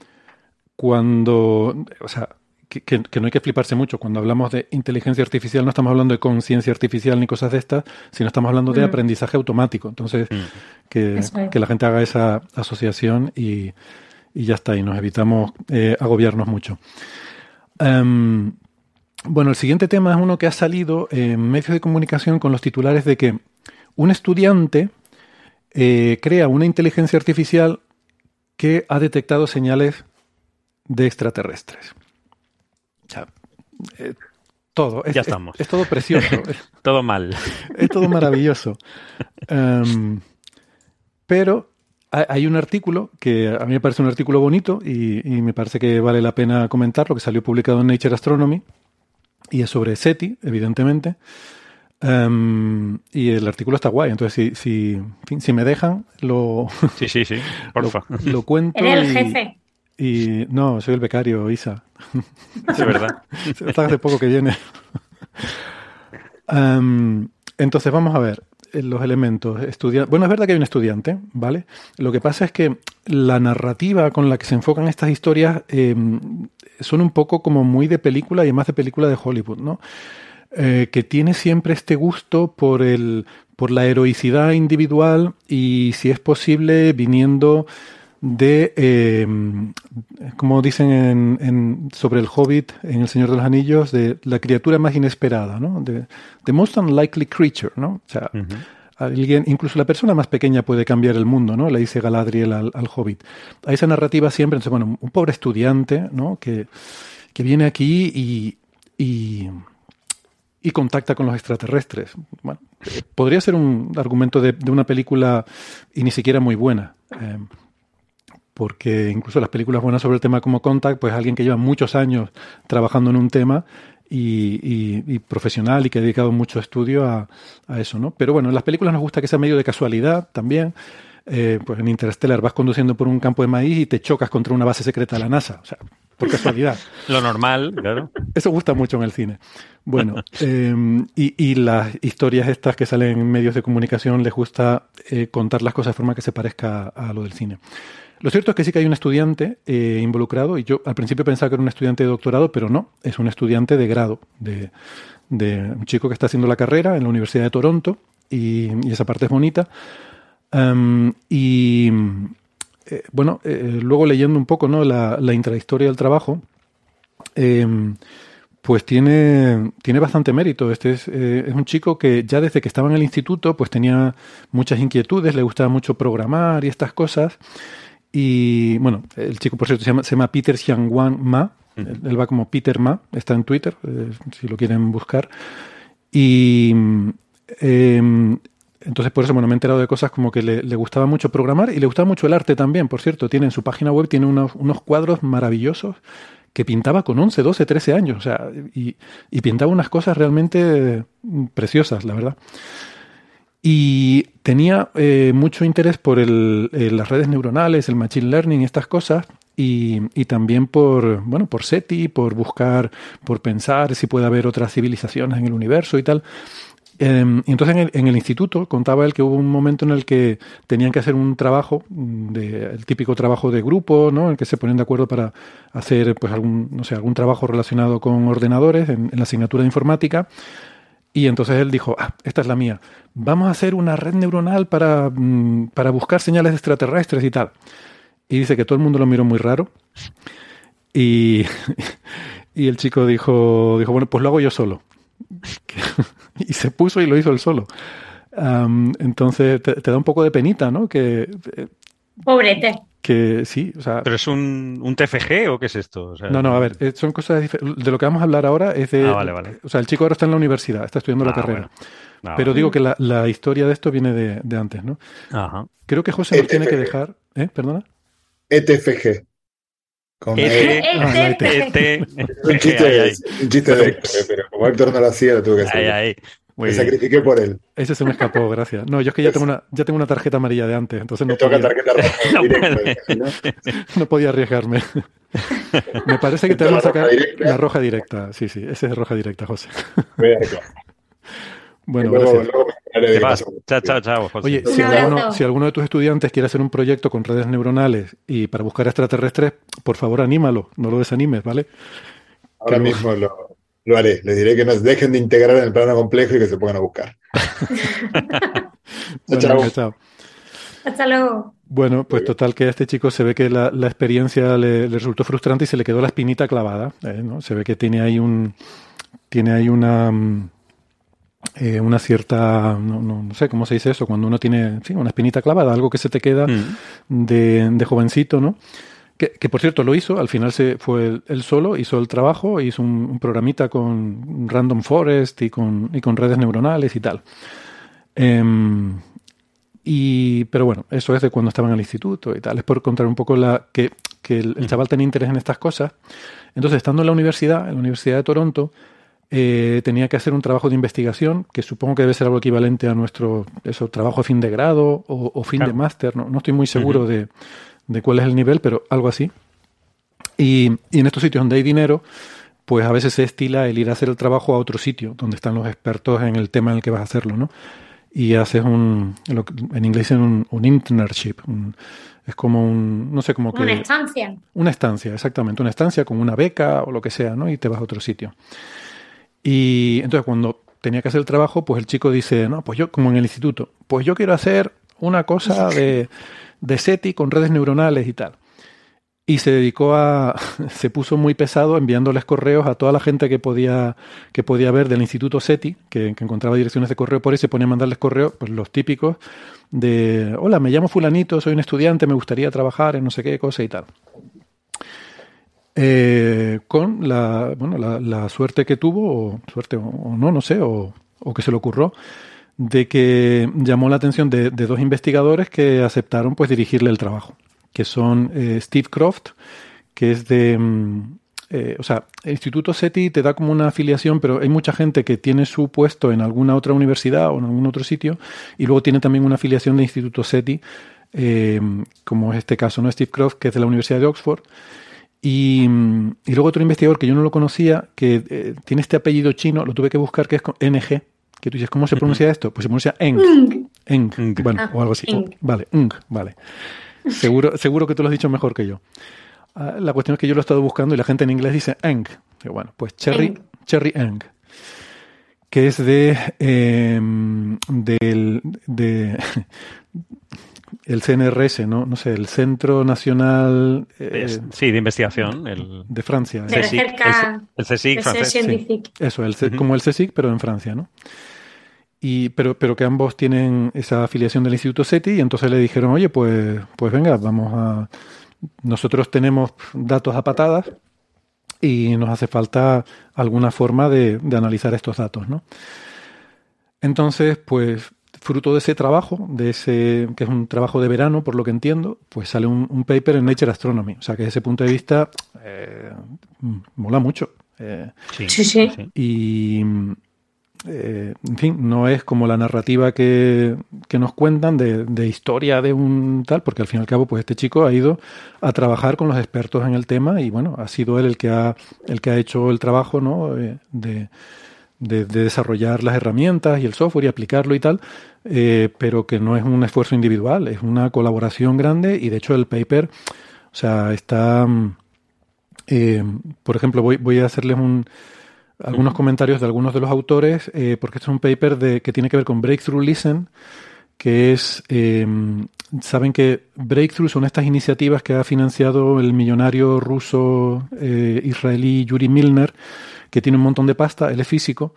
cuando, o sea, que, no hay que fliparse mucho. Cuando hablamos de inteligencia artificial, no estamos hablando de conciencia artificial ni cosas de estas, sino estamos hablando de mm. aprendizaje automático. Entonces, mm. que, la gente haga esa asociación y, ya está, y nos evitamos eh, agobiarnos mucho. Em, bueno, el siguiente tema es uno que ha salido en medios de comunicación con los titulares de que un estudiante eh, crea una inteligencia artificial que ha detectado señales de extraterrestres. Eh, todo. Es, ya estamos. Es, todo precioso. *laughs* todo mal. Es todo maravilloso. Em, pero hay un artículo que a mí me parece un artículo bonito y, me parece que vale la pena comentarlo, que salió publicado en Nature Astronomy y es sobre SETI, evidentemente. Em, y el artículo está guay, entonces si, si, si me dejan, lo, sí, sí, sí, *laughs* porfa. lo, cuento. el jefe. Y no, soy el becario, Isa. *laughs* Es verdad. Hasta hace poco que viene. entonces, vamos a ver eh, los elementos. Bueno, es verdad que hay un estudiante, ¿vale? Lo que pasa es que la narrativa con la que se enfocan estas historias em, son un poco como muy de película y más de película de Hollywood, ¿no? Eh, que tiene siempre este gusto por, el, por la heroicidad individual y, si es posible, viniendo de, eh, como dicen en, sobre el Hobbit, en El Señor de los Anillos, de la criatura más inesperada, ¿no? De, the most unlikely creature, ¿no? O sea, alguien, incluso la persona más pequeña puede cambiar el mundo, ¿no? Le dice Galadriel al, Hobbit. A esa narrativa siempre, entonces, bueno, un pobre estudiante, ¿no? Que, que viene aquí y, y, y contacta con los extraterrestres. Bueno, podría ser un argumento de, una película y ni siquiera muy buena. Eh, porque incluso las películas buenas sobre el tema como Contact, pues alguien que lleva muchos años trabajando en un tema y, profesional y que ha dedicado mucho estudio a, a, eso, ¿no? Pero bueno, en las películas nos gusta que sea medio de casualidad también. Eh, pues en Interstellar vas conduciendo por un campo de maíz y te chocas contra una base secreta de la NASA. O sea, por casualidad. *laughs* Lo normal, claro. Eso gusta mucho en el cine. Bueno, *laughs* em, y, las historias estas que salen en medios de comunicación les gusta eh, contar las cosas de forma que se parezca a lo del cine. Lo cierto es que sí que hay un estudiante eh, involucrado, y yo al principio pensaba que era un estudiante de doctorado, pero no, es un estudiante de grado, de, un chico que está haciendo la carrera en la Universidad de Toronto, y, esa parte es bonita. Y eh, bueno, eh, luego leyendo un poco ¿no? la, intrahistoria del trabajo, em, pues tiene, tiene bastante mérito. Este es, es, un chico que ya desde que estaba en el instituto, pues tenía muchas inquietudes, le gustaba mucho programar y estas cosas. Y bueno, el chico, por cierto, se llama, se llama Peter Xiangwan Ma. él, va como Peter Ma, está en Twitter, eh, si lo quieren buscar. Y em, entonces, por eso, bueno, me he enterado de cosas como que le, gustaba mucho programar y le gustaba mucho el arte también, por cierto. Tiene en su página web tiene unos, unos cuadros maravillosos que pintaba con 11, 12, 13 años. O sea, y, y pintaba unas cosas realmente preciosas, la verdad. Y tenía eh, mucho interés por el, eh, las redes neuronales, el machine learning, estas cosas, y, también por, bueno, por SETI, por buscar, por pensar si puede haber otras civilizaciones en el universo y tal. Eh, y entonces en el, en el, instituto contaba él que hubo un momento en el que tenían que hacer un trabajo, de, el típico trabajo de grupo, ¿no? En el que se ponen de acuerdo para hacer pues algún, no sé, algún trabajo relacionado con ordenadores en, en la asignatura de informática. Y entonces él dijo, ah, esta es la mía. Vamos a hacer una red neuronal para, mm, para buscar señales extraterrestres y tal. Y dice que todo el mundo lo miró muy raro. Y, *laughs* y el chico dijo, dijo, bueno, pues lo hago yo solo. *laughs* y se puso y lo hizo él solo. entonces te, te, da un poco de penita, ¿no? Que eh, Pobrete. Que sí, o sea. ¿Pero es un, un TFG o qué es esto? no, no, a ver, eh, son cosas diferentes. De lo que vamos a hablar ahora es de. Ah, vale, vale. O sea, el chico ahora está en la universidad, está estudiando la ah, carrera. Ah, Pero digo que la, la, historia de esto viene de, de antes, ¿no? Ajá. Creo que José nos tiene que dejar. ¿Eh? ¿Perdona? ETFG. Con e ah, e un chiste, un chiste de pero como Héctor no lo hacía, lo tuve que hacer. Ahí. Me sacrifiqué por él. Ese se me escapó, gracias. No, yo es que ya tengo una, ya tengo una tarjeta amarilla de antes, entonces no podía, tarjeta roja *laughs* ¿no? no podía arriesgarme. *laughs* me parece que te vamos a sacar la roja directa. Sí, sí, ese es roja directa, José. *laughs* bueno, gracias. Chao, chao, chao, José. Oye, si alguno, si alguno de tus estudiantes quiere hacer un proyecto con redes neuronales y para buscar extraterrestres, por favor, anímalo, no lo desanimes, ¿vale? Ahora mismo lo, lo haré. Les diré que nos dejen de integrar en el plano complejo y que se pongan a buscar. *laughs* chao. Hasta luego. Bueno, pues total que a este chico se ve que la, experiencia le, resultó frustrante y se le quedó la espinita clavada. ¿eh? ¿no? Se ve que tiene ahí un tiene ahí una mm, eh, una cierta no, no, sé cómo se dice eso cuando uno tiene sí, una espinita clavada, algo que se te queda mm. de, de jovencito, ¿no? Que, por cierto lo hizo, al final se fue él, solo, hizo el trabajo, hizo un, programita con Random Forest y con, y con redes neuronales y tal. Em, y, pero bueno, eso es de cuando estaba en el instituto y tal. Es por contar un poco la, que, que el, chaval tenía interés en estas cosas. Entonces, estando en la universidad, en la Universidad de Toronto, eh, tenía que hacer un trabajo de investigación, que supongo que debe ser algo equivalente a nuestro eso, trabajo de fin de grado o, fin de máster. ¿no? no estoy muy seguro de, de cuál es el nivel, pero algo así. Y, en estos sitios donde hay dinero, pues a veces se estila el ir a hacer el trabajo a otro sitio, donde están los expertos en el tema en el que vas a hacerlo, ¿no? Y haces un, en inglés un, un internship, es como un, no sé, como que... Una estancia. Una estancia, exactamente, una estancia con una beca o lo que sea, ¿no? Y te vas a otro sitio. Y entonces cuando tenía que hacer el trabajo, pues el chico dice, no, pues yo, como en el instituto, pues yo quiero hacer una cosa de de SETI con redes neuronales y tal. Y se dedicó a, *laughs* se puso muy pesado enviándoles correos a toda la gente que podía, que podía ver del Instituto SETI, que, encontraba direcciones de correo por ahí, se ponía a mandarles correos, pues los típicos de, hola, me llamo fulanito, soy un estudiante, me gustaría trabajar en no sé qué cosa y tal. eh, con la, bueno, la, suerte que tuvo, o suerte o, no, no sé, o, que se le ocurrió, de que llamó la atención de, dos investigadores que aceptaron pues dirigirle el trabajo, que son eh, Steve Croft, que es de... Mm, eh, o sea, el Instituto SETI te da como una afiliación, pero hay mucha gente que tiene su puesto en alguna otra universidad o en algún otro sitio, y luego tiene también una afiliación de Instituto SETI, como es este caso, ¿no? Steve Croft, que es de la Universidad de Oxford, y, luego otro investigador que yo no lo conocía, que eh, tiene este apellido chino, lo tuve que buscar, que es NG. Que tú dices, ¿cómo se pronuncia esto? Pues se pronuncia Eng. Eng. Bueno, ah, o algo así. vale, Eng, vale. Seguro, seguro que tú lo has dicho mejor que yo. Ah, la cuestión es que yo lo he estado buscando y la gente en inglés dice Eng. bueno, pues Cherry Cherry Eng. Que es de, em, del, de, el CNRS, ¿no? No sé, el Centro Nacional... Eh, sí, de investigación. El, de Francia. De el, CSIC francés. eso, el, como el CSIC, pero en Francia, ¿no? Y, pero, pero que ambos tienen esa afiliación del Instituto SETI y entonces le dijeron, oye, pues, pues venga, vamos a... Nosotros tenemos datos a patadas y nos hace falta alguna forma de, de analizar estos datos, ¿no? Entonces, pues fruto de ese trabajo, de ese que es un trabajo de verano, por lo que entiendo, pues sale un, paper en Nature Astronomy. O sea que desde ese punto de vista eh, mola mucho. Eh, sí, sí, Y, eh, en fin, no es como la narrativa que, que nos cuentan de, de, historia de un tal, porque al fin y al cabo, pues este chico ha ido a trabajar con los expertos en el tema y bueno, ha sido él el que ha, el que ha hecho el trabajo, ¿no? de de, desarrollar las herramientas y el software y aplicarlo y tal, eh, pero que no es un esfuerzo individual, es una colaboración grande y de hecho el paper, o sea, está, mm, eh, por ejemplo, voy, voy a hacerles un, algunos comentarios de algunos de los autores, eh, porque este es un paper de, que tiene que ver con Breakthrough Listen, que es, saben que Breakthrough son estas iniciativas que ha financiado el millonario ruso israelí Yuri Milner, que tiene un montón de pasta, él es físico,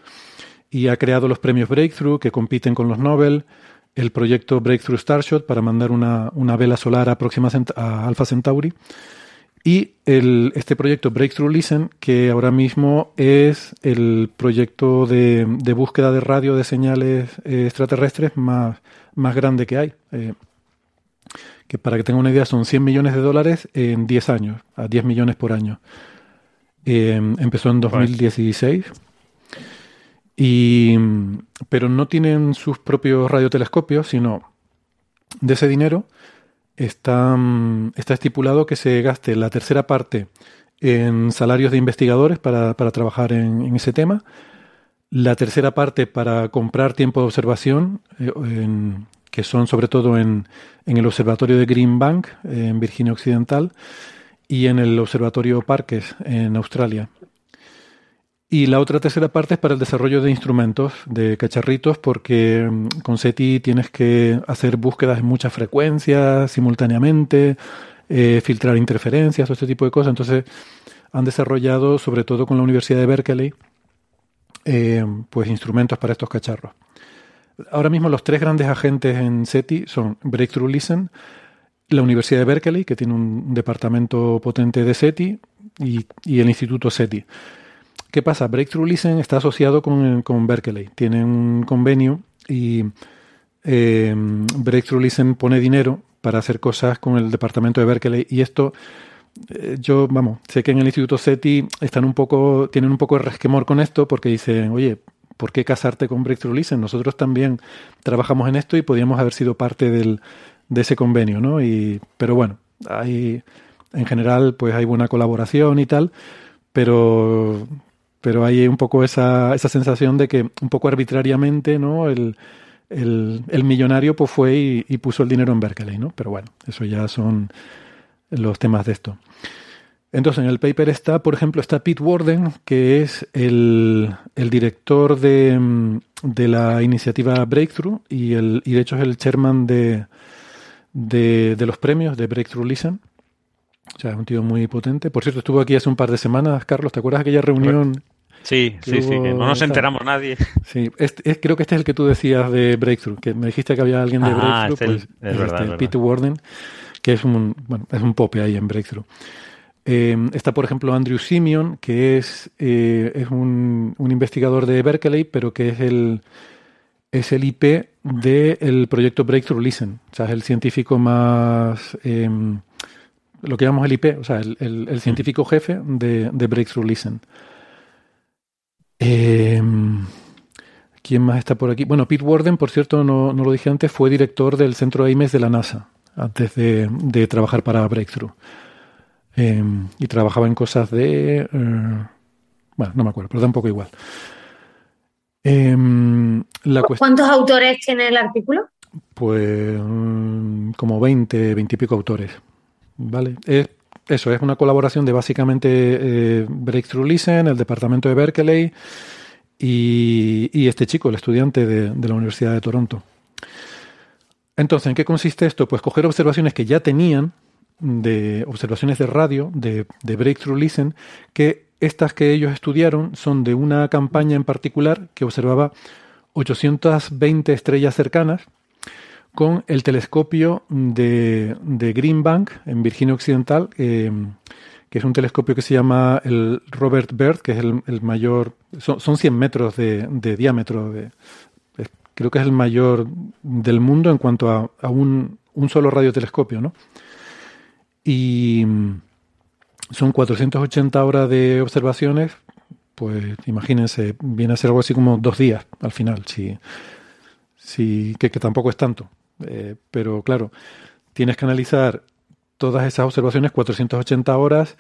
y ha creado los premios Breakthrough que compiten con los Nobel, el proyecto Breakthrough Starshot para mandar una, vela solar a, Próxima a Alpha Centauri, y el, este proyecto Breakthrough Listen, que ahora mismo es el proyecto de, búsqueda de radio de señales eh, extraterrestres más, más grande que hay. Eh, que para que tenga una idea son 100 millones de dólares en 10 años, a 10 millones por año. Em, empezó en 2016. Y, pero no tienen sus propios radiotelescopios, sino de ese dinero está, está estipulado que se gaste la tercera parte en salarios de investigadores para, trabajar en, ese tema, la tercera parte para comprar tiempo de observación, eh, que son sobre todo en, en, el observatorio de Green Bank, en Virginia Occidental, y en el Observatorio Parques en Australia. Y la otra tercera parte es para el desarrollo de instrumentos, de cacharritos, porque mm, con SETI tienes que hacer búsquedas en muchas frecuencias simultáneamente, eh, filtrar interferencias, todo este tipo de cosas. Entonces han desarrollado, sobre todo con la Universidad de Berkeley, eh, pues instrumentos para estos cacharros. Ahora mismo los tres grandes agentes en SETI son Breakthrough Listen, la Universidad de Berkeley, que tiene un departamento potente de SETI, y, el Instituto SETI. ¿Qué pasa? Breakthrough Listen está asociado con, Berkeley. Tiene un convenio y eh, Breakthrough Listen pone dinero para hacer cosas con el departamento de Berkeley. Y esto, eh, yo, vamos, sé que en el Instituto SETI están un poco, tienen un poco de resquemor con esto porque dicen, oye, ¿por qué casarte con Breakthrough Listen? Nosotros también trabajamos en esto y podíamos haber sido parte del, de ese convenio, ¿no? Y, pero bueno, hay, en general, pues hay buena colaboración y tal, pero, pero hay un poco esa, esa sensación de que un poco arbitrariamente, ¿no? El, el, millonario pues fue y, y, puso el dinero en Berkeley, ¿no? Pero bueno, eso ya son los temas de esto. Entonces, en el paper está, por ejemplo, está Pete Warden, que es el, el director de, de, la iniciativa Breakthrough y, el, y de hecho es el chairman de, de, los premios de Breakthrough Listen. O sea, es un tío muy potente. Por cierto, estuvo aquí hace un par de semanas, Carlos. ¿Te acuerdas de aquella reunión? Sí, sí, sí, que no nos enteramos nadie. Sí, creo que este es el que tú decías de Breakthrough, que me dijiste que había alguien de ah, Breakthrough, pues es, verdad, este, Peter Warden, que es un, bueno, es un pope ahí en Breakthrough. Em, está, por ejemplo, Andrew Simeon, que es, eh, es un, investigador de Berkeley, pero que es el, es el IP del proyecto Breakthrough Listen. O sea, es el científico más. Em, lo que llamamos el IP, o sea, el, científico jefe de, Breakthrough Listen. Em, ¿Quién más está por aquí? Bueno, Pete Warden, por cierto, no, lo dije antes, fue director del centro Ames de la NASA antes de, de trabajar para Breakthrough. Em, y trabajaba en cosas de... Eh, bueno, no me acuerdo, pero tampoco igual. Em, ¿Cuántos autores tiene el artículo? Pues mm, como 20, 20 y pico autores. ¿Vale? Es, eso, es una colaboración de básicamente eh, Breakthrough Listen, el departamento de Berkeley y, este chico, el estudiante de, de la Universidad de Toronto. Entonces, ¿en qué consiste esto? Pues coger observaciones que ya tenían de observaciones de radio de, Breakthrough Listen, que estas que ellos estudiaron son de una campaña en particular que observaba 820 estrellas cercanas con el telescopio de, de Green Bank en Virginia Occidental, eh, que es un telescopio que se llama el Robert Byrd, que es el, mayor, son, son, 100 metros de, diámetro, creo que es el mayor del mundo en cuanto a, a un, un, solo radiotelescopio, ¿no? Y son 480 horas de observaciones, pues imagínense, viene a ser algo así como dos días al final, si, si, que, tampoco es tanto. Eh, pero claro, tienes que analizar todas esas observaciones, 480 horas,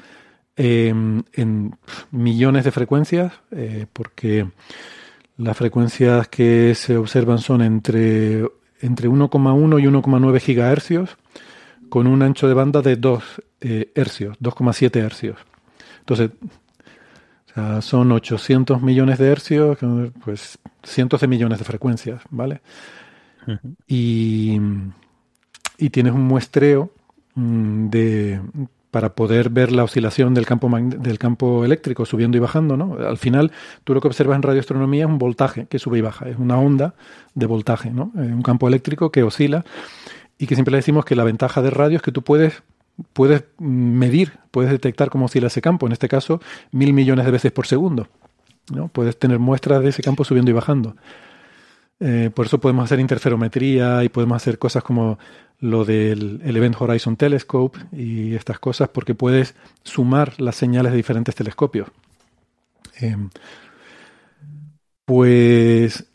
em, en millones de frecuencias, eh, porque las frecuencias que se observan son entre, entre 1,1 y 1,9 gigahercios con un ancho de banda de 2 eh, hercios, 2,7 hercios. Entonces, son 800 millones de hercios, pues cientos de millones de frecuencias, ¿vale? y, y, tienes un muestreo mm, de, para poder ver la oscilación del campo, del campo eléctrico subiendo y bajando, ¿no? Al final, tú lo que observas en radioastronomía es un voltaje que sube y baja, es una onda de voltaje, ¿no? Eh, un campo eléctrico que oscila y que siempre le decimos que la ventaja de radio es que tú puedes, puedes medir, puedes detectar cómo oscila ese campo, en este caso mil millones de veces por segundo. ¿no? Puedes tener muestras de ese campo subiendo y bajando. Eh, por eso podemos hacer interferometría y podemos hacer cosas como lo del Event Horizon Telescope y estas cosas porque puedes sumar las señales de diferentes telescopios. Em, pues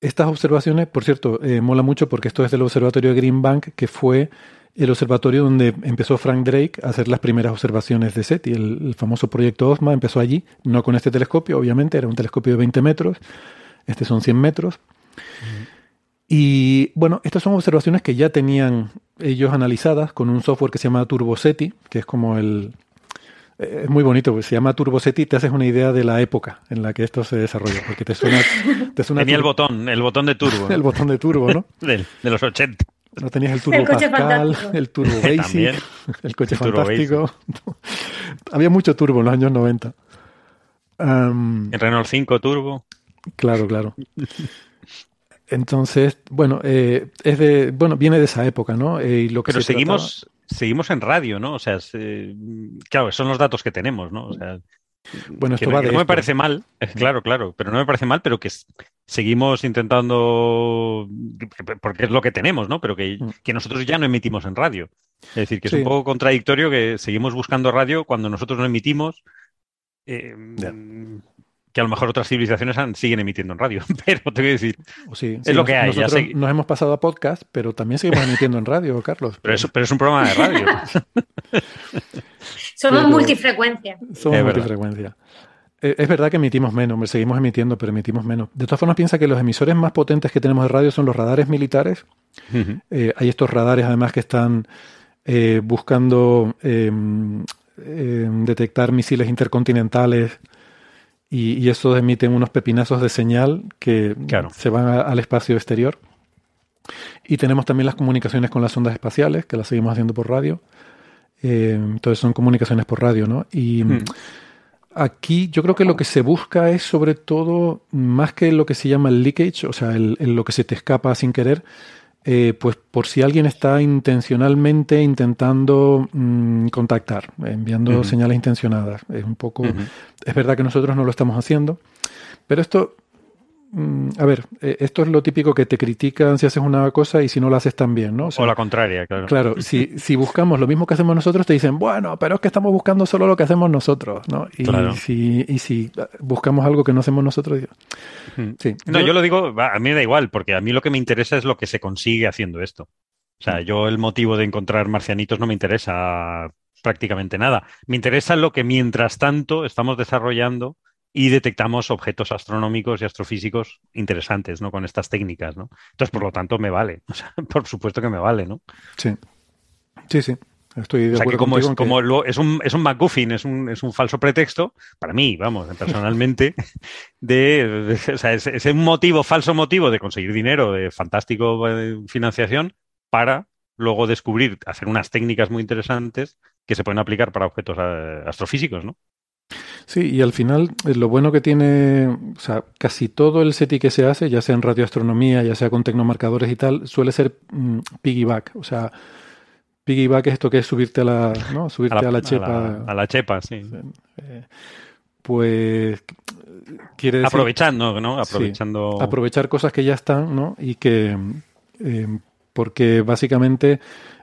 estas observaciones, por cierto, eh, mola mucho porque esto es del observatorio de Green Bank, que fue el observatorio donde empezó Frank Drake a hacer las primeras observaciones de SETI. El, famoso proyecto OSMA empezó allí, no con este telescopio, obviamente, era un telescopio de 20 metros, este son 100 metros. Y bueno, estas son observaciones que ya tenían ellos analizadas con un software que se llama TurboSeti, que es como el, es muy bonito, se llama TurboSeti y te haces una idea de la época en la que esto se desarrolla, porque te suena... Te suena Tenía el botón, el botón de turbo. *laughs* el botón de turbo, ¿no? de, los 80. No tenías el Turbo Pascal, el Turbo *laughs* Basic, el coche fantástico. *laughs* Había mucho turbo en los años 90. el Renault 5 Turbo. Claro, claro. Entonces, bueno, eh, es de, bueno, viene de esa época, ¿no? Eh, y lo que Pero seguimos, seguimos en radio, ¿no? O sea, claro, son los datos que tenemos, ¿no? O sea, bueno, esto va de no me parece mal, claro, claro, pero no me parece mal, pero que seguimos intentando, porque es lo que tenemos, ¿no? Pero que, mm. que nosotros ya no emitimos en radio. Es decir, que es un poco contradictorio que seguimos buscando radio cuando nosotros no emitimos. Eh, que a lo mejor otras civilizaciones siguen emitiendo en radio, *laughs* pero te voy a decir, es lo que hay. Nos hemos pasado a podcast, pero también seguimos emitiendo en radio, Carlos. Pero, eso, pero es un programa de radio. *laughs* Somos multifrecuencia. Somos multifrecuencia. Eh, es verdad que emitimos menos, seguimos emitiendo, pero emitimos menos. De todas formas, piensa que los emisores más potentes que tenemos de radio son los radares militares. Eh, hay estos radares, además, que están eh, buscando em, em, detectar misiles intercontinentales y, eso emiten unos pepinazos de señal que se van al espacio exterior. Y tenemos también las comunicaciones con las ondas espaciales, que las seguimos haciendo por radio. Eh, entonces son comunicaciones por radio, ¿no? Y hmm. aquí yo creo que lo que se busca es sobre todo, más que lo que se llama el leakage, o sea, el, lo que se te escapa sin querer, eh, pues por si alguien está intencionalmente intentando mm, contactar, enviando señales intencionadas. Es un poco, es verdad que nosotros no lo estamos haciendo, pero esto a ver, eh, esto es lo típico que te critican si haces una cosa y si no la haces tan bien, ¿no? O, la contraria, claro. Claro, si, si buscamos lo mismo que hacemos nosotros, te dicen, bueno, pero es que estamos buscando solo lo que hacemos nosotros, ¿no? Y, si, y si buscamos algo que no hacemos nosotros, hmm. sí. No, yo, lo digo, a mí me da igual, porque a mí lo que me interesa es lo que se consigue haciendo esto. O sea, yo el motivo de encontrar marcianitos no me interesa prácticamente nada. Me interesa lo que mientras tanto estamos desarrollando y detectamos objetos astronómicos y astrofísicos interesantes, ¿no? Con estas técnicas, ¿no? Entonces, por lo tanto, me vale. *laughs* O sea, por supuesto que me vale, ¿no? Sí. Sí, sí. Estoy de o sea, que como, es, como es, un, es un McGuffin, es un, es un falso pretexto, para mí, vamos, personalmente, *laughs* de, o sea, es, un motivo, falso motivo de conseguir dinero, de fantástico eh, financiación, para luego descubrir, hacer unas técnicas muy interesantes que se pueden aplicar para objetos eh, astrofísicos, ¿no? Sí, y al final eh, lo bueno que tiene, o sea, casi todo el SETI que se hace, ya sea en radioastronomía, ya sea con tecnomarcadores y tal, suele ser mm, piggyback, o sea, piggyback es esto que es subirte a la, ¿no? Subirte a la, chepa. A la, chepa, sí. Eh, pues quiere decir, aprovechando, ¿no? Aprovechando. aprovechar cosas que ya están, ¿no? Y que eh, porque básicamente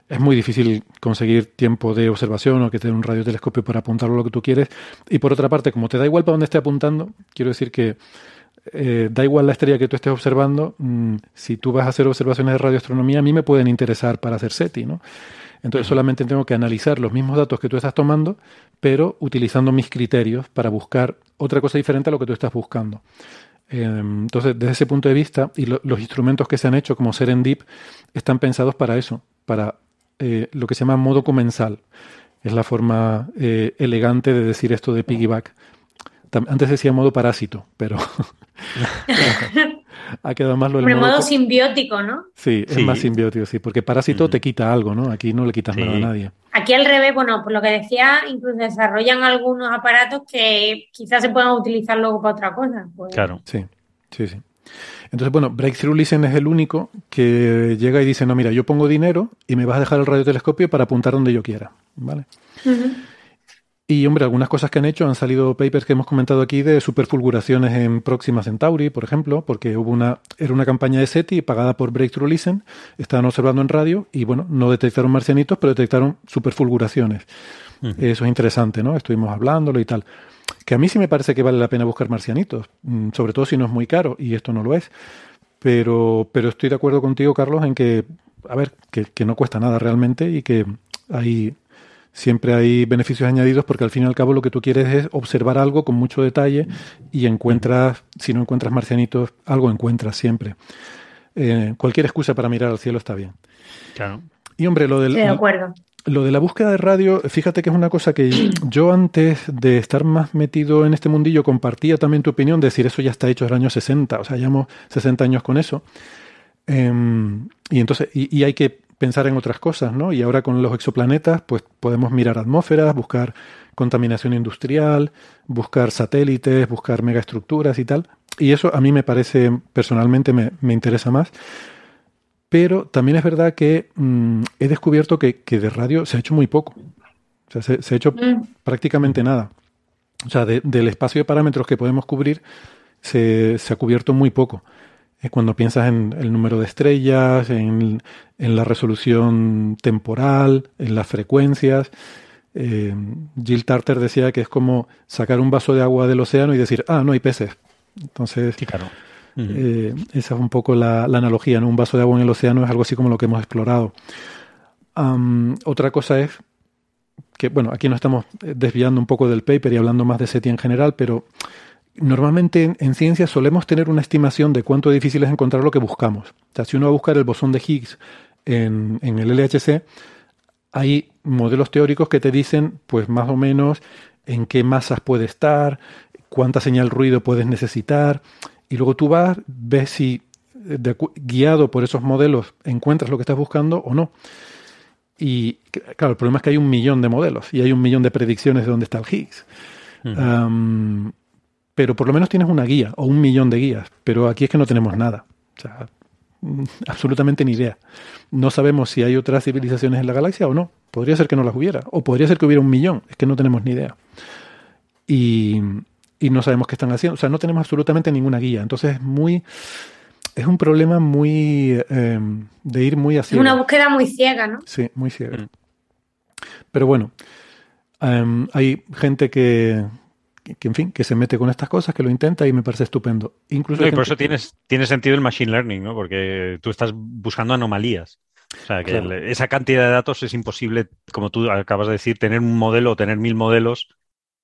es muy difícil conseguir tiempo de observación o que te un radiotelescopio para apuntar lo que tú quieres. Y por otra parte, como te da igual para dónde esté apuntando, quiero decir que eh, da igual la estrella que tú estés observando, mm, si tú vas a hacer observaciones de radioastronomía, a mí me pueden interesar para hacer SETI, ¿no? Entonces solamente tengo que analizar los mismos datos que tú estás tomando, pero utilizando mis criterios para buscar otra cosa diferente a lo que tú estás buscando. Em, entonces, desde ese punto de vista, y los instrumentos que se han hecho, como Serendip, están pensados para eso, para eh, lo que se llama modo comensal. Es la forma eh, elegante de decir esto de piggyback. Antes decía modo parásito, pero *laughs* ha quedado más lo del modo, modo simbiótico, ¿no? Sí, es más simbiótico, sí, porque parásito te quita algo, ¿no? Aquí no le quitas nada a nadie. Aquí al revés, bueno, por lo que decía, incluso desarrollan algunos aparatos que quizás se puedan utilizar luego para otra cosa. Pues. Claro. Sí, sí, sí. Entonces, bueno, Breakthrough Listen es el único que llega y dice, no, mira, yo pongo dinero y me vas a dejar el radiotelescopio para apuntar donde yo quiera, ¿vale? Y, hombre, algunas cosas que han hecho, han salido papers que hemos comentado aquí de superfulguraciones en Próxima Centauri, por ejemplo, porque hubo una, era una campaña de SETI pagada por Breakthrough Listen, estaban observando en radio y, bueno, no detectaron marcianitos, pero detectaron superfulguraciones. Eso es interesante, ¿no? Estuvimos hablándolo y tal que a mí sí me parece que vale la pena buscar marcianitos, mm, sobre todo si no es muy caro, y esto no lo es. Pero, pero estoy de acuerdo contigo, Carlos, en que, a ver, que, no cuesta nada realmente y que hay siempre hay beneficios añadidos porque al fin y al cabo lo que tú quieres es observar algo con mucho detalle y encuentras, si no encuentras marcianitos, algo encuentras siempre. Eh, cualquier excusa para mirar al cielo está bien. Claro. Y hombre, lo del, de acuerdo. Lo de la búsqueda de radio, fíjate que es una cosa que *clears throat* yo antes de estar más metido en este mundillo compartía también tu opinión, de decir eso ya está hecho en el año 60, o sea, llevamos 60 años con eso. Em, y entonces, y, hay que pensar en otras cosas, ¿no? Y ahora con los exoplanetas, pues podemos mirar atmósferas, buscar contaminación industrial, buscar satélites, buscar megaestructuras y tal. Y eso a mí me parece, personalmente, me, me interesa más. Pero también es verdad que mm, he descubierto que, de radio se ha hecho muy poco. O sea, se, ha hecho mm. prácticamente nada. O sea, del espacio de parámetros que podemos cubrir, se, ha cubierto muy poco. Eh, cuando piensas en el número de estrellas, en, la resolución temporal, en las frecuencias. Eh, Jill Tarter decía que es como sacar un vaso de agua del océano y decir, ah, no hay peces. Entonces, claro. Eh, esa es un poco la, analogía, ¿no? Un vaso de agua en el océano es algo así como lo que hemos explorado. otra cosa es que, bueno, aquí nos estamos desviando un poco del paper y hablando más de SETI en general, pero normalmente en, ciencia solemos tener una estimación de cuánto difícil es encontrar lo que buscamos. O sea, si uno va a buscar el bosón de Higgs en, en el LHC, hay modelos teóricos que te dicen, pues más o menos, en qué masas puede estar, cuánta señal ruido puedes necesitar. Y luego tú vas, ves si guiado por esos modelos encuentras lo que estás buscando o no. Y claro, el problema es que hay un millón de modelos y hay un millón de predicciones de dónde está el Higgs. pero por lo menos tienes una guía o un millón de guías. Pero aquí es que no tenemos nada. O sea, *laughs* absolutamente ni idea. No sabemos si hay otras civilizaciones en la galaxia o no. Podría ser que no las hubiera. O podría ser que hubiera un millón. Es que no tenemos ni idea. Y, y no sabemos qué están haciendo. O sea, no tenemos absolutamente ninguna guía. Entonces es muy... Es un problema muy... Em, de ir muy hacia... Una búsqueda muy ciega, ¿no? Sí, muy ciega. Mm. Pero bueno, em, hay gente que, que, en fin, que se mete con estas cosas, que lo intenta y me parece estupendo. Incluso y por eso tienes, tiene sentido el machine learning, ¿no? Porque tú estás buscando anomalías. O sea, que esa cantidad de datos es imposible, como tú acabas de decir, tener un modelo o tener mil modelos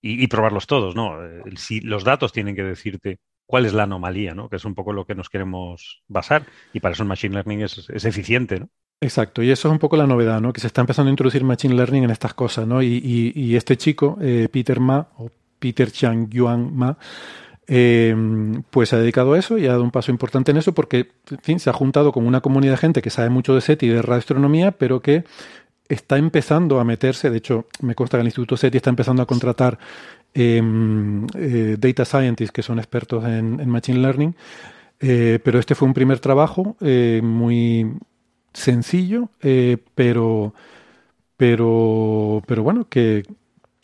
y, probarlos todos, ¿no? Si los datos tienen que decirte cuál es la anomalía, ¿no? Que es un poco lo que nos queremos basar y para eso el machine learning es, eficiente, ¿no? Exacto, y eso es un poco la novedad, ¿no? Que se está empezando a introducir machine learning en estas cosas, ¿no? Y, este chico, eh, Peter Ma, o Peter Chang Yuan Ma, eh, pues se ha dedicado a eso y ha dado un paso importante en eso porque, en fin, se ha juntado con una comunidad de gente que sabe mucho de SETI y de radioastronomía, pero que está empezando a meterse, de hecho, me consta que el Instituto SETI está empezando a contratar em, eh, data scientists que son expertos en, machine learning, eh, pero este fue un primer trabajo muy sencillo, pero, pero, pero bueno, que,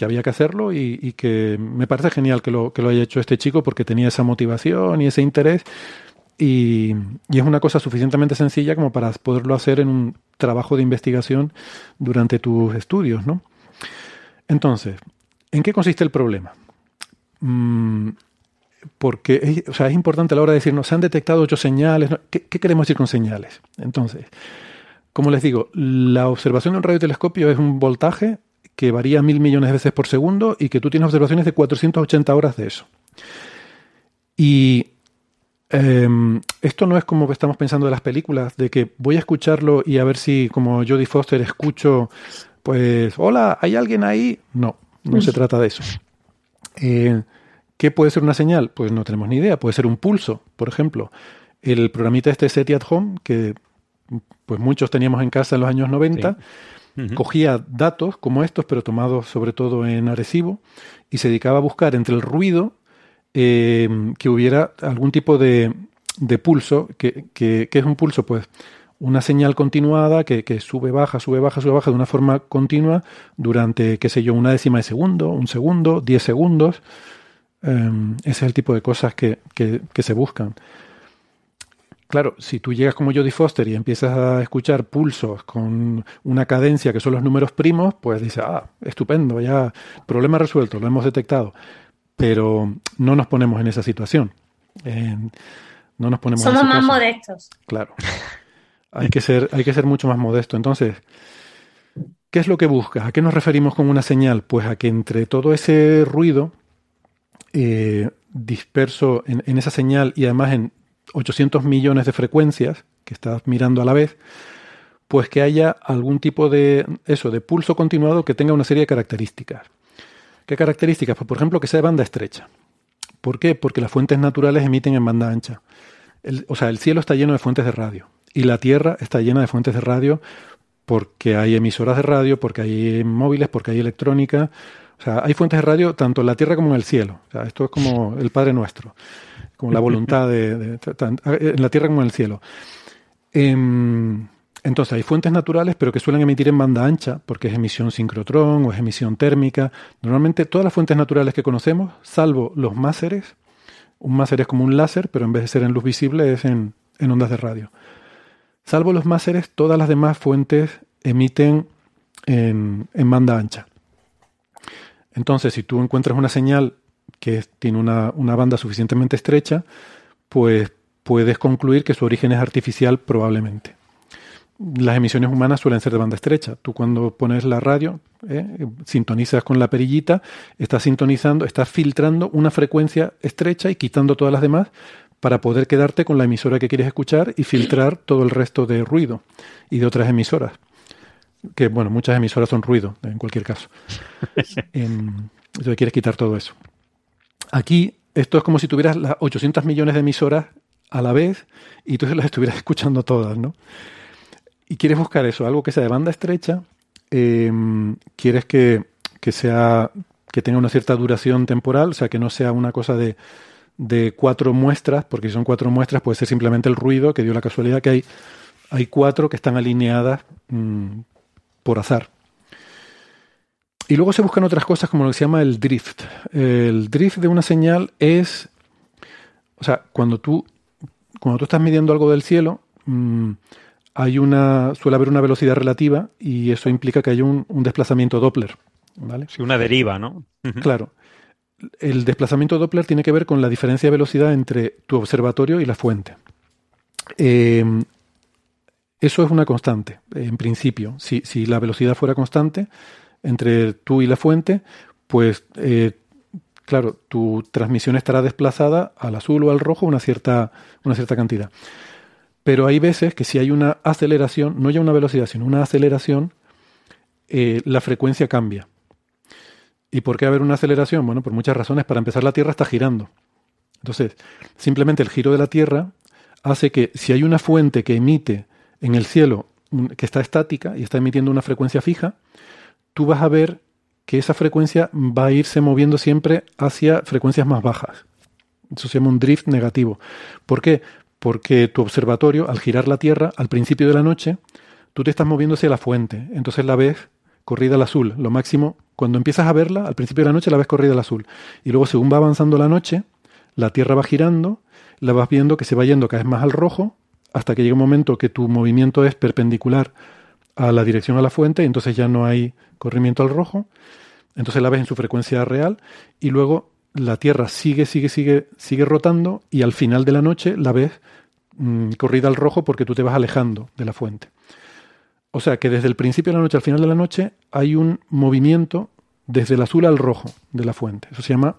había que hacerlo y, que me parece genial que lo, que lo haya hecho este chico porque tenía esa motivación y ese interés y, es una cosa suficientemente sencilla como para poderlo hacer en un trabajo de investigación durante tus estudios, ¿no? Entonces, ¿en qué consiste el problema? Mm, porque es, o sea, es importante a la hora de decirnos, se han detectado ocho señales. ¿Qué, ¿Qué, queremos decir con señales? Entonces, como les digo, la observación de un radiotelescopio es un voltaje que varía mil millones de veces por segundo y que tú tienes observaciones de 480 horas de eso. Y em, esto no es como que estamos pensando de las películas, de que voy a escucharlo y a ver si, como Jodie Foster, escucho, pues, hola, ¿hay alguien ahí? No, no se trata de eso. Eh, ¿Qué puede ser una señal? Pues no tenemos ni idea. Puede ser un pulso, por ejemplo. El programita este SETI at Home, que pues muchos teníamos en casa en los años 90, Cogía datos como estos, pero tomados sobre todo en Arecibo, y se dedicaba a buscar entre el ruido eh, que hubiera algún tipo de, pulso, que, es un pulso, pues una señal continuada que, sube, baja, sube, baja, sube, baja de una forma continua durante, qué sé yo, una décima de segundo, un segundo, diez segundos. Em, ese es el tipo de cosas que, que se buscan. Claro, si tú llegas como Jodie Foster y empiezas a escuchar pulsos con una cadencia que son los números primos, pues dices, ah, estupendo, ya problema resuelto, lo hemos detectado. Pero no nos ponemos en esa situación. no nos ponemos Somos más modestos. Claro. *laughs* Hay que, ser, hay que ser mucho más modesto. Entonces, ¿qué es lo que buscas? ¿A qué nos referimos con una señal? Pues a que entre todo ese ruido eh, disperso en, en, esa señal y además en 800 millones de frecuencias que estás mirando a la vez, pues que haya algún tipo de eso, de pulso continuado que tenga una serie de características. ¿Qué características? Pues por ejemplo que sea de banda estrecha. ¿Por qué? Porque las fuentes naturales emiten en banda ancha. o sea, el cielo está lleno de fuentes de radio y la Tierra está llena de fuentes de radio porque hay emisoras de radio, porque hay móviles, porque hay electrónica. O sea, hay fuentes de radio tanto en la Tierra como en el cielo. O sea, esto es como el Padre Nuestro como la *laughs* voluntad de, en la tierra como en el cielo. Em, entonces, hay fuentes naturales, pero que suelen emitir en banda ancha, porque es emisión sincrotrón o es emisión térmica. Normalmente todas las fuentes naturales que conocemos, salvo los máseres, un máser es como un láser, pero en vez de ser en luz visible es en, ondas de radio. Salvo los máseres, todas las demás fuentes emiten en, en banda ancha. Entonces, si tú encuentras una señal que tiene una, banda suficientemente estrecha, pues puedes concluir que su origen es artificial probablemente. Las emisiones humanas suelen ser de banda estrecha. Tú cuando pones la radio, eh, sintonizas con la perillita, estás sintonizando, estás filtrando una frecuencia estrecha y quitando todas las demás para poder quedarte con la emisora que quieres escuchar y filtrar todo el resto de ruido y de otras emisoras. Que bueno, muchas emisoras son ruido, en cualquier caso. *laughs* entonces quieres quitar todo eso. Aquí esto es como si tuvieras las 800 millones de emisoras a la vez y tú las estuvieras *laughs* escuchando todas, ¿no? Y quieres buscar eso, algo que sea de banda estrecha, em, quieres que, sea que tenga una cierta duración temporal, o sea, que no sea una cosa de, de cuatro muestras, porque si son cuatro muestras puede ser simplemente el ruido, que dio la casualidad que hay, hay cuatro que están alineadas mm, por azar. Y luego se buscan otras cosas como lo que se llama el drift. El drift de una señal es, o sea, cuando tú, cuando tú estás midiendo algo del cielo, mm, hay una, suele haber una velocidad relativa y eso implica que hay un, desplazamiento Doppler. ¿vale? Sí, una deriva, ¿no? Claro. El desplazamiento Doppler tiene que ver con la diferencia de velocidad entre tu observatorio y la fuente. Eh, eso es una constante, en principio. Si, si, la velocidad fuera constante entre tú y la fuente, pues eh, claro, tu transmisión estará desplazada al azul o al rojo una cierta, una cierta cantidad. Pero hay veces que si hay una aceleración, no ya una velocidad, sino una aceleración, eh, la frecuencia cambia. ¿Y por qué haber una aceleración? Bueno, por muchas razones. Para empezar, la Tierra está girando. Entonces, simplemente el giro de la Tierra hace que si hay una fuente que emite en el cielo que está estática y está emitiendo una frecuencia fija, tú vas a ver que esa frecuencia va a irse moviendo siempre hacia frecuencias más bajas. Eso se llama un drift negativo. ¿Por qué? Porque tu observatorio, al girar la Tierra, al principio de la noche, tú te estás moviendo hacia la fuente. Entonces la ves corrida al azul. Lo máximo, cuando empiezas a verla, al principio de la noche la ves corrida al azul. Y luego, según va avanzando la noche, la Tierra va girando, la vas viendo que se va yendo cada vez más al rojo, hasta que llega un momento que tu movimiento es perpendicular a la dirección a la fuente, entonces ya no hay corrimiento al rojo. Entonces la ves en su frecuencia real, y luego la Tierra sigue, sigue, sigue, sigue rotando, y al final de la noche la ves mm, corrida al rojo porque tú te vas alejando de la fuente. O sea que desde el principio de la noche al final de la noche hay un movimiento desde el azul al rojo de la fuente. Eso se llama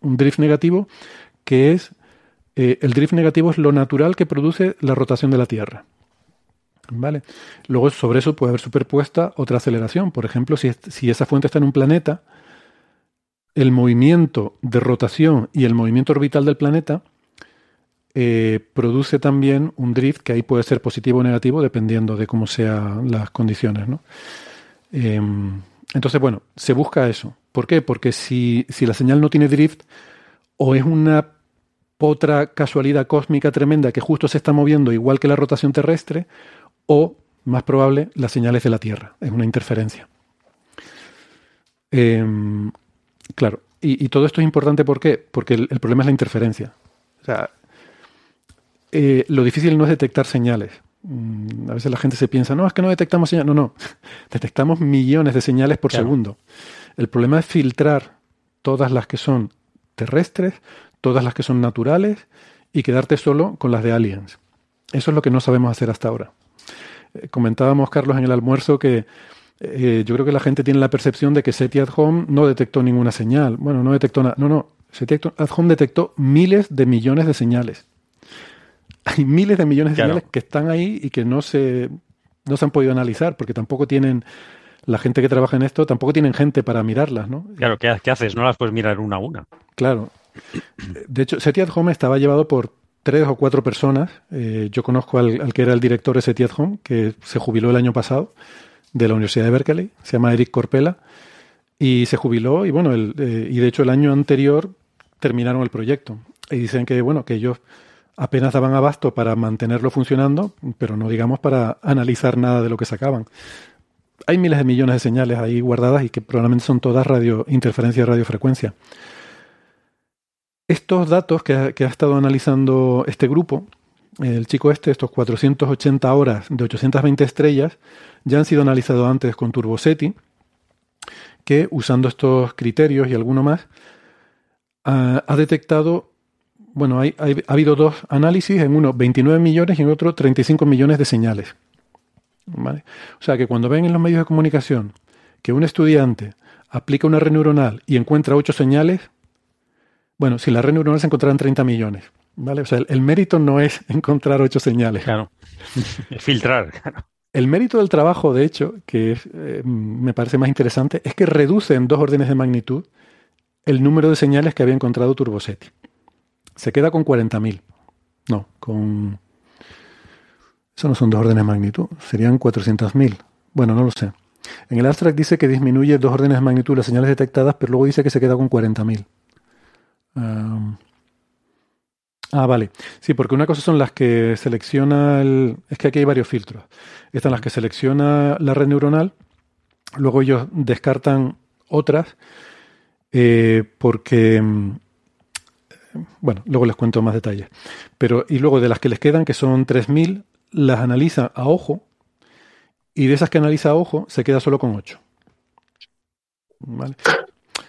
un drift negativo, que es eh, el drift negativo es lo natural que produce la rotación de la Tierra. ¿Vale? Luego sobre eso puede haber superpuesta otra aceleración. Por ejemplo, si, si esa fuente está en un planeta, el movimiento de rotación y el movimiento orbital del planeta eh, produce también un drift que ahí puede ser positivo o negativo dependiendo de cómo sean las condiciones. ¿no? Em, entonces, bueno, se busca eso. ¿Por qué? Porque si, si la señal no tiene drift, o es una otra casualidad cósmica tremenda que justo se está moviendo igual que la rotación terrestre, o, más probable, las señales de la Tierra. Es una interferencia. Em, claro, y, todo esto es importante ¿por qué? porque el, el, problema es la interferencia. O sea, eh, lo difícil no es detectar señales. Mm, a veces la gente se piensa, no, es que no detectamos señales. No, no, *laughs* detectamos millones de señales por segundo. El problema es filtrar todas las que son terrestres, todas las que son naturales y quedarte solo con las de aliens. Eso es lo que no sabemos hacer hasta ahora. Eh, comentábamos, Carlos, en el almuerzo que eh, yo creo que la gente tiene la percepción de que SETI at Home no detectó ninguna señal. Bueno, no detectó nada. No, no. SETI at Home detectó miles de millones de señales hay miles de millones de señales que están ahí y que no se, no se han podido analizar porque tampoco tienen, la gente que trabaja en esto, tampoco tienen gente para mirarlas, ¿no? Claro, ¿qué, haces? No las puedes mirar una a una. Claro. De hecho, SETI at Home estaba llevado por tres o cuatro personas. Eh, yo conozco al, que era el director de SETI at Home, que se jubiló el año pasado de la Universidad de Berkeley, se llama Eric Corpela, y se jubiló y bueno, el, eh, y de hecho el año anterior terminaron el proyecto. Y dicen que bueno, que ellos apenas daban abasto para mantenerlo funcionando, pero no digamos para analizar nada de lo que sacaban. Hay miles de millones de señales ahí guardadas y que probablemente son todas radio, interferencia de radiofrecuencia. Estos datos que ha, estado analizando este grupo, el chico este, estos 480 horas de 820 estrellas, ya han sido analizados antes con TurboSeti, que usando estos criterios y alguno más, ha detectado bueno, hay, ha habido dos análisis, en uno 29 millones y en otro 35 millones de señales. ¿Vale? O sea que cuando ven en los medios de comunicación que un estudiante aplica una red neuronal y encuentra ocho señales, bueno, si la red neuronal se encontrarán 30 millones. ¿Vale? O sea, el, mérito no es *laughs* encontrar ocho señales. Claro. *laughs* filtrar, El mérito del trabajo, de hecho, que eh, me parece más interesante, es que reduce en dos órdenes de magnitud el número de señales que había encontrado Turbosetti se queda con 40.000. No, con... Eso no son dos órdenes de magnitud, serían 400.000. Bueno, no lo sé. En el abstract dice que disminuye dos órdenes de magnitud las señales detectadas, pero luego dice que se queda con 40.000. Ah, vale. Sí, porque una cosa son las que selecciona el... Es que aquí hay varios filtros. Están las que selecciona la red neuronal, luego ellos descartan otras eh, porque... Mm, bueno, luego les cuento más detalles. Pero, y luego de las que les quedan, que son 3.000, las analiza a ojo y de esas que analiza a ojo se queda solo con 8. ¿Vale?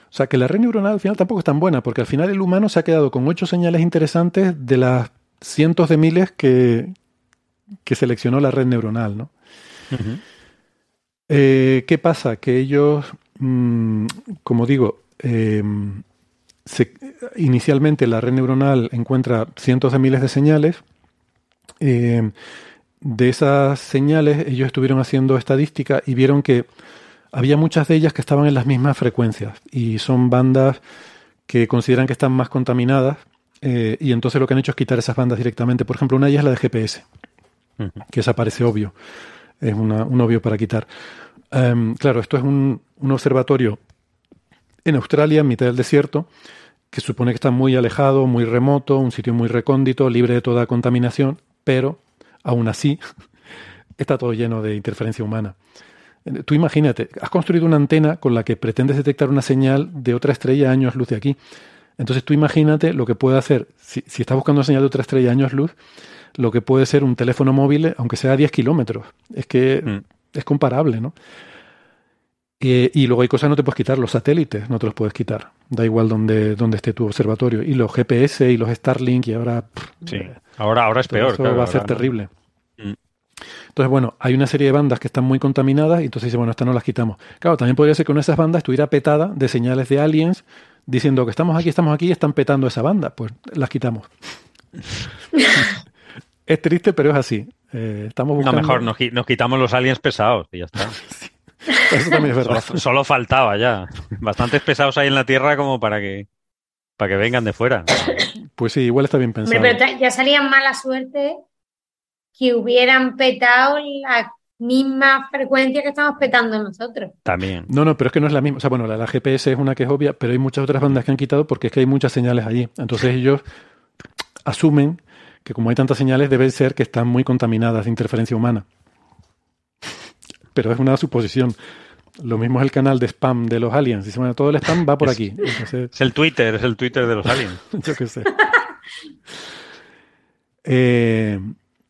O sea que la red neuronal al final tampoco es tan buena, porque al final el humano se ha quedado con ocho señales interesantes de las cientos de miles que, que seleccionó la red neuronal, ¿no? Eh, ¿Qué pasa? Que ellos, mm, como digo, eh, inicialmente la red neuronal encuentra cientos de miles de señales. Eh, de esas señales ellos estuvieron haciendo estadística y vieron que había muchas de ellas que estaban en las mismas frecuencias y son bandas que consideran que están más contaminadas eh, y entonces lo que han hecho es quitar esas bandas directamente. Por ejemplo, una de ellas es la de GPS, que esa parece obvio, es un obvio para quitar. Em, claro, esto es un, observatorio en Australia, en mitad del desierto, que supone que está muy alejado, muy remoto, un sitio muy recóndito, libre de toda contaminación, pero aún así *laughs* está todo lleno de interferencia humana. Tú imagínate, has construido una antena con la que pretendes detectar una señal de otra estrella a años luz de aquí. Entonces tú imagínate lo que puede hacer, si, estás buscando una señal de otra estrella a años luz, lo que puede ser un teléfono móvil, aunque sea a 10 kilómetros. Es que mm. es comparable, ¿no? y luego hay cosas que no te puedes quitar, los satélites no te los puedes quitar. Da igual donde, donde esté tu observatorio. Y los GPS y los Starlink y ahora... sí, ahora, ahora es peor. Eso va a ser terrible. Entonces, bueno, hay una serie de bandas que están muy contaminadas y entonces dice, bueno, estas no las quitamos. Claro, también podría ser que una de esas bandas estuviera petada de señales de aliens diciendo que estamos aquí, estamos aquí y están petando esa banda. Pues las quitamos. *laughs* es triste, pero es así. Eh, estamos buscando... No, mejor nos, quitamos los aliens pesados y ya está. *laughs* Eso también es verdad. Solo, faltaba ya. Bastantes pesados hay en la Tierra como para que para que vengan de fuera. Pues sí, igual está bien pensado. Pero ya salían mala suerte que hubieran petado la misma frecuencia que estamos petando nosotros. También. No, no, pero es que no es la misma. O sea, bueno, la, GPS es una que es obvia, pero hay muchas otras bandas que han quitado porque es que hay muchas señales allí. Entonces ellos asumen que como hay tantas señales, debe ser que están muy contaminadas de interferencia humana. Pero es una suposición. Lo mismo es el canal de spam de los aliens. Dice, bueno, todo el spam va por aquí. Es el Twitter, es el Twitter de los *laughs* aliens. Yo qué sé. eh,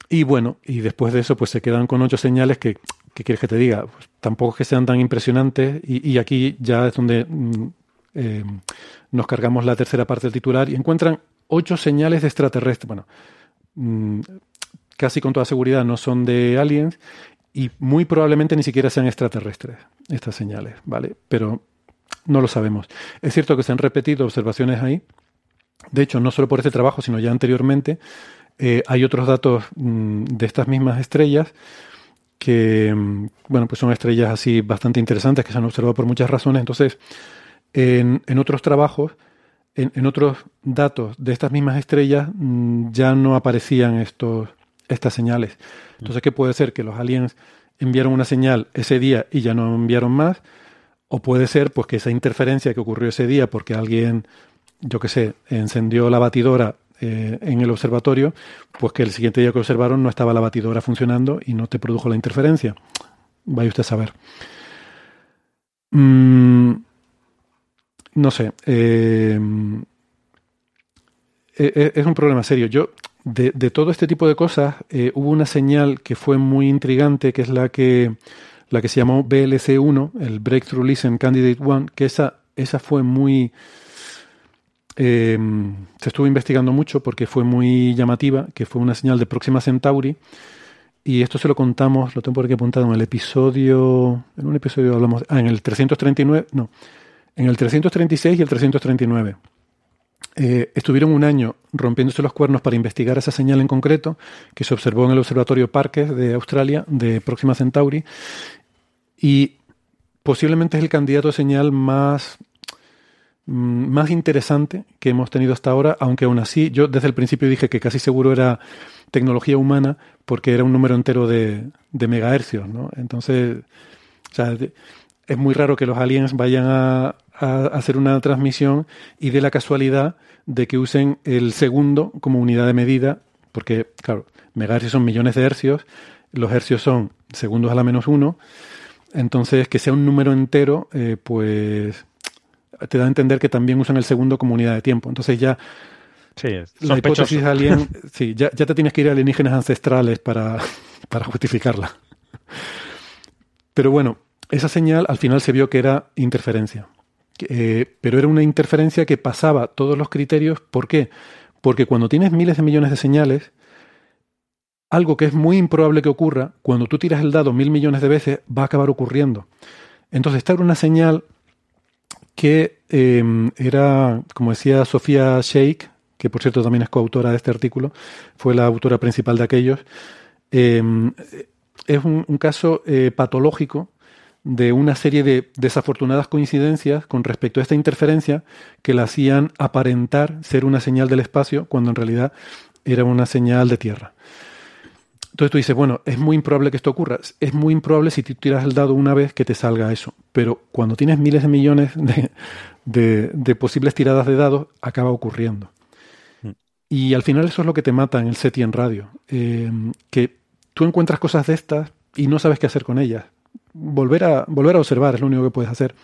y bueno, y después de eso, pues se quedan con ocho señales que, ¿qué quieres que te diga? Pues tampoco es que sean tan impresionantes. Y, aquí ya es donde mm, eh, nos cargamos la tercera parte del titular y encuentran ocho señales de extraterrestres. Bueno, mm, casi con toda seguridad no son de aliens y muy probablemente ni siquiera sean extraterrestres estas señales, ¿vale? Pero no lo sabemos. Es cierto que se han repetido observaciones ahí. De hecho, no solo por este trabajo, sino ya anteriormente, eh, hay otros datos mm, de estas mismas estrellas que, mm, bueno, pues son estrellas así bastante interesantes que se han observado por muchas razones. Entonces, en, otros trabajos, en, otros datos de estas mismas estrellas, mm, ya no aparecían estos, estas señales. Entonces, ¿qué puede ser? Que los aliens enviaron una señal ese día y ya no enviaron más. O puede ser pues que esa interferencia que ocurrió ese día porque alguien, yo qué sé, encendió la batidora eh, en el observatorio, pues que el siguiente día que observaron no estaba la batidora funcionando y no te produjo la interferencia. Vaya usted a saber. Mm, no sé. Eh, eh, es un problema serio. Yo, de, todo este tipo de cosas, hubo una señal que fue muy intrigante, que es la que, la que se llamó BLC1, el Breakthrough Listen Candidate 1, que esa, esa fue muy, Em, se estuvo investigando mucho porque fue muy llamativa, que fue una señal de Próxima Centauri. Y esto se lo contamos, lo tengo por aquí apuntado en el episodio, en un episodio hablamos, ah, en el 339, no, en el 336 y el 339. Eh, estuvieron un año rompiéndose los cuernos para investigar esa señal en concreto, que se observó en el Observatorio Parkes de Australia, de Próxima Centauri, y posiblemente es el candidato de señal más más interesante que hemos tenido hasta ahora, aunque aún así yo desde el principio dije que casi seguro era tecnología humana porque era un número entero de, megahercios, ¿no? Entonces, es muy raro que los aliens vayan a, hacer una transmisión y de la casualidad de que usen el segundo como unidad de medida, porque, claro, megahercios son millones de hercios, los hercios son segundos a la menos uno, entonces que sea un número entero, eh, pues te da a entender que también usan el segundo como unidad de tiempo. Entonces ya sí, la hipótesis alien, *laughs* sí, ya, ya, te tienes que ir a alienígenas ancestrales para, *laughs* para justificarla. Pero bueno, esa señal al final se vio que era interferencia. Eh, pero era una interferencia que pasaba todos los criterios. ¿Por qué? Porque cuando tienes miles de millones de señales, algo que es muy improbable que ocurra, cuando tú tiras el dado mil millones de veces, va a acabar ocurriendo. Entonces, esta era una señal que em, era, como decía Sofía Sheikh, que por cierto también es coautora de este artículo, fue la autora principal de aquellos, em, es un, caso eh, patológico de una serie de desafortunadas coincidencias con respecto a esta interferencia que la hacían aparentar ser una señal del espacio cuando en realidad era una señal de tierra. Entonces tú dices, bueno, es muy improbable que esto ocurra. Es muy improbable si tú tiras el dado una vez que te salga eso. Pero cuando tienes miles de millones de, posibles tiradas de dados, acaba ocurriendo. Mm. Y al final eso es lo que te mata en el SETI en radio. Eh, que tú encuentras cosas de estas y no sabes qué hacer con ellas volver a, volver a observar es lo único que puedes hacer.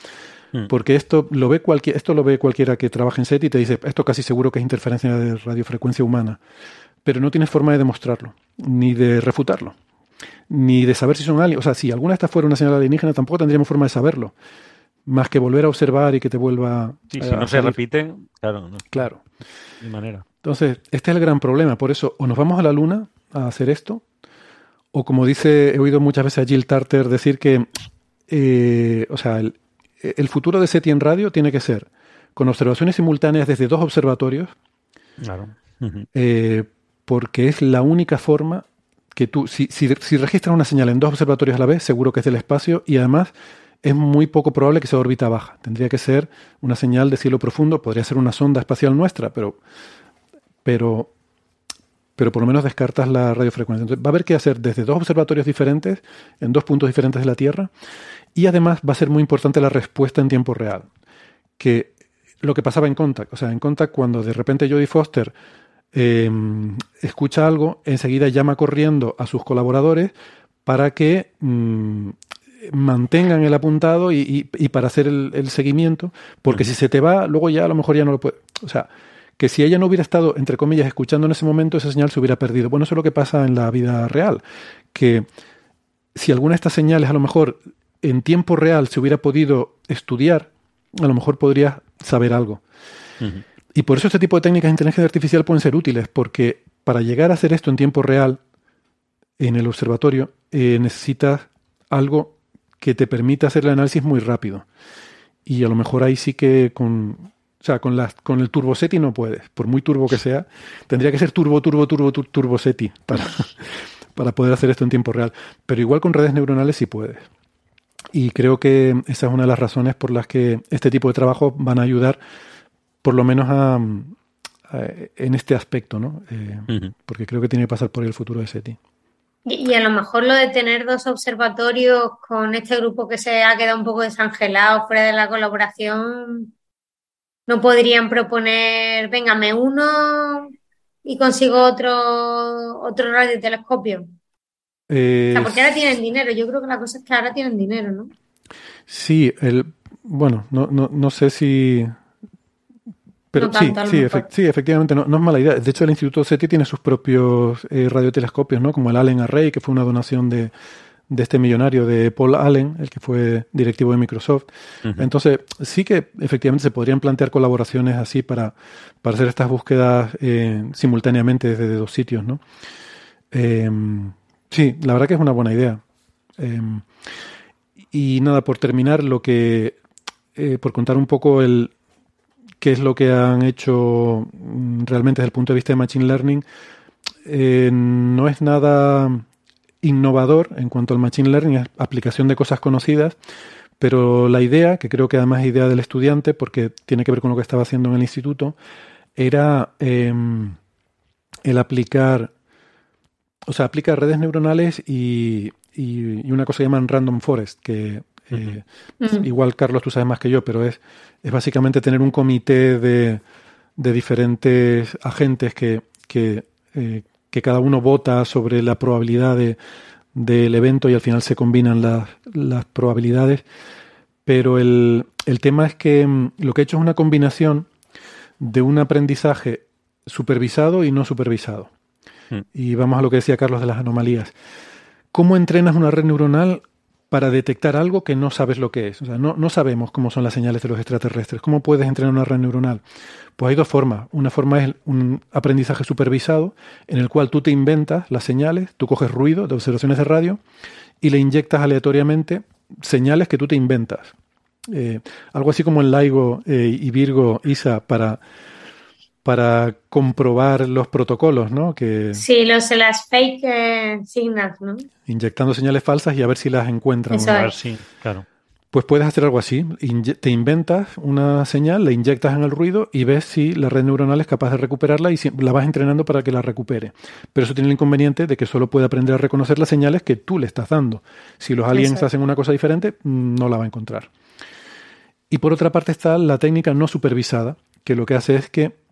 Hmm. Porque esto lo, ve cualquier, esto lo ve cualquiera que trabaje en SET y te dice, esto casi seguro que es interferencia de radiofrecuencia humana. Pero no tienes forma de demostrarlo, ni de refutarlo, ni de saber si son aliens. O sea, si alguna de estas fuera una señal alienígena, tampoco tendríamos forma de saberlo. Más que volver a observar y que te vuelva. Sí, si no se repiten, claro. No. Claro. De manera. Entonces, este es el gran problema. Por eso, o nos vamos a la Luna a hacer esto, o como dice, he oído muchas veces a Jill Tarter decir que, eh, o sea, el, futuro de SETI en radio tiene que ser con observaciones simultáneas desde dos observatorios. Claro. Eh, porque es la única forma que tú, si, si, registras una señal en dos observatorios a la vez, seguro que es del espacio y además es muy poco probable que sea órbita baja. Tendría que ser una señal de cielo profundo, podría ser una sonda espacial nuestra, pero, pero pero por lo menos descartas la radiofrecuencia. Entonces va a haber que hacer desde dos observatorios diferentes, en dos puntos diferentes de la Tierra, y además va a ser muy importante la respuesta en tiempo real. Que lo que pasaba en Contact, o sea, en Contact cuando de repente Jodie Foster em, escucha algo, enseguida llama corriendo a sus colaboradores para que mm, mantengan el apuntado y, para hacer el, el seguimiento, porque si se te va, luego ya a lo mejor ya no lo puede. O sea, que si ella no hubiera estado, entre comillas, escuchando en ese momento, esa señal se hubiera perdido. Bueno, eso es lo que pasa en la vida real, que si alguna de estas señales a lo mejor en tiempo real se hubiera podido estudiar, a lo mejor podría saber algo. Y por eso este tipo de técnicas de inteligencia artificial pueden ser útiles, porque para llegar a hacer esto en tiempo real, en el observatorio, eh, necesitas algo que te permita hacer el análisis muy rápido. Y a lo mejor ahí sí que con, o sea, con, la, con el TurboSeti no puedes, por muy turbo que sea. Tendría que ser turbo, turbo, turbo, turbo TurboSeti para, *laughs* para poder hacer esto en tiempo real. Pero igual con redes neuronales sí puedes. Y creo que esa es una de las razones por las que este tipo de trabajo van a ayudar, por lo menos a, en este aspecto, ¿no? Eh, porque creo que tiene que pasar por el futuro de SETI. Y, a lo mejor lo de tener dos observatorios con este grupo que se ha quedado un poco desangelado fuera de la colaboración, no podrían proponer, venga, me uno y consigo otro, otro radiotelescopio. Eh, o sea, porque ahora tienen dinero. Yo creo que la cosa es que ahora tienen dinero, ¿no? Sí, el, bueno, no, no, no sé si... Pero sí, sí, sí, efectivamente, no, no, es mala idea. De hecho, el Instituto SETI tiene sus propios eh, radiotelescopios, ¿no? Como el Allen Array, que fue una donación de, de este millonario de Paul Allen, el que fue directivo de Microsoft. Entonces, sí que efectivamente se podrían plantear colaboraciones así para, para hacer estas búsquedas eh, simultáneamente desde dos sitios, ¿no? Em, sí, la verdad que es una buena idea. Em, y nada, por terminar, lo que eh, por contar un poco el qué es lo que han hecho mm, realmente desde el punto de vista de Machine Learning, eh, no es nada innovador en cuanto al Machine Learning, es aplicación de cosas conocidas, pero la idea, que creo que además es idea del estudiante, porque tiene que ver con lo que estaba haciendo en el instituto, era em, el aplicar, o sea, aplica redes neuronales y, una cosa que llaman random forest, que Eh, igual, Carlos, tú sabes más que yo, pero es, es básicamente tener un comité de, de diferentes agentes que, que, eh, que, cada uno vota sobre la probabilidad de, del evento y al final se combinan las, las probabilidades. Pero el, el tema es que mm, lo que he hecho es una combinación de un aprendizaje supervisado y no supervisado. Mm. Y vamos a lo que decía Carlos de las anomalías. ¿Cómo entrenas una red neuronal para detectar algo que no sabes lo que es? O sea, no, no sabemos cómo son las señales de los extraterrestres. ¿Cómo puedes entrenar una red neuronal? Pues hay dos formas. Una forma es un aprendizaje supervisado, en el cual tú te inventas las señales, tú coges ruido de observaciones de radio y le inyectas aleatoriamente señales que tú te inventas. Eh, algo así como en LIGO eh, y Virgo, ISA, para para comprobar los protocolos, ¿no? Que sí, los, las fake eh, signals, ¿no? Inyectando señales falsas y a ver si las encuentran. Eso Sí, claro. Pues puedes hacer algo así. te inventas una señal, la inyectas en el ruido y ves si la red neuronal es capaz de recuperarla y la vas entrenando para que la recupere. Pero eso tiene el inconveniente de que solo puede aprender a reconocer las señales que tú le estás dando. Si los aliens hacen una cosa diferente, no la va a encontrar. Y por otra parte está la técnica no supervisada, que lo que hace es que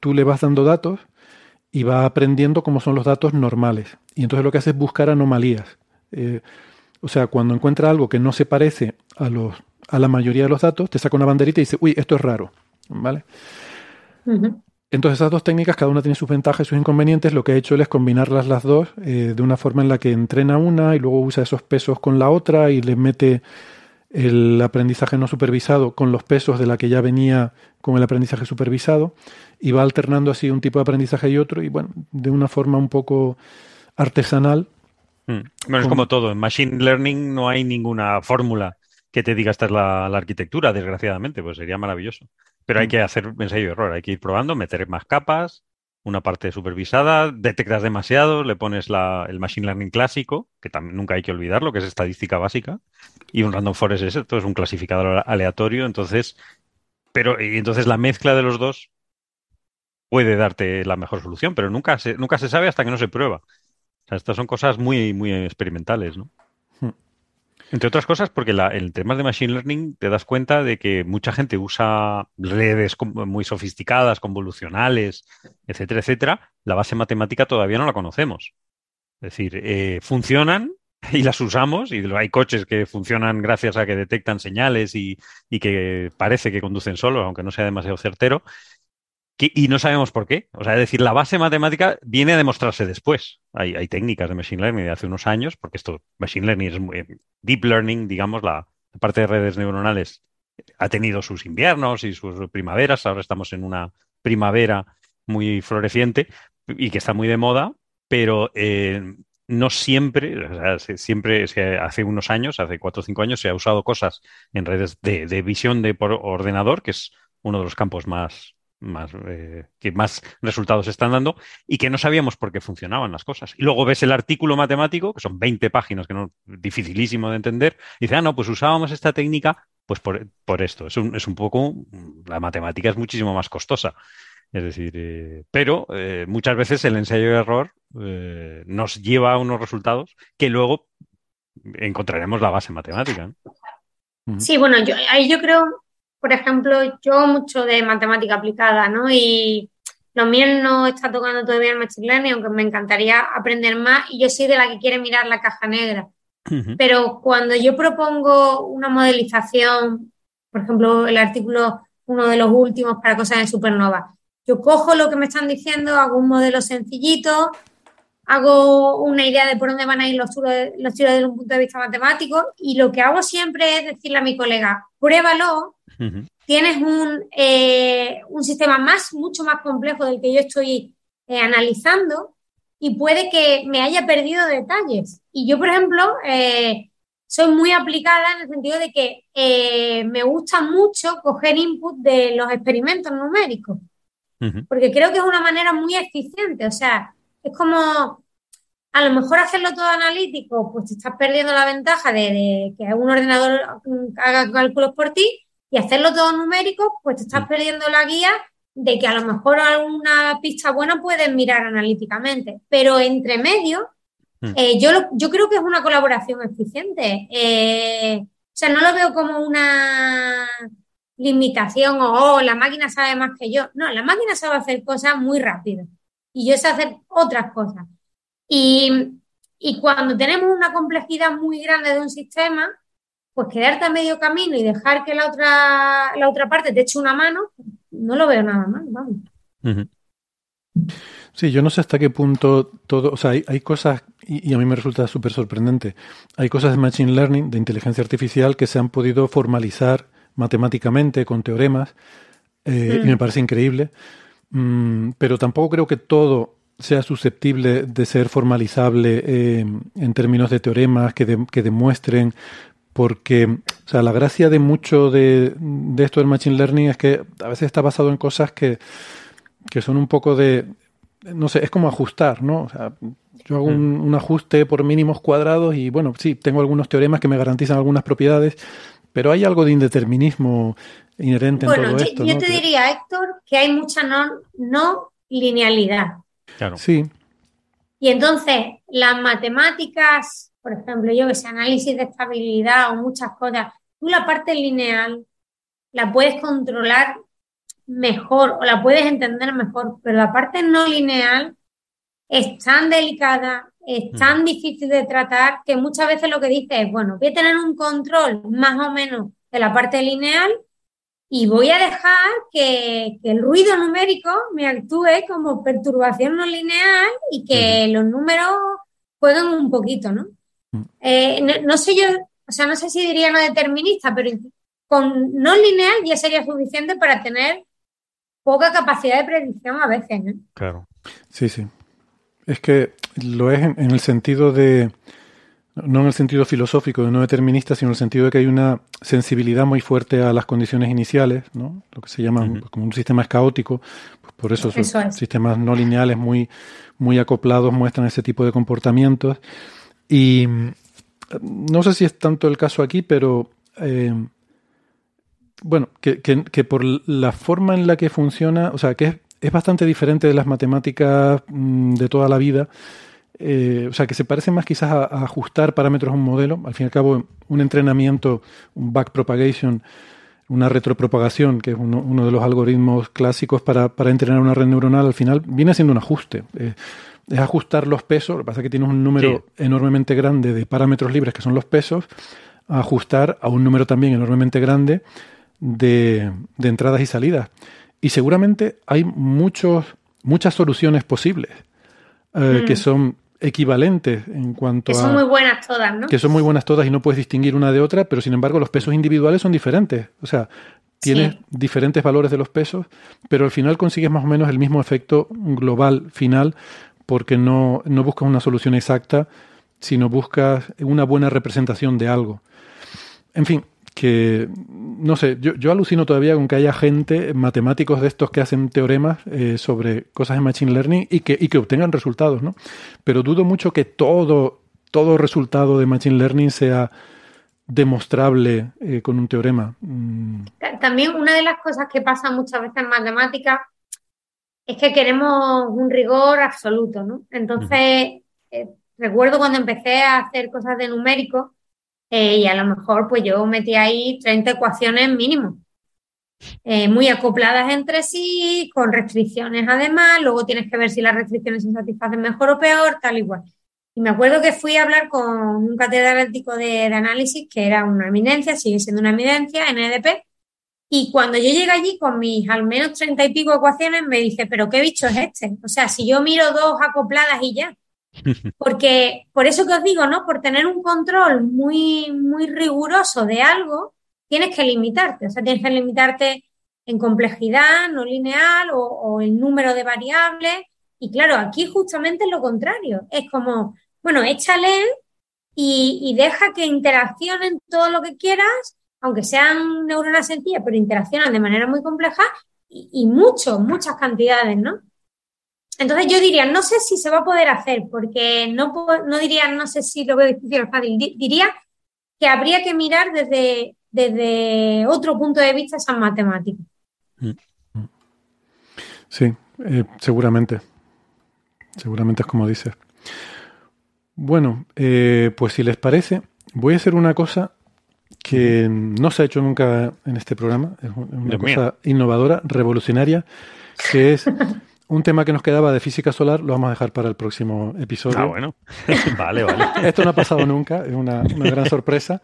tú le vas dando datos y va aprendiendo cómo son los datos normales. Y entonces lo que hace es buscar anomalías. Eh, o sea, cuando encuentra algo que no se parece a, los, a la mayoría de los datos, te saca una banderita y dice, uy, esto es raro. ¿Vale? Entonces esas dos técnicas, cada una tiene sus ventajas y sus inconvenientes. Lo que he hecho él es combinarlas las dos eh, de una forma en la que entrena una y luego usa esos pesos con la otra y le mete el aprendizaje no supervisado con los pesos de la que ya venía con el aprendizaje supervisado y va alternando así un tipo de aprendizaje y otro y bueno, de una forma un poco artesanal. Hmm. Bueno, es como todo, en Machine Learning no hay ninguna fórmula que te diga esta es la, arquitectura, desgraciadamente, pues sería maravilloso. Pero hay hmm. que hacer ensayo y error, hay que ir probando, meter más capas, una parte supervisada, detectas demasiado, le pones el Machine Learning clásico, que también nunca hay que olvidarlo, que es estadística básica, y un Random Forest es esto, es un clasificador aleatorio, entonces, pero y entonces la mezcla de los dos puede darte la mejor solución, pero nunca se, nunca se sabe hasta que no se prueba. O sea, estas son cosas muy, muy experimentales, ¿no? Entre otras cosas, porque la, en temas de Machine Learning te das cuenta de que mucha gente usa redes muy sofisticadas, convolucionales, etcétera, etcétera. La base matemática todavía no la conocemos. Es decir, eh, funcionan y las usamos y hay coches que funcionan gracias a que detectan señales y, y que parece que conducen solos, aunque no sea demasiado certero, y no sabemos por qué. O sea, es decir, la base matemática viene a demostrarse después. Hay, hay técnicas de Machine Learning de hace unos años, porque esto, Machine Learning es muy, Deep Learning, digamos, la, parte de redes neuronales ha tenido sus inviernos y sus primaveras. Ahora estamos en una primavera muy floreciente y que está muy de moda, pero eh, no siempre, o sea, siempre, hace unos años, hace cuatro o cinco años, se ha usado cosas en redes de, de visión de por ordenador, que es uno de los campos más, más, eh, que más resultados están dando y que no sabíamos por qué funcionaban las cosas. Y luego ves el artículo matemático, que son 20 páginas, que no dificilísimo de entender, y dice, ah, no, pues usábamos esta técnica pues por, por esto. Es un, es un, poco, la matemática es muchísimo más costosa. Es decir, eh, pero eh, muchas veces el ensayo de error nos lleva a unos resultados que luego encontraremos la base matemática. Sí, bueno, yo, ahí yo creo por ejemplo, yo mucho de matemática aplicada, ¿no? Y lo mío no está tocando todavía el Machine Learning, aunque me encantaría aprender más y yo soy de la que quiere mirar la caja negra. Pero cuando yo propongo una modelización, por ejemplo, el artículo, uno de los últimos para cosas de supernova, yo cojo lo que me están diciendo, hago un modelo sencillito, hago una idea de por dónde van a ir los tiros, los tiros desde un punto de vista matemático y lo que hago siempre es decirle a mi colega, pruébalo Tienes un, eh, un, sistema más, mucho más complejo del que yo estoy eh, analizando y puede que me haya perdido detalles. Y yo, por ejemplo, eh, soy muy aplicada en el sentido de que me gusta mucho coger input de los experimentos numéricos, porque creo que es una manera muy eficiente. O sea, es como a lo mejor hacerlo todo analítico, pues te estás perdiendo la ventaja de, de que un ordenador haga cálculos por ti y hacerlo todo numérico, pues te estás perdiendo la guía de que a lo mejor alguna pista buena puedes mirar analíticamente, pero entre medio, mm. eh, yo, yo creo que es una colaboración eficiente. Eh, sea, no lo veo como una limitación o oh, la máquina sabe más que yo. No, la máquina sabe hacer cosas muy rápido y yo sé hacer otras cosas. Y, y cuando tenemos una complejidad muy grande de un sistema, pues quedarte a medio camino y dejar que la otra, la otra parte te eche una mano, no lo veo nada mal, vamos. Sí, yo no sé hasta qué punto todo, o sea, hay, cosas, y, a mí me resulta súper sorprendente, hay cosas de Machine Learning, de inteligencia artificial, que se han podido formalizar matemáticamente con teoremas, eh, y me mm. parece increíble, mm, pero tampoco creo que todo sea susceptible de ser formalizable eh, en términos de teoremas que, que demuestren porque o sea, la gracia de mucho de, de, esto del Machine Learning es que a veces está basado en cosas que, que son un poco de, no sé, es como ajustar, ¿no? O sea, yo hago un, mm. ajuste por mínimos cuadrados y bueno, sí, tengo algunos teoremas que me garantizan algunas propiedades, pero hay algo de indeterminismo inherente en todo esto. Yo te diría, Héctor, que hay mucha no, no linealidad. Claro. Sí. Y entonces, las matemáticas por ejemplo, yo que sé, análisis de estabilidad o muchas cosas, tú la parte lineal la puedes controlar mejor o la puedes entender mejor, pero la parte no lineal es tan delicada, es mm. tan difícil de tratar que muchas veces lo que dice es, bueno, voy a tener un control más o menos de la parte lineal y voy a dejar que, el ruido numérico me actúe como perturbación no lineal y que los números jueguen un poquito, ¿no? Eh, no, sé yo, o sea, no sé si diría no determinista, pero con no lineal ya sería suficiente para tener poca capacidad de predicción a veces. ¿no? Claro. Sí, sí. Es que lo es en, el sentido de, no en el sentido filosófico de no determinista, sino en el sentido de que hay una sensibilidad muy fuerte a las condiciones iniciales, ¿no? lo que se llama como un sistema es caótico, pues por eso, esos sistemas no lineales muy, muy acoplados muestran ese tipo de comportamientos. Y mm, no sé si es tanto el caso aquí, pero eh, bueno, que, por la forma en la que funciona, o sea, que es, es bastante diferente de las matemáticas mm, de toda la vida. Eh, o sea, que se parece más quizás a, ajustar parámetros a un modelo. Al fin y al cabo, un entrenamiento, un backpropagation, una retropropagación, que es uno, de los algoritmos clásicos para, para, entrenar una red neuronal, al final viene siendo un ajuste. Eh, es ajustar los pesos, lo que pasa es que tienes un número enormemente grande de parámetros libres que son los pesos, a ajustar a un número también enormemente grande de, entradas y salidas. Y seguramente hay muchos, muchas soluciones posibles eh, que mm. son equivalentes en cuanto a... Que son muy buenas todas, ¿no? Que son muy buenas todas y no puedes distinguir una de otra, pero sin embargo los pesos individuales son diferentes. O sea, tienes diferentes valores de los pesos, pero al final consigues más o menos el mismo efecto global final porque no, no buscas una solución exacta, sino buscas una buena representación de algo. En fin, que no sé, yo, yo, alucino todavía con que haya gente, matemáticos de estos que hacen teoremas eh, sobre cosas de Machine Learning y que, y que obtengan resultados, ¿no? Pero dudo mucho que todo, todo resultado de Machine Learning sea demostrable eh, con un teorema. Mm. También una de las cosas que pasa muchas veces en matemáticas es que queremos un rigor absoluto, ¿no? Entonces, eh, recuerdo cuando empecé a hacer cosas de numérico eh, y a lo mejor pues yo metí ahí 30 ecuaciones mínimo, eh, muy acopladas entre sí, con restricciones además, luego tienes que ver si las restricciones se satisfacen mejor o peor, tal y cual. Y me acuerdo que fui a hablar con un catedrático de, de análisis que era una eminencia, sigue siendo una eminencia en EDP, y cuando yo llegué allí con mis al menos treinta y pico ecuaciones, me dice, pero ¿qué bicho es este? O sea, si yo miro dos acopladas y ya. *laughs* Porque, por eso que os digo, ¿no? Por tener un control muy, muy riguroso de algo, tienes que limitarte. O sea, tienes que limitarte en complejidad, no lineal o, o el número de variables. Y claro, aquí justamente es lo contrario. Es como, bueno, échale y, y deja que interaccionen todo lo que quieras aunque sean neuronas sencillas, pero interaccionan de manera muy compleja y, mucho, muchas cantidades, ¿no? Entonces yo diría, no sé si se va a poder hacer, porque no, no diría, no sé si lo veo difícil o fácil, diría que habría que mirar desde, desde otro punto de vista esas matemáticas. Mm. Sí, eh, seguramente. Seguramente es como dices. Bueno, eh, pues si les parece, voy a hacer una cosa que no se ha hecho nunca en este programa. Es una cosa innovadora, revolucionaria, que es *laughs* un tema que nos quedaba de física solar, lo vamos a dejar para el próximo episodio. Ah, bueno. *laughs* vale, vale. Esto no ha pasado nunca, es una, gran *laughs* sorpresa.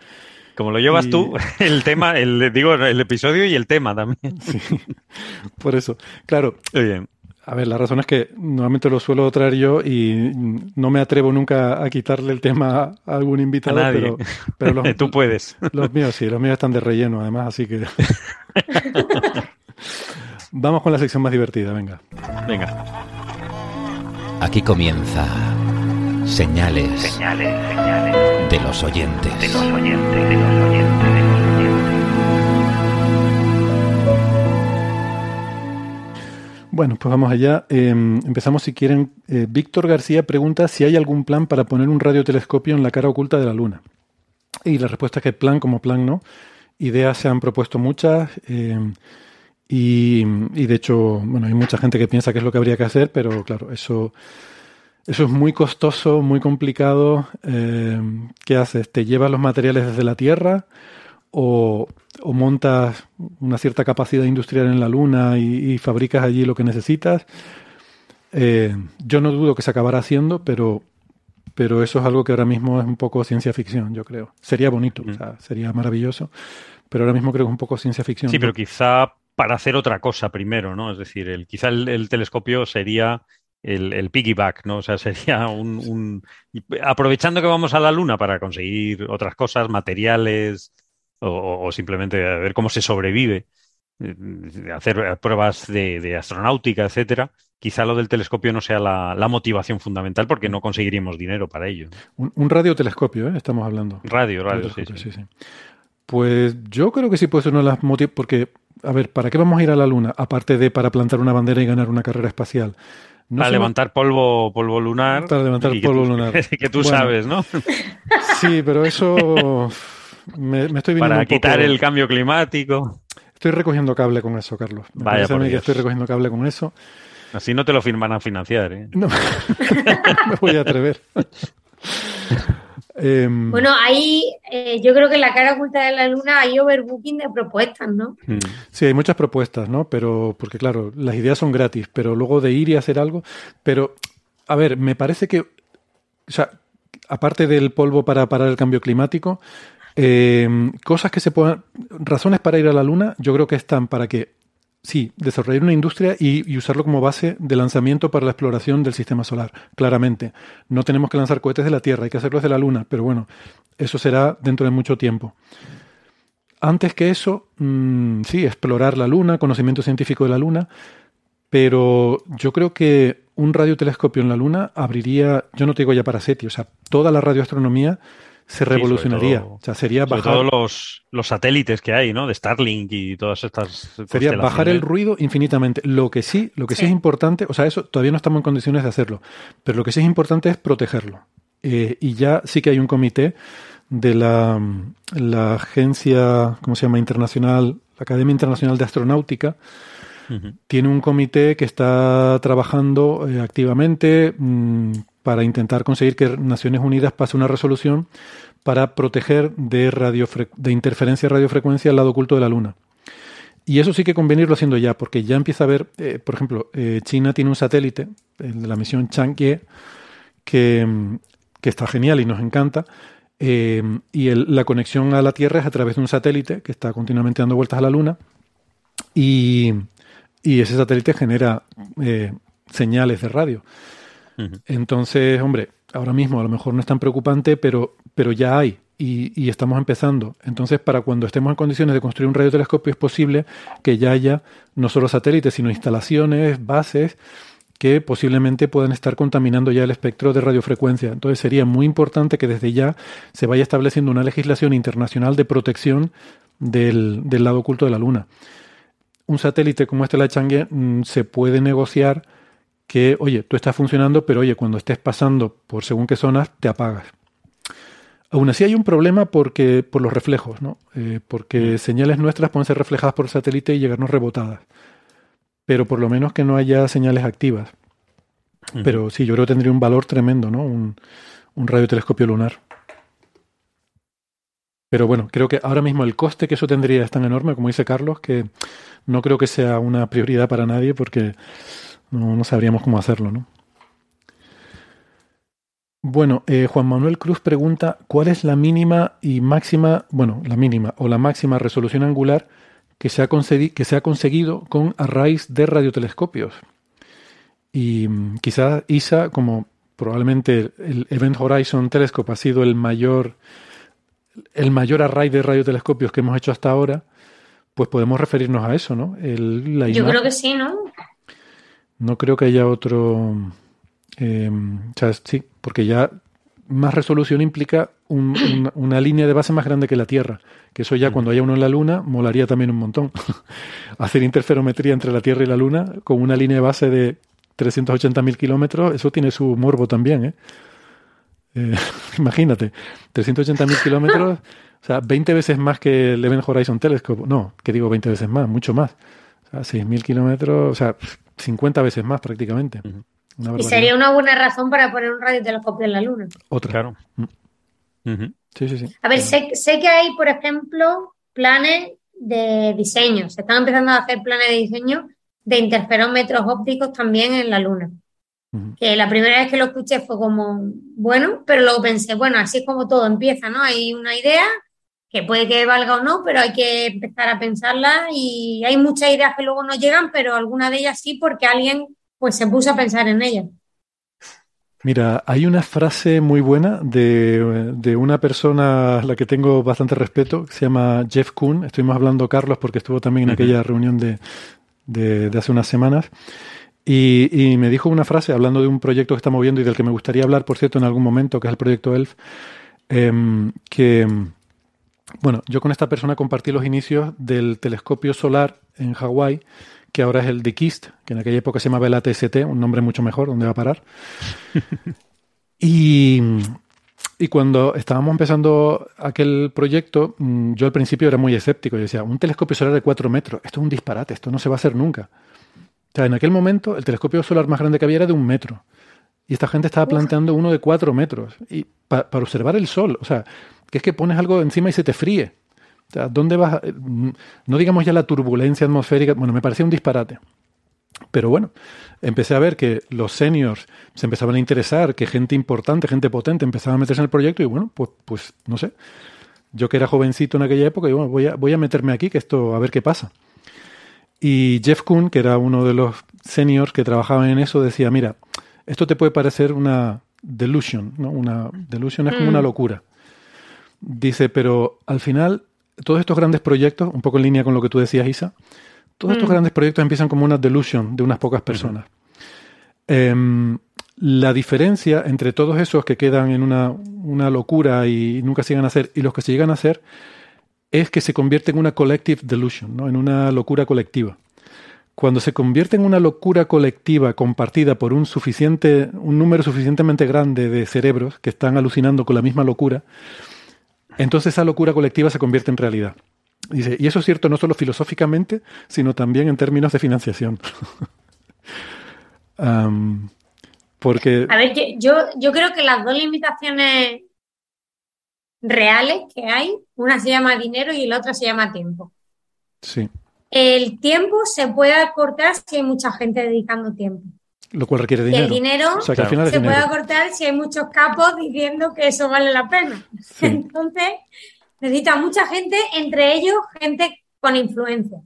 Como lo llevas tú, el tema, el, digo, el episodio y el tema también. Sí, por eso. Claro. bien. A ver, la razón es que normalmente lo suelo traer yo y no me atrevo nunca a quitarle el tema a algún invitado, pero, pero los, *laughs* tú puedes. Los míos sí, los míos están de relleno además, así que *laughs* Vamos con la sección más divertida, venga. Venga. Aquí comienza Señales, señales, señales. De los oyentes, de los oyentes, de los oyentes. Bueno, pues vamos allá. Em, empezamos si quieren. Eh, Víctor García pregunta si hay algún plan para poner un radiotelescopio en la cara oculta de la Luna. Y la respuesta es que plan como plan no. Ideas se han propuesto muchas. Em, y, de hecho, bueno, hay mucha gente que piensa que es lo que habría que hacer, pero claro, eso, eso es muy costoso, muy complicado. Eh, ¿Qué haces? ¿Te llevas los materiales desde la Tierra o, montas una cierta capacidad industrial en la Luna y, fabricas allí lo que necesitas? Eh, yo no dudo que se acabará haciendo, pero, pero eso es algo que ahora mismo es un poco ciencia ficción, yo creo. Sería bonito, o sea, sería maravilloso, pero ahora mismo creo que es un poco ciencia ficción. Sí, pero quizá para hacer otra cosa primero, ¿no? Es decir, el, quizá el, telescopio sería el, piggyback, ¿no? O sea, *laughs* sería un, Aprovechando que vamos a la Luna para conseguir otras cosas, materiales, o, simplemente ver cómo se sobrevive, eh, hacer pruebas de, astronáutica, etcétera, quizá lo del telescopio no sea la, motivación fundamental porque no conseguiríamos dinero para ello. Un, radiotelescopio, ¿eh? Estamos hablando. Radio, radio, sí, sí. Pues yo creo que sí puede ser una de las motivos, porque a ver, ¿para qué vamos a ir a la Luna? Aparte de para plantar una bandera y ganar una carrera espacial. para levantar polvo, polvo lunar. Para levantar polvo lunar. *laughs* que tú sabes, ¿no? Sí, pero eso *laughs* me, estoy viendo Para quitar el cambio climático. Estoy recogiendo cable con eso, Carlos. Me Vaya a mí que estoy recogiendo cable con eso. Así no te lo firman a financiar, ¿eh? No, *laughs* me voy a atrever. *laughs* Em, bueno, ahí eh, yo creo que en la cara oculta de la luna hay overbooking de propuestas, ¿no? Hmm. Sí, hay muchas propuestas, ¿no? Pero, porque claro, las ideas son gratis, pero luego de ir y hacer algo, pero, a ver, me parece que, o sea, aparte del polvo para parar el cambio climático, em, cosas que se puedan, razones para ir a la luna, yo creo que están para que Sí, desarrollar una industria y, usarlo como base de lanzamiento para la exploración del sistema solar, claramente. No tenemos que lanzar cohetes de la Tierra, hay que hacerlos de la Luna, pero bueno, eso será dentro de mucho tiempo. Antes que eso, mm, sí, explorar la Luna, conocimiento científico de la Luna, pero yo creo que un radiotelescopio en la Luna abriría, yo no te digo ya para SETI, o sea, toda la radioastronomía se revolucionaría. o sea, sería bajar. todos los, los, satélites que hay, ¿no? De Starlink y todas estas. Sería bajar el ruido infinitamente. Lo que sí, lo que sí. es importante, o sea, eso todavía no estamos en condiciones de hacerlo, pero lo que sí es importante es protegerlo. Eh, y ya sí que hay un comité de la, la agencia, ¿cómo se llama? Internacional, la Academia Internacional de Astronáutica. Tiene un comité que está trabajando eh, activamente. Mm, para intentar conseguir que Naciones Unidas pase una resolución para proteger de, interferencia de radiofrecuencia el lado oculto de la Luna. Y eso sí que conviene irlo haciendo ya, porque ya empieza a haber, eh, por ejemplo, eh, China tiene un satélite, el de la misión Chang'e, que, que está genial y nos encanta, eh, y la conexión a la Tierra es a través de un satélite que está continuamente dando vueltas a la Luna, y, y ese satélite genera señales de radio. Entonces, hombre, ahora mismo a lo mejor no es tan preocupante, pero, pero ya hay y, estamos empezando. Entonces, para cuando estemos en condiciones de construir un radiotelescopio, es posible que ya haya no solo satélites, sino instalaciones, bases que posiblemente puedan estar contaminando ya el espectro de radiofrecuencia. Entonces sería muy importante que desde ya se vaya estableciendo una legislación internacional de protección del, del lado oculto de la Luna. Un satélite como este la Chang'e mm, se puede negociar que, oye, tú estás funcionando, pero oye, cuando estés pasando por según qué zonas, te apagas. Aún así hay un problema porque, por los reflejos, ¿no? Eh, porque mm. señales nuestras pueden ser reflejadas por satélite y llegarnos rebotadas. Pero por lo menos que no haya señales activas. Pero sí, yo creo que tendría un valor tremendo, ¿no? Un, un radiotelescopio lunar. Pero bueno, creo que ahora mismo el coste que eso tendría es tan enorme, como dice Carlos, que no creo que sea una prioridad para nadie porque no, no sabríamos cómo hacerlo, ¿no? Bueno, eh, Juan Manuel Cruz pregunta, ¿cuál es la mínima y máxima, bueno, la mínima o la máxima resolución angular que se ha, que se ha conseguido con arrays de radiotelescopios? Y mm, quizás ISA, como probablemente el Event Horizon Telescope ha sido el mayor, el mayor array de radiotelescopios que hemos hecho hasta ahora, pues podemos referirnos a eso, ¿no? Yo creo que sí, ¿no? No creo que haya otro eh, sí, porque ya más resolución implica una línea de base más grande que la Tierra. Que eso ya cuando haya uno en la Luna molaría también un montón. *laughs* Hacer interferometría entre la Tierra y la Luna con una línea de base de 380.000 kilómetros, eso tiene su morbo también. ¿eh? Eh, *laughs* imagínate, 380.000 kilómetros, *laughs* o sea, 20 veces más que el Event Horizon Telescope. No, que digo 20 veces más, mucho más. O sea, 6.000 kilómetros, o sea, 50 veces más prácticamente y sería una buena razón para poner un radiotelescopio en la Luna. Otra. Claro. Mm. Sí, sí, sí. A ver, sé, que hay, por ejemplo, planes de diseño. Se están empezando a hacer planes de diseño de interferómetros ópticos también en la Luna. Que la primera vez que lo escuché fue como, bueno, pero luego pensé, bueno, así es como todo empieza, ¿no? Hay una idea que puede que valga o no, pero hay que empezar a pensarla y hay muchas ideas que luego no llegan, pero alguna de ellas sí porque alguien pues se puso a pensar en ella. Mira, hay una frase muy buena de, una persona a la que tengo bastante respeto, que se llama Jeff Kuhn. Estuvimos hablando, Carlos, porque estuvo también en aquella reunión de, hace unas semanas. Y, me dijo una frase hablando de un proyecto que está moviendo y del que me gustaría hablar, por cierto, en algún momento, que es el proyecto ELF, em, que, bueno, yo con esta persona compartí los inicios del telescopio solar en Hawái que ahora es el de KIST, que en aquella época se llamaba el ATST, un nombre mucho mejor, ¿dónde va a parar? *laughs* y, cuando estábamos empezando aquel proyecto, mm, yo al principio era muy escéptico. Yo decía, un telescopio solar de 4 metros, esto es un disparate, esto no se va a hacer nunca. O sea, en aquel momento el telescopio solar más grande que había era de un metro. Y esta gente estaba planteando uno de 4 metros. Y para observar el sol, o sea, que es que pones algo encima y se te fríe. ¿dónde vas? No digamos ya la turbulencia atmosférica, bueno, me parecía un disparate. Pero bueno, empecé a ver que los seniors se empezaban a interesar, que gente importante, gente potente empezaba a meterse en el proyecto y bueno, pues, pues no sé. Yo que era jovencito en aquella época, y bueno, voy a, voy a meterme aquí, que esto, a ver qué pasa. Y Jeff Kuhn, que era uno de los seniors que trabajaban en eso, decía, mira, esto te puede parecer una delusion, ¿no? Una delusion es como una mm. locura. Dice, pero al final todos estos grandes proyectos, un poco en línea con lo que tú decías, Isa, todos estos mm. grandes proyectos empiezan como una delusion de unas pocas personas. Em, la diferencia entre todos esos que quedan en una, locura y nunca se llegan a hacer y los que se llegan a hacer es que se convierte en una collective delusion, ¿no? en una locura colectiva. Cuando se convierte en una locura colectiva compartida por un, suficiente, un número suficientemente grande de cerebros que están alucinando con la misma locura, entonces esa locura colectiva se convierte en realidad. Dice, y eso es cierto no solo filosóficamente, sino también en términos de financiación. *laughs* porque... A ver, yo, yo creo que las dos limitaciones reales que hay, una se llama dinero y la otra se llama tiempo. Sí. El tiempo se puede acortar si hay mucha gente dedicando tiempo. Lo cual requiere dinero. El dinero se puede acortar si hay muchos capos diciendo que eso vale la pena. *laughs* Entonces, necesita mucha gente, entre ellos gente con influencia.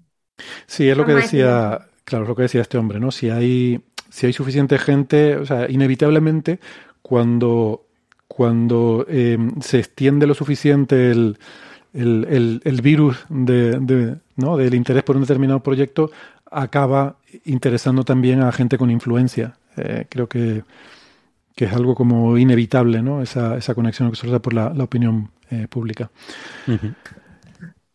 Sí, es lo que decía, claro, es lo que decía este hombre, ¿no? Si hay, si hay suficiente gente, o sea, inevitablemente cuando, cuando em, se extiende lo suficiente el, el, el, virus de, de, ¿no? del interés por un determinado proyecto, acaba interesando también a gente con influencia. Eh, creo que, es algo como inevitable, ¿no? Esa, esa conexión que se da por la, opinión eh, pública.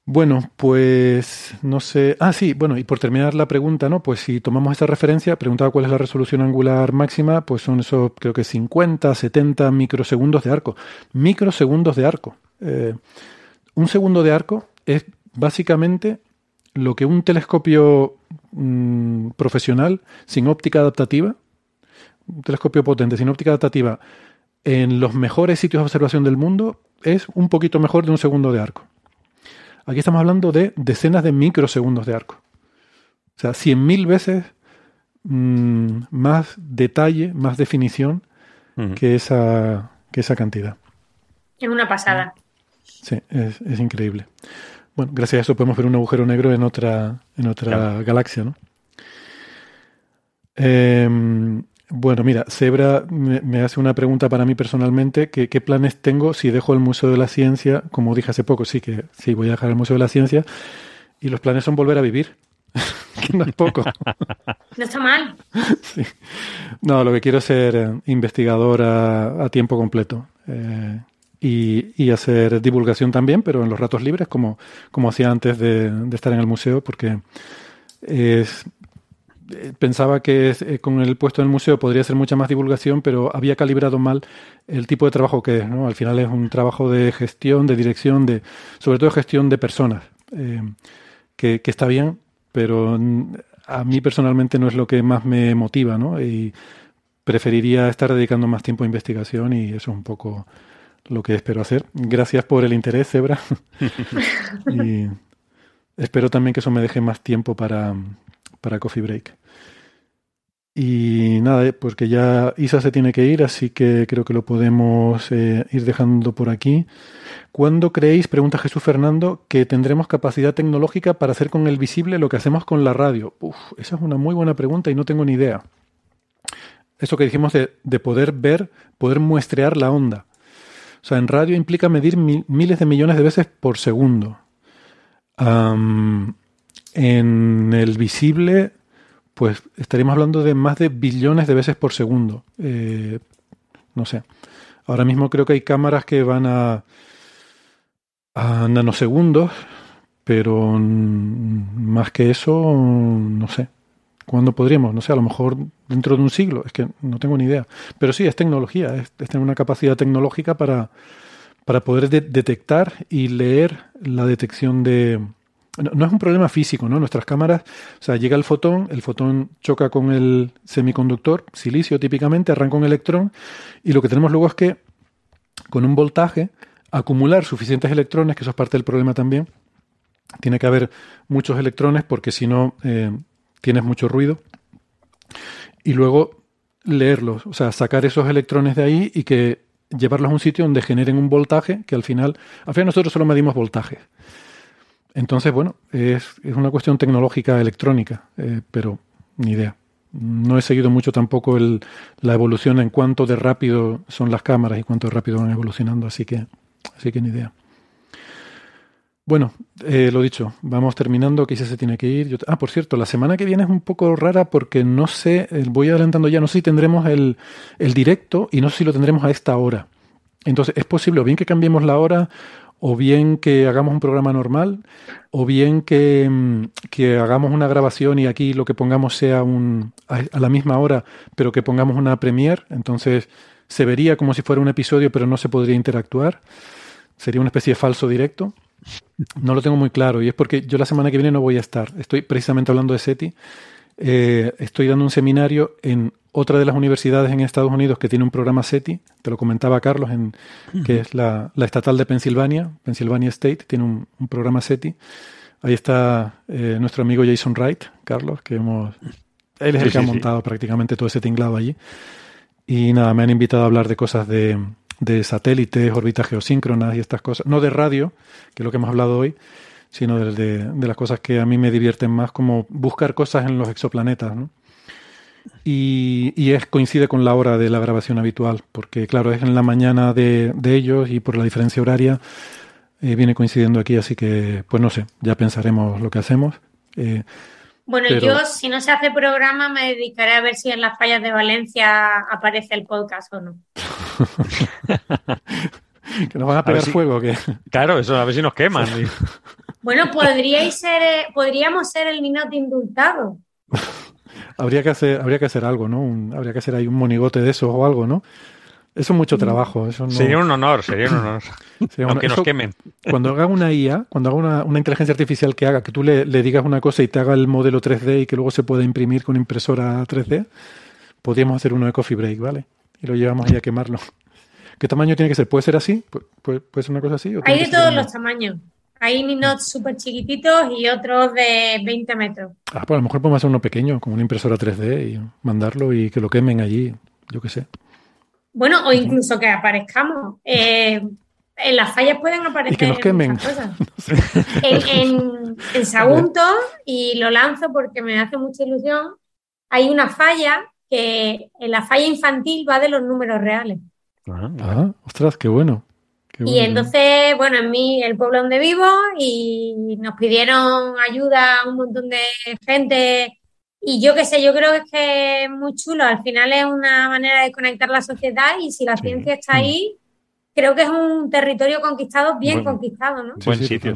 Bueno, pues no sé. Ah, sí, bueno, y por terminar la pregunta, ¿no? Pues si tomamos esta referencia, preguntaba cuál es la resolución angular máxima, pues son esos, creo que 50, 70 microsegundos de arco. Microsegundos de arco. Eh, un segundo de arco es básicamente lo que un telescopio mm, profesional sin óptica adaptativa, un telescopio potente sin óptica adaptativa, en los mejores sitios de observación del mundo es un poquito mejor de un segundo de arco. Aquí estamos hablando de decenas de microsegundos de arco. O sea, 100.000 veces mm, más detalle, más definición que, esa, que esa cantidad. Es una pasada. Sí, es, increíble. Bueno, gracias a eso podemos ver un agujero negro en otra, en otra galaxia, ¿no? Em, bueno, mira, Zebra me, hace una pregunta para mí personalmente, que, ¿qué planes tengo si dejo el Museo de la Ciencia? Como dije hace poco, sí, que sí, voy a dejar el Museo de la Ciencia, y los planes son volver a vivir, *laughs* que no es poco. *laughs* No está mal. *laughs* No, lo que quiero es ser eh, investigador a, tiempo completo. Eh, y, hacer divulgación también, pero en los ratos libres, como, como hacía antes de, de estar en el museo, porque es, eh, pensaba que eh, con el puesto en el museo podría ser mucha más divulgación, pero había calibrado mal el tipo de trabajo que es. ¿no? Al final es un trabajo de gestión, de dirección, de sobre todo gestión de personas, eh, que, está bien, pero a mí personalmente no es lo que más me motiva, ¿no? Y preferiría estar dedicando más tiempo a investigación y eso es un poco lo que espero hacer. Gracias por el interés, Zebra. *laughs* y espero también que eso me deje más tiempo para, para Coffee Break. Y nada, eh, pues que ya Isa se tiene que ir, así que creo que lo podemos eh, ir dejando por aquí. ¿Cuándo creéis, pregunta Jesús Fernando, que tendremos capacidad tecnológica para hacer con el visible lo que hacemos con la radio? Uf, esa es una muy buena pregunta y no tengo ni idea. Eso que dijimos de, poder ver, poder muestrear la onda. O sea, en radio implica medir miles de millones de veces por segundo. En el visible, pues estaríamos hablando de más de billones de veces por segundo. Eh, no sé. Ahora mismo creo que hay cámaras que van a, a nanosegundos, pero más que eso, no sé. ¿Cuándo podríamos? No sé, a lo mejor dentro de un siglo, es que no tengo ni idea. Pero sí, es tecnología, es, tener una capacidad tecnológica para, para poder detectar y leer la detección de, no, es un problema físico, ¿no? Nuestras cámaras, o sea, llega el fotón, el fotón choca con el semiconductor, silicio típicamente, arranca un electrón, y lo que tenemos luego es que con un voltaje, acumular suficientes electrones, que eso es parte del problema también, tiene que haber muchos electrones porque si no eh, tienes mucho ruido, y luego leerlos, o sea, sacar esos electrones de ahí y que llevarlos a un sitio donde generen un voltaje que al final, al final nosotros solo medimos voltaje. Entonces, bueno, es, una cuestión tecnológica electrónica, eh, pero ni idea. No he seguido mucho tampoco el, la evolución en cuánto de rápido son las cámaras y cuánto de rápido van evolucionando, así que, así que ni idea. Bueno, eh, lo dicho, vamos terminando, quizás se tiene que ir. ah, por cierto, la semana que viene es un poco rara porque no sé, eh, voy adelantando ya, no sé si tendremos el, el directo y no sé si lo tendremos a esta hora. Entonces, es posible o bien que cambiemos la hora o bien que hagamos un programa normal, o bien que, mm, hagamos una grabación y aquí lo que pongamos sea un, a, la misma hora, pero que pongamos una premiere, entonces se vería como si fuera un episodio, pero no se podría interactuar. Sería una especie de falso directo. No lo tengo muy claro y es porque yo la semana que viene no voy a estar. Estoy precisamente hablando de SETI. Eh, estoy dando un seminario en otra de las universidades en Estados Unidos que tiene un programa SETI, te lo comentaba Carlos, en, que es la, estatal de Pensilvania, Pennsylvania State, tiene un, programa SETI. Ahí está eh, nuestro amigo Jason Wright, Carlos, que hemos... Él es el que ha montado prácticamente todo ese tinglado allí. Y nada, me han invitado a hablar de cosas de, de satélites, órbitas geosíncronas y estas cosas. No de radio, que es lo que hemos hablado hoy, sino de, de, las cosas que a mí me divierten más, como buscar cosas en los exoplanetas. ¿no? Y, es, coincide con la hora de la grabación habitual, porque claro, es en la mañana de, ellos y por la diferencia horaria eh, viene coincidiendo aquí, así que pues no sé, ya pensaremos lo que hacemos. Eh, bueno, yo si no se hace programa me dedicaré a ver si en las fallas de Valencia aparece el podcast o no. *laughs* que nos van a pegar fuego. que Claro, eso a ver si nos queman. bueno, podríais ser, eh, podríamos ser el minuto indultado. *laughs* habría que hacer, habría que hacer algo, ¿no? habría que hacer ahí un monigote de eso o algo, ¿no? Eso es mucho trabajo. Eso Sería un honor, sería un honor. *laughs* Aunque nos quemen. Cuando haga una IA, cuando haga una, inteligencia artificial que haga, que tú le, digas una cosa y te haga el modelo 3D y que luego se pueda imprimir con impresora 3D, podríamos hacer uno de Coffee Break, ¿vale? Y lo llevamos ahí a quemarlo. *laughs* ¿Qué tamaño tiene que ser? ¿Puede ser así? ¿Puede, ser una cosa así? Hay de todos los tamaños. Hay ninots súper chiquititos y otros de 20 metros. Ah, pues a lo mejor podemos hacer uno pequeño, como una impresora 3D y mandarlo y que lo quemen allí, yo qué sé. Bueno, o incluso que aparezcamos. Eh, en las fallas pueden aparecer. Y que nos quemen. *laughs* en, en, Sagunto, y lo lanzo porque me hace mucha ilusión, hay una falla que en la falla infantil va de los números reales. Ah, ah ostras, qué bueno y entonces, bueno, en mí, el pueblo donde vivo, y nos pidieron ayuda a un montón de gente. Y yo qué sé, yo creo que es, que es muy chulo. Al final es una manera de conectar la sociedad y si la ciencia está mm. ahí, creo que es un territorio conquistado, bien conquistado, ¿no? Buen sitio,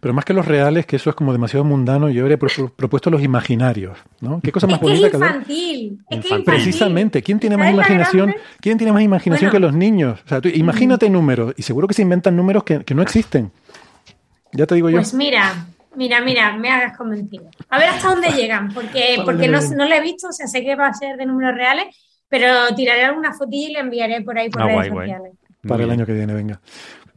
Pero más que los reales, que eso es como demasiado mundano, yo habría propuesto los imaginarios, ¿no? ¿Qué cosa más bonita es infantil, es infantil. Precisamente, ¿quién tiene más imaginación? ¿Quién tiene más imaginación que los niños? O sea, tú, imagínate números, y seguro que se inventan números que, no existen. Ya te digo yo. Pues mira, Mira, mira, me hagas convencido. A ver hasta dónde llegan, porque, porque no, no lo he visto, o sea, sé que va a ser de números reales, pero tiraré alguna fotilla y le enviaré por ahí por ah, redes sociales para el año que viene, venga.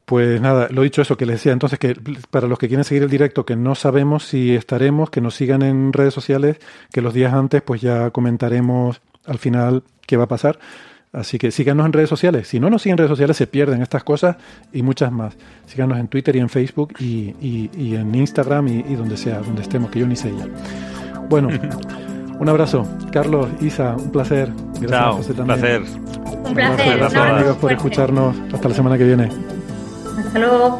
Pues nada, lo dicho eso, que les decía entonces que para los que quieren seguir el directo, que no sabemos si estaremos, que nos sigan en redes sociales, que los días antes pues ya comentaremos al final qué va a pasar. Así que síganos en redes sociales. Si no nos siguen en redes sociales se pierden estas cosas y muchas más. Síganos en Twitter y en Facebook y, y, en Instagram y, y, donde sea, donde estemos, que yo ni sé ya. Bueno, *laughs* un abrazo. Carlos, Isa, un placer. Gracias, Chao, Un placer. Un placer. Gracias, amigos, por escucharnos. Hasta la semana que viene. Hasta luego.